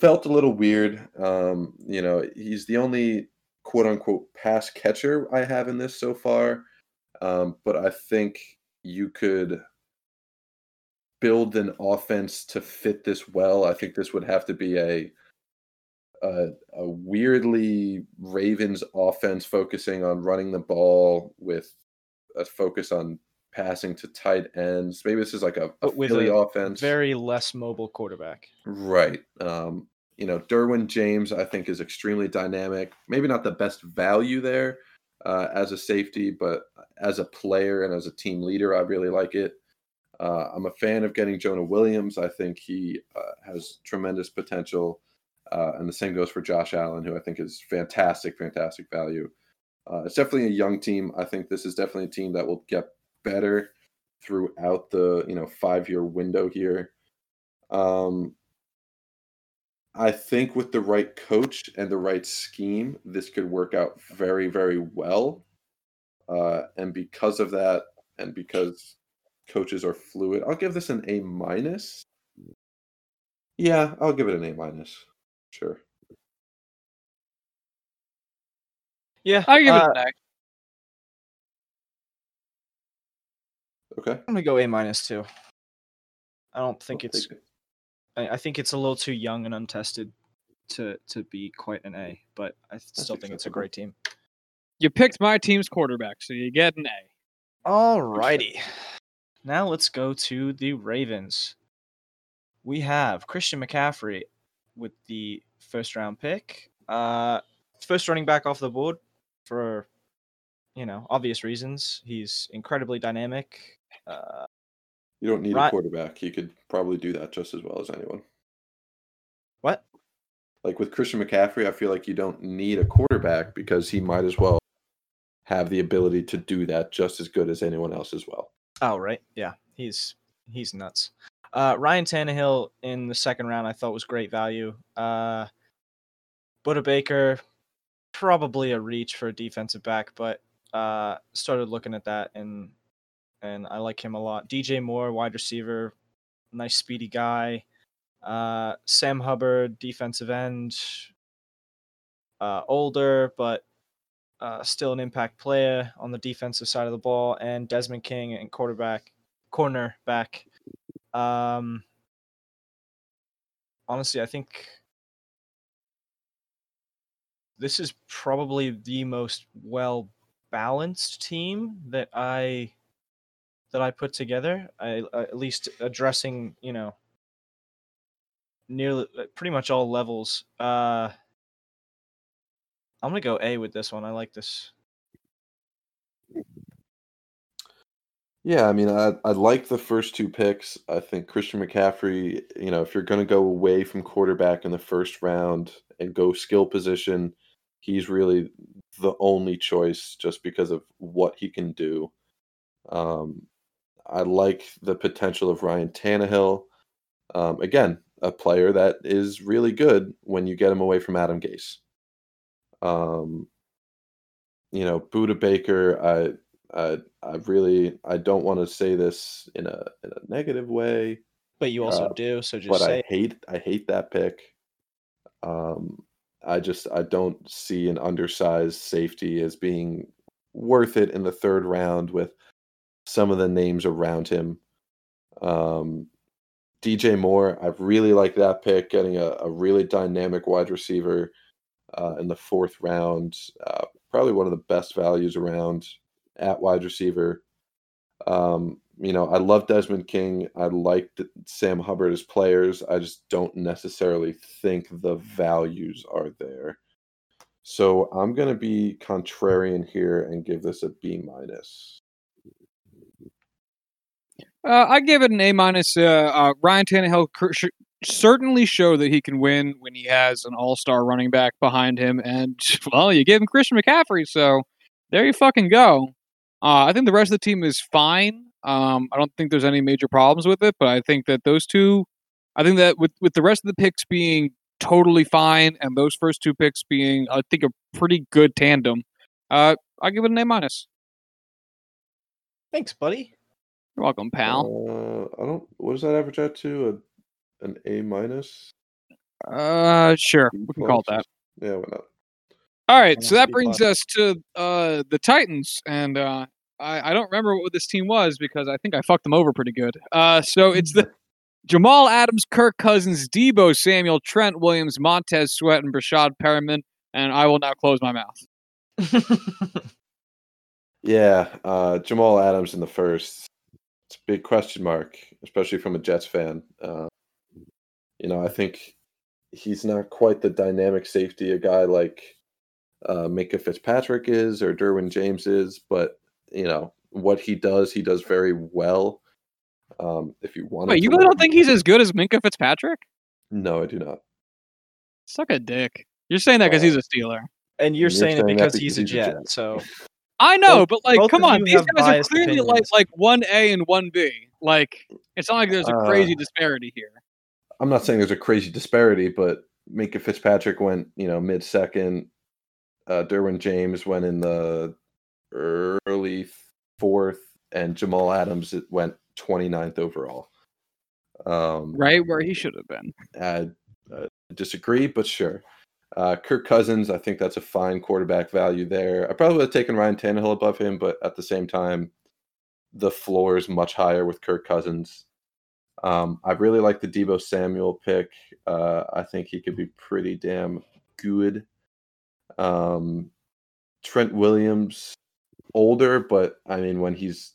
felt a little weird. Um, you know, he's the only quote unquote pass catcher I have in this so far. Um, but I think you could build an offense to fit this well. I think this would have to be a a, a weirdly Ravens offense focusing on running the ball with a focus on passing to tight ends. Maybe this is like a, a Philly offense. Very less mobile quarterback. Right. Um, you know, Derwin James, I think, is extremely dynamic. Maybe not the best value there uh, as a safety, but as a player and as a team leader, I really like it. Uh, I'm a fan of getting Jonah Williams. I think he uh, has tremendous potential. Uh, and the same goes for Josh Allen, who I think is fantastic, fantastic value. Uh, it's definitely a young team. I think this is definitely a team that will get better throughout the you know five year window here. Um, I think with the right coach and the right scheme, this could work out very, very well. Uh, and because of that, and because coaches are fluid, I'll give this an A minus. Yeah, I'll give it an A minus. Sure. Yeah, I give it uh, an Okay. I'm gonna go A minus too. I don't think I'll it's. take it. I, I think it's a little too young and untested to to be quite an A, but I still think it's a great team. You picked my team's quarterback, so you get an A. Alrighty. Now let's go to the Ravens. We have Christian McCaffrey with the first round pick. Uh first running back off the board for you know, obvious reasons. He's incredibly dynamic. Uh You don't need a quarterback. He could probably do that just as well as anyone. what? Like with Christian McCaffrey, I feel like you don't need a quarterback because he might as well have the ability to do that just as good as anyone else as well. Oh, right. Yeah. He's he's nuts. Uh Ryan Tannehill in the second round I thought was great value. Uh Budda Baker, probably a reach for a defensive back, but uh started looking at that and and I like him a lot. DJ Moore, wide receiver, nice speedy guy. Uh Sam Hubbard, defensive end. Uh older, but uh, still an impact player on the defensive side of the ball, and Desmond King and quarterback, corner back. Um, honestly, I think this is probably the most well balanced team that I that I put together. I uh, at least addressing you know nearly uh, pretty much all levels. Uh, I'm gonna go A with this one. I like this. Yeah, I mean, I I like the first two picks. I think Christian McCaffrey, you know, if you're to go away from quarterback in the first round and go skill position, he's really the only choice just because of what he can do. Um, I like the potential of Ryan Tannehill. Um, again, a player that is really good when you get him away from Adam Gase. Um, you know, Budda Baker, I I I really I don't want to say this in a in a negative way, But you also Uh, do, so just but say I hate I hate that pick. Um, I just I don't see an undersized safety as being worth it in the third round with some of the names around him. Um, DJ Moore, I really like that pick, getting a, a really dynamic wide receiver uh, in the fourth round. Uh, probably one of the best values around at wide receiver. Um, you know, I love Desmond King. I like Sam Hubbard as players. I just don't necessarily think the values are there. So I'm going to be contrarian here and give this a B minus. Uh, I give it an A minus. Uh, uh, Ryan Tannehill cr- certainly showed that he can win when he has an all star running back behind him, and well, you give him Christian McCaffrey, so there you fucking go. Uh, I think the rest of the team is fine. Um, I don't think there's any major problems with it, but I think that those two, I think that with with the rest of the picks being totally fine, and those first two picks being, I think, a pretty good tandem. Uh, I'll give it an A minus. Thanks, buddy. You're welcome, pal. Uh, I don't. What does that average out to? A, an A minus? Uh, sure, B we can call it that. Yeah, why not? All right, so that B brings plus. us to uh the Titans, and uh, I I don't remember what this team was because I think I fucked them over pretty good. Uh, so it's the Jamal Adams, Kirk Cousins, Deebo Samuel, Trent Williams, Montez Sweat, and Breshad Perriman, and I will now close my mouth. Yeah, uh, Jamal Adams in the first. It's a big question mark, especially from a Jets fan. Uh, you know, I think he's not quite the dynamic safety a guy like uh, Minkah Fitzpatrick is or Derwin James is, but you know what he does, he does very well. Um, if you want, Wait, you really don't think he's as good as Minkah Fitzpatrick? No, I do not. Suck a dick. You're saying that because he's a Steeler. and you're, You're saying, it saying that because he's because a he's a jet. Jet. So I know, Both- but like, come on, these guys are clearly like opinions. like one A and one B. Like, it's not like there's a crazy Uh, disparity here. I'm not saying there's a crazy disparity, but Minkah Fitzpatrick went, you know, mid second. Uh, Derwin James went in the early fourth, and Jamal Adams it went 29th overall. Um, Right where he should have been. I uh, disagree, but sure. Uh, Kirk Cousins, I think that's a fine quarterback value there. I probably would have taken Ryan Tannehill above him, but at the same time, the floor is much higher with Kirk Cousins. Um, I really like the Deebo Samuel pick. Uh, I think he could be pretty damn good. Um, Trent Williams, older, but I mean, when he's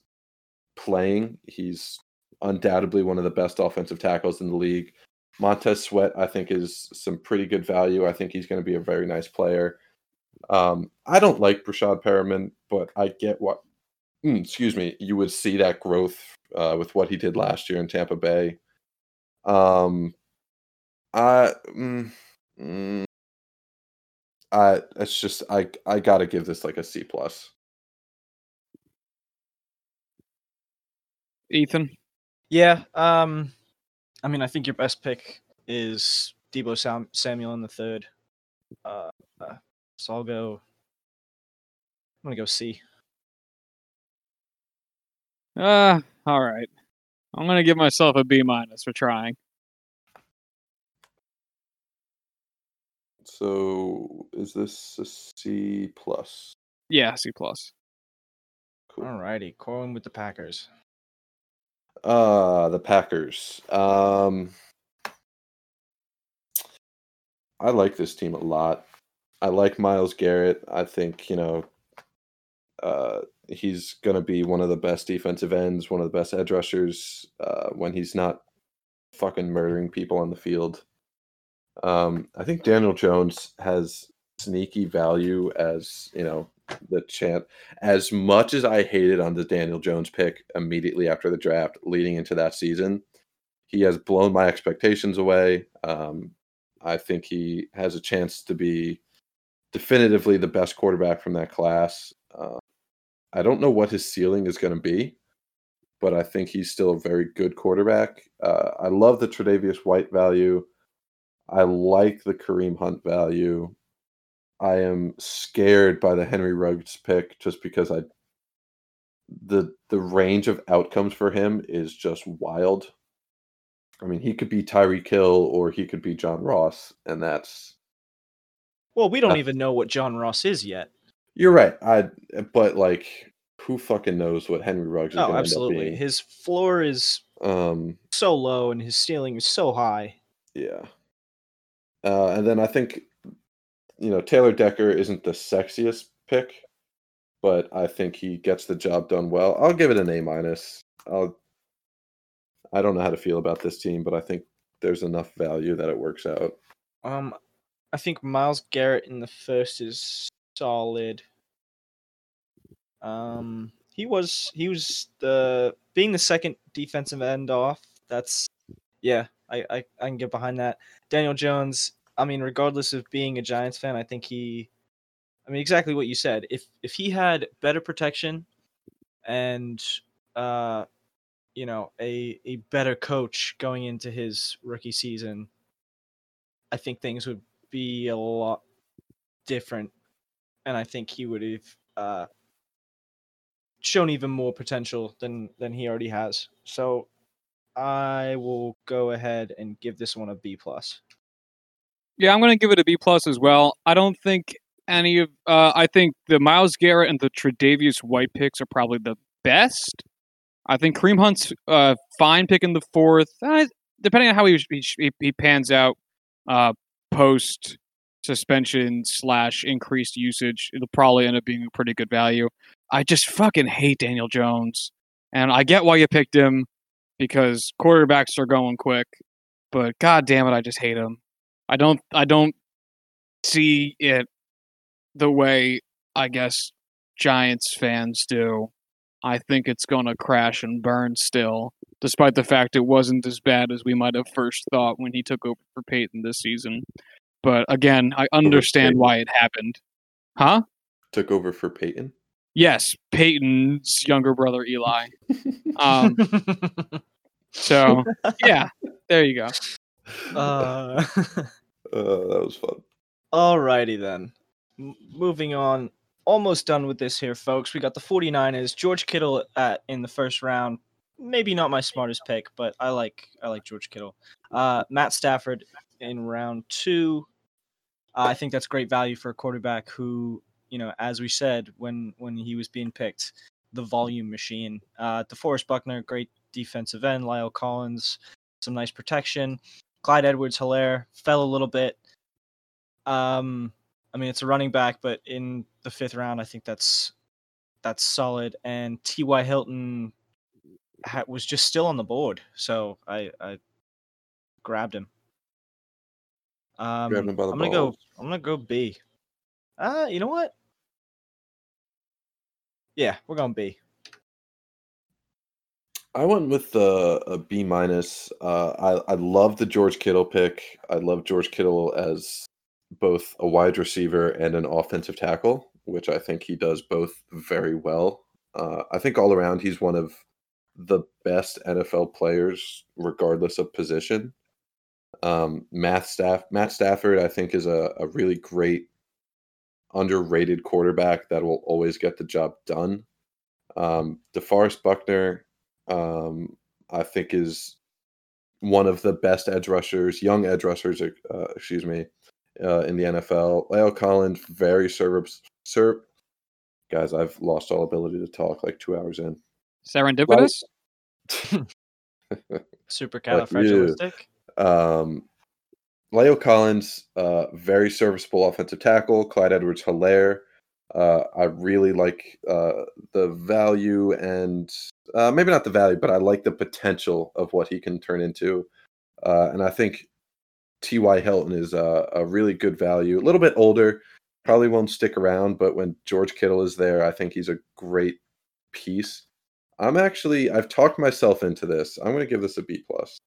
playing, he's undoubtedly one of the best offensive tackles in the league. Montez Sweat, I think, is some pretty good value. I think he's going to be a very nice player. Um, I don't like Breshad Perriman, but I get what, mm, excuse me, you would see that growth uh, with what he did last year in Tampa Bay. Um, I, mm, mm, I, it's just I, I got to give this like a C plus. Ethan. yeah, um, I mean, I think your best pick is Deebo Sam- Samuel in the third. Uh, uh, so I'll go. I'm gonna go C. Uh, all right. I'm gonna give myself a B minus for trying. So is this a C plus? Yeah, C plus. Cool. Alrighty, calling with the Packers. Uh the Packers. Um I like this team a lot. I like Myles Garrett. I think, you know, uh he's going to be one of the best defensive ends, one of the best edge rushers uh when he's not fucking murdering people on the field. Um I think Daniel Jones has sneaky value as, you know, the chant as much as I hated on the Daniel Jones pick immediately after the draft leading into that season, he has blown my expectations away. Um, I think he has a chance to be definitively the best quarterback from that class. Uh, I don't know what his ceiling is going to be, but I think he's still a very good quarterback. Uh, I love the Tre'Davious White value. I like the Kareem Hunt value. I am scared by the Henry Ruggs pick just because I the the range of outcomes for him is just wild. I mean, he could be Tyreek Hill or he could be John Ross, and that's Well, we don't even know what John Ross is yet. you're right. I but like who fucking knows what Henry Ruggs is Oh, going end up absolutely. His floor is Um, so low and his ceiling is so high. yeah. Uh, and then I think you know Taylor Decker isn't the sexiest pick, but I think he gets the job done well. I'll give it an A minus. I'll. I don't know how to feel about this team, but I think there's enough value that it works out. Um, I think Myles Garrett in the first is solid. Um, he was he was the being the second defensive end off. That's yeah, I I, I can get behind that. Daniel Jones. I mean, regardless of being a Giants fan, I think he. I mean, exactly what you said. If if he had better protection, and uh, you know, a a better coach going into his rookie season, I think things would be a lot different, and I think he would have uh, shown even more potential than than he already has. So I will go ahead and give this one a B plus. Yeah, I'm going to give it a B plus as well. I don't think any of. Uh, I think the Myles Garrett and the Tre'Davious White picks are probably the best. I think Kareem Hunt's uh, fine pick in the fourth, uh, depending on how he, he he pans out uh, post suspension slash increased usage. It'll probably end up being a pretty good value. I just fucking hate Daniel Jones, and I get why you picked him because quarterbacks are going quick, but god damn it, I just hate him. I don't I don't see it the way I guess Giants fans do. I think it's going to crash and burn still, despite the fact it wasn't as bad as we might have first thought when he took over for Peyton this season. But again, I understand why it happened. Huh? Took over for Peyton? Yes, Peyton's younger brother Eli. Um, so yeah, there you go. Uh, Uh, that was fun. Alrighty then. M- moving on. Almost done with this here, folks. We got the 49ers. George Kittle at in the first round. Maybe not my smartest pick, but I like I like George Kittle. Uh, Matt Stafford in round two. Uh, I think that's great value for a quarterback who, you know, as we said when when he was being picked, the volume machine. Uh, DeForest Buckner, great defensive end. La'el Collins, some nice protection. Clyde Edwards Helaire fell a little bit. Um, I mean, it's a running back, but in the fifth round, I think that's that's solid. And T.Y. Hilton ha- was just still on the board, so I, I grabbed him. Um, Grabbed him by the I'm gonna go. I'm gonna go B. Uh, you know what? Yeah, we're going B. I went with the a B minus. Uh, I I love the George Kittle pick. I love George Kittle as both a wide receiver and an offensive tackle, which I think he does both very well. Uh, I think all around he's one of the best NFL players, regardless of position. Um, Matt Staff Matt Stafford, I think, is a, a really great underrated quarterback that will always get the job done. Um, DeForest Buckner, um, I think, is one of the best edge rushers, young edge rushers, uh, excuse me, uh, in the NFL. La'el Collins, very service. Serv- Guys, I've lost all ability to talk like two hours in. Serendipitous. Supercalifragilistic. Um, La'el Collins, uh, very serviceable offensive tackle. Clyde Edwards Helaire. Uh, I really like uh, the value and uh, maybe not the value, but I like the potential of what he can turn into. Uh, and I think T.Y. Hilton is a, a really good value. A little bit older, probably won't stick around, but when George Kittle is there, I think he's a great piece. I'm actually, I've talked myself into this. I'm going to give this a B plus.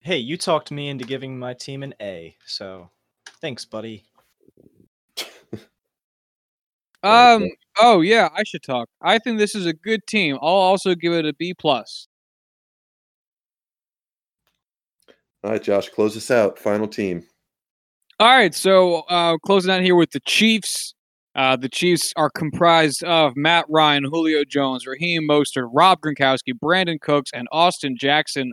Hey, you talked me into giving my team an A, so thanks, buddy. Um. Oh yeah, I should talk. I think this is a good team. I'll also give it a B plus. All right, Josh, close us out. Final team. All right, so uh, closing out here with the Chiefs. Uh, the Chiefs are comprised of Matt Ryan, Julio Jones, Raheem Mostert, Rob Gronkowski, Brandin Cooks, and Austin Jackson.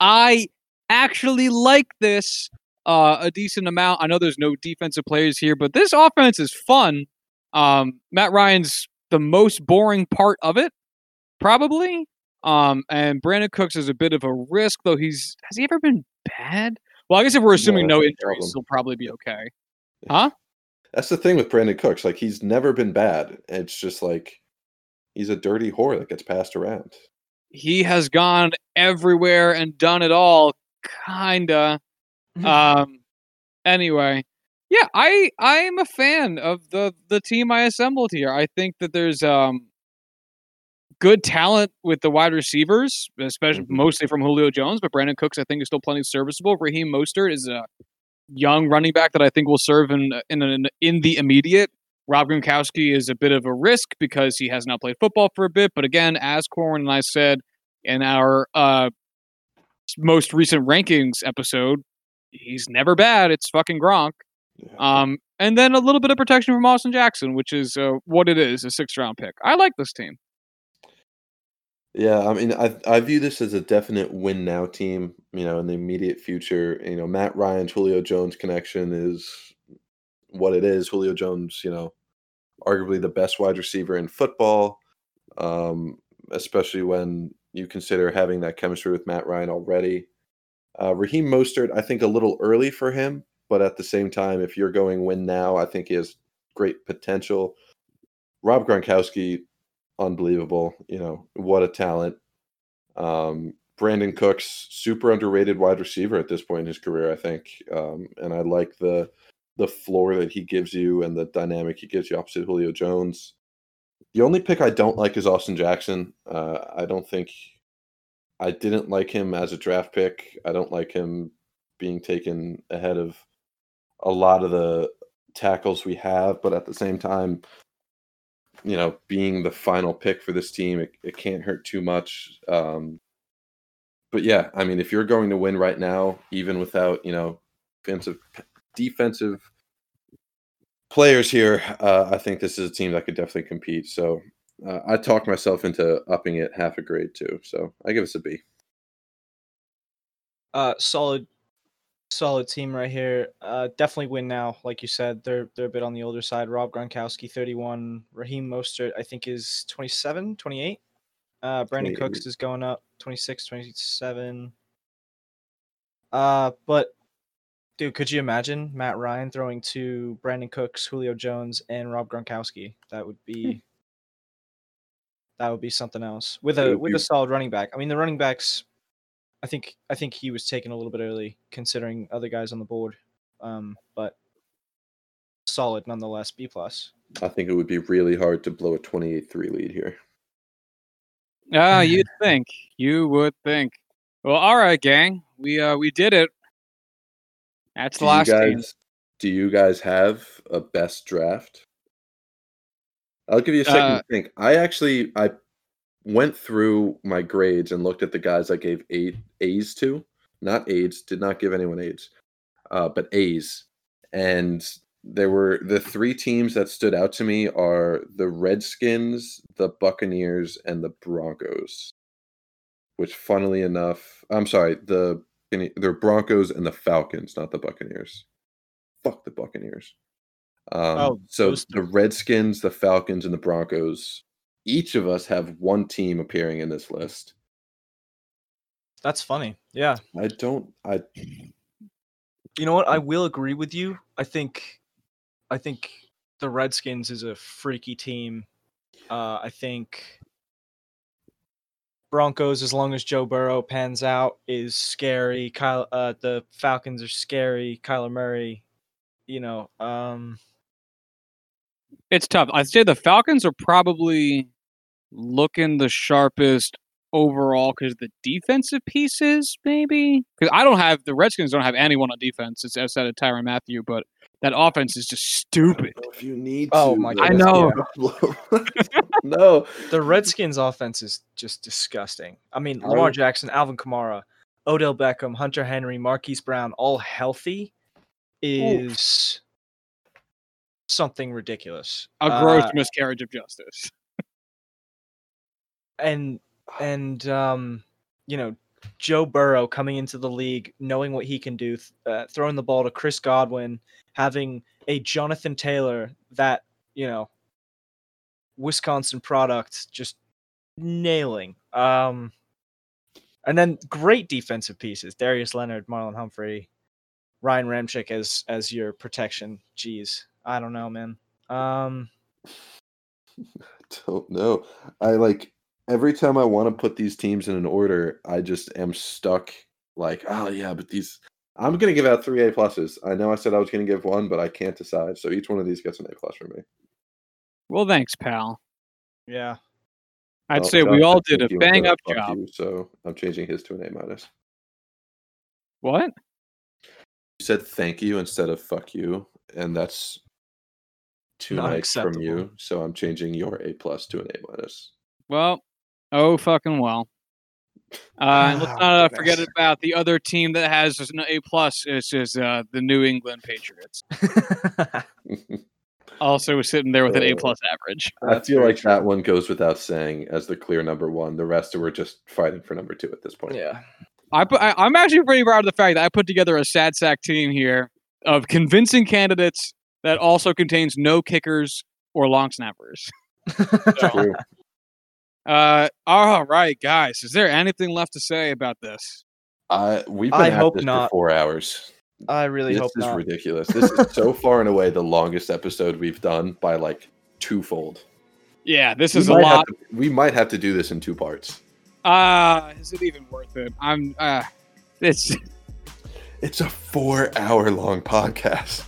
I actually like this uh, a decent amount. I know there's no defensive players here, but this offense is fun. Um, Matt Ryan's the most boring part of it, probably. Um, and Brandin Cooks is a bit of a risk, though. He's has he ever been bad? Well, I guess if we're assuming No, no injuries, problem. he'll probably be okay. Huh? That's the thing with Brandin Cooks. Like he's never been bad. It's just like he's a dirty whore that gets passed around. He has gone everywhere and done it all, kinda. Um. Anyway, yeah, I I am a fan of the the team I assembled here. I think that there's um good talent with the wide receivers, especially Mhm. mostly from Julio Jones, but Brandin Cooks I think is still plenty serviceable. Raheem Mostert is a young running back that I think will serve in in in, in the immediate. Rob Gronkowski is a bit of a risk because he has not played football for a bit, but again, as Corwin and I said in our uh, most recent rankings episode, he's never bad. It's fucking Gronk. Um, and then a little bit of protection from Austin Jackson, which is uh, what it is, a sixth round pick. I like this team. Yeah, I mean, I I view this as a definite win now team. You know, in the immediate future, you know, Matt Ryan, Julio Jones connection is what it is. Julio Jones, you know, arguably the best wide receiver in football, um, especially when you consider having that chemistry with Matt Ryan already. Uh, Raheem Mostert, I think a little early for him, but at the same time, if you're going win now, I think he has great potential. Rob Gronkowski, unbelievable. You know, what a talent. Um, Brandin Cooks, super underrated wide receiver at this point in his career, I think. Um, and I like the the floor that he gives you and the dynamic he gives you opposite Julio Jones. The only pick I don't like is Austin Jackson. Uh, I don't think I didn't like him as a draft pick. I don't like him being taken ahead of a lot of the tackles we have, but at the same time, you know, being the final pick for this team, it, it can't hurt too much. Um, but yeah, I mean, if you're going to win right now, even without you know defensive defensive players here, uh, I think this is a team that could definitely compete. So uh, I talked myself into upping it half a grade too. So I give us a B. Uh, solid, solid team right here. Uh, definitely win now, like you said. They're they're a bit on the older side. Rob Gronkowski, 31. Raheem Mostert, I think, is 27, 28. Uh, Brandin 28. Cooks is going up, 26, 27. Uh, but dude, could you imagine Matt Ryan throwing to Brandin Cooks, Julio Jones, and Rob Gronkowski? That would be that would be something else with a with a solid running back. I mean, the running backs. I think I think he was taken a little bit early, considering other guys on the board. Um, but solid nonetheless. B plus. I think it would be really hard to blow a 28-3 lead here. Ah, you'd think. You would think. Well, all right, gang. We uh we did it. That's the Do you last team. guys do you guys have a best draft? I'll give you a second Uh, to think. I actually I went through my grades and looked at the guys I gave eight A's to. Not AIDS, did not give anyone AIDS, uh, but A's. And there were the three teams that stood out to me are the Redskins, the Buccaneers, and the Broncos. Which, funnily enough, I'm sorry, the the Broncos and the Falcons, not the Buccaneers. Fuck the Buccaneers. Um, Oh, so the Redskins, the Falcons, and the Broncos. Each of us have one team appearing in this list. That's funny. Yeah. I don't. I You know what? I will agree with you. I think, I think the Redskins is a freaky team. Uh, I think Broncos, as long as Joe Burrow pans out, is scary. Kyle, uh, the Falcons are scary. Kyler Murray, you know, um, It's tough. I'd say the Falcons are probably looking the sharpest overall because the defensive pieces, maybe. Because I don't have the Redskins don't have anyone on defense. It's outside of Tyrann Mathieu, but that offense is just stupid. if you need Oh to, my though. I know. no, the Redskins offense is just disgusting. I mean, I Lamar Jackson, Alvin Kamara, Odell Beckham, Hunter Henry, Marquise Brown, all healthy is something ridiculous. A gross Uh, miscarriage of justice. And and um, you know, Joe Burrow coming into the league, knowing what he can do, uh, throwing the ball to Chris Godwin, having a Jonathan Taylor that you know, Wisconsin product, just nailing. Um, and then great defensive pieces: Darius Leonard, Marlon Humphrey, Ryan Ramczyk as as your protection. Jeez, I don't know, man. Um, don't know. I like every time I want to put these teams in an order, I just am stuck. Like, oh yeah, but these. I'm gonna give out three A pluses. I know I said I was gonna give one, but I can't decide. So each one of these gets an A plus for me. Well, thanks, pal. yeah. I'd Well, say we all did a bang up job. you, so I'm changing his to an A minus. What? You said thank you instead of fuck you, and that's too Not nice from you. So I'm changing your A plus to an A minus. Well, oh fucking well. Uh, and let's Oh, not uh, forget about the other team that has an A plus. Is is uh, the New England Patriots, also sitting there with an A Uh, plus average. I feel very like that one goes without saying as the clear number one. The rest were just fighting for number two at this point. yeah. I put, I, I'm actually pretty proud of the fact that I put together a sad sack team here of convincing candidates that also contains no kickers or long snappers. True. Uh, all right, guys. Is there anything left to say about this? I we've been I at hope this not. for four hours. I really hope not this hope is not. ridiculous. This is so far and away the longest episode we've done by like twofold. Yeah, this We is a lot. to- we might have to do this in two parts. Ah, is it even worth it? I'm. Uh, it's It's a four-hour long podcast.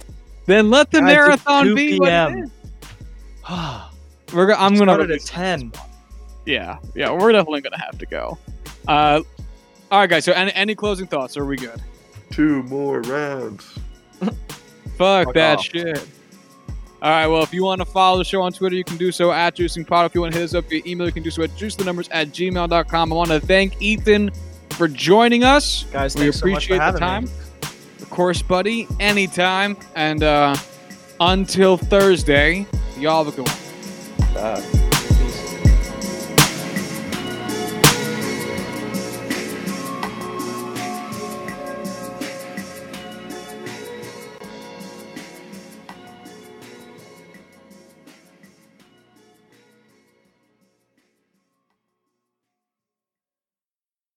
then let the Guys, it's marathon 2 be what it PM. is. We're. go- I'm gonna. Started at release- ten. Yeah, yeah, we're definitely gonna have to go. Uh, all right, guys. So, any, any closing thoughts? Or are we good? Two more rounds. Fuck, Fuck that off. shit. All right, well, if you want to follow the show on Twitter, you can do so at JuicingPod. If you want to hit us up via email, you can do so at juicethenumbers at gmail.com. I want to thank Ethan for joining us. Guys, we thanks so much for appreciate the time. me. Of course, buddy, anytime. And uh, until Thursday, y'all have a good one. Ah.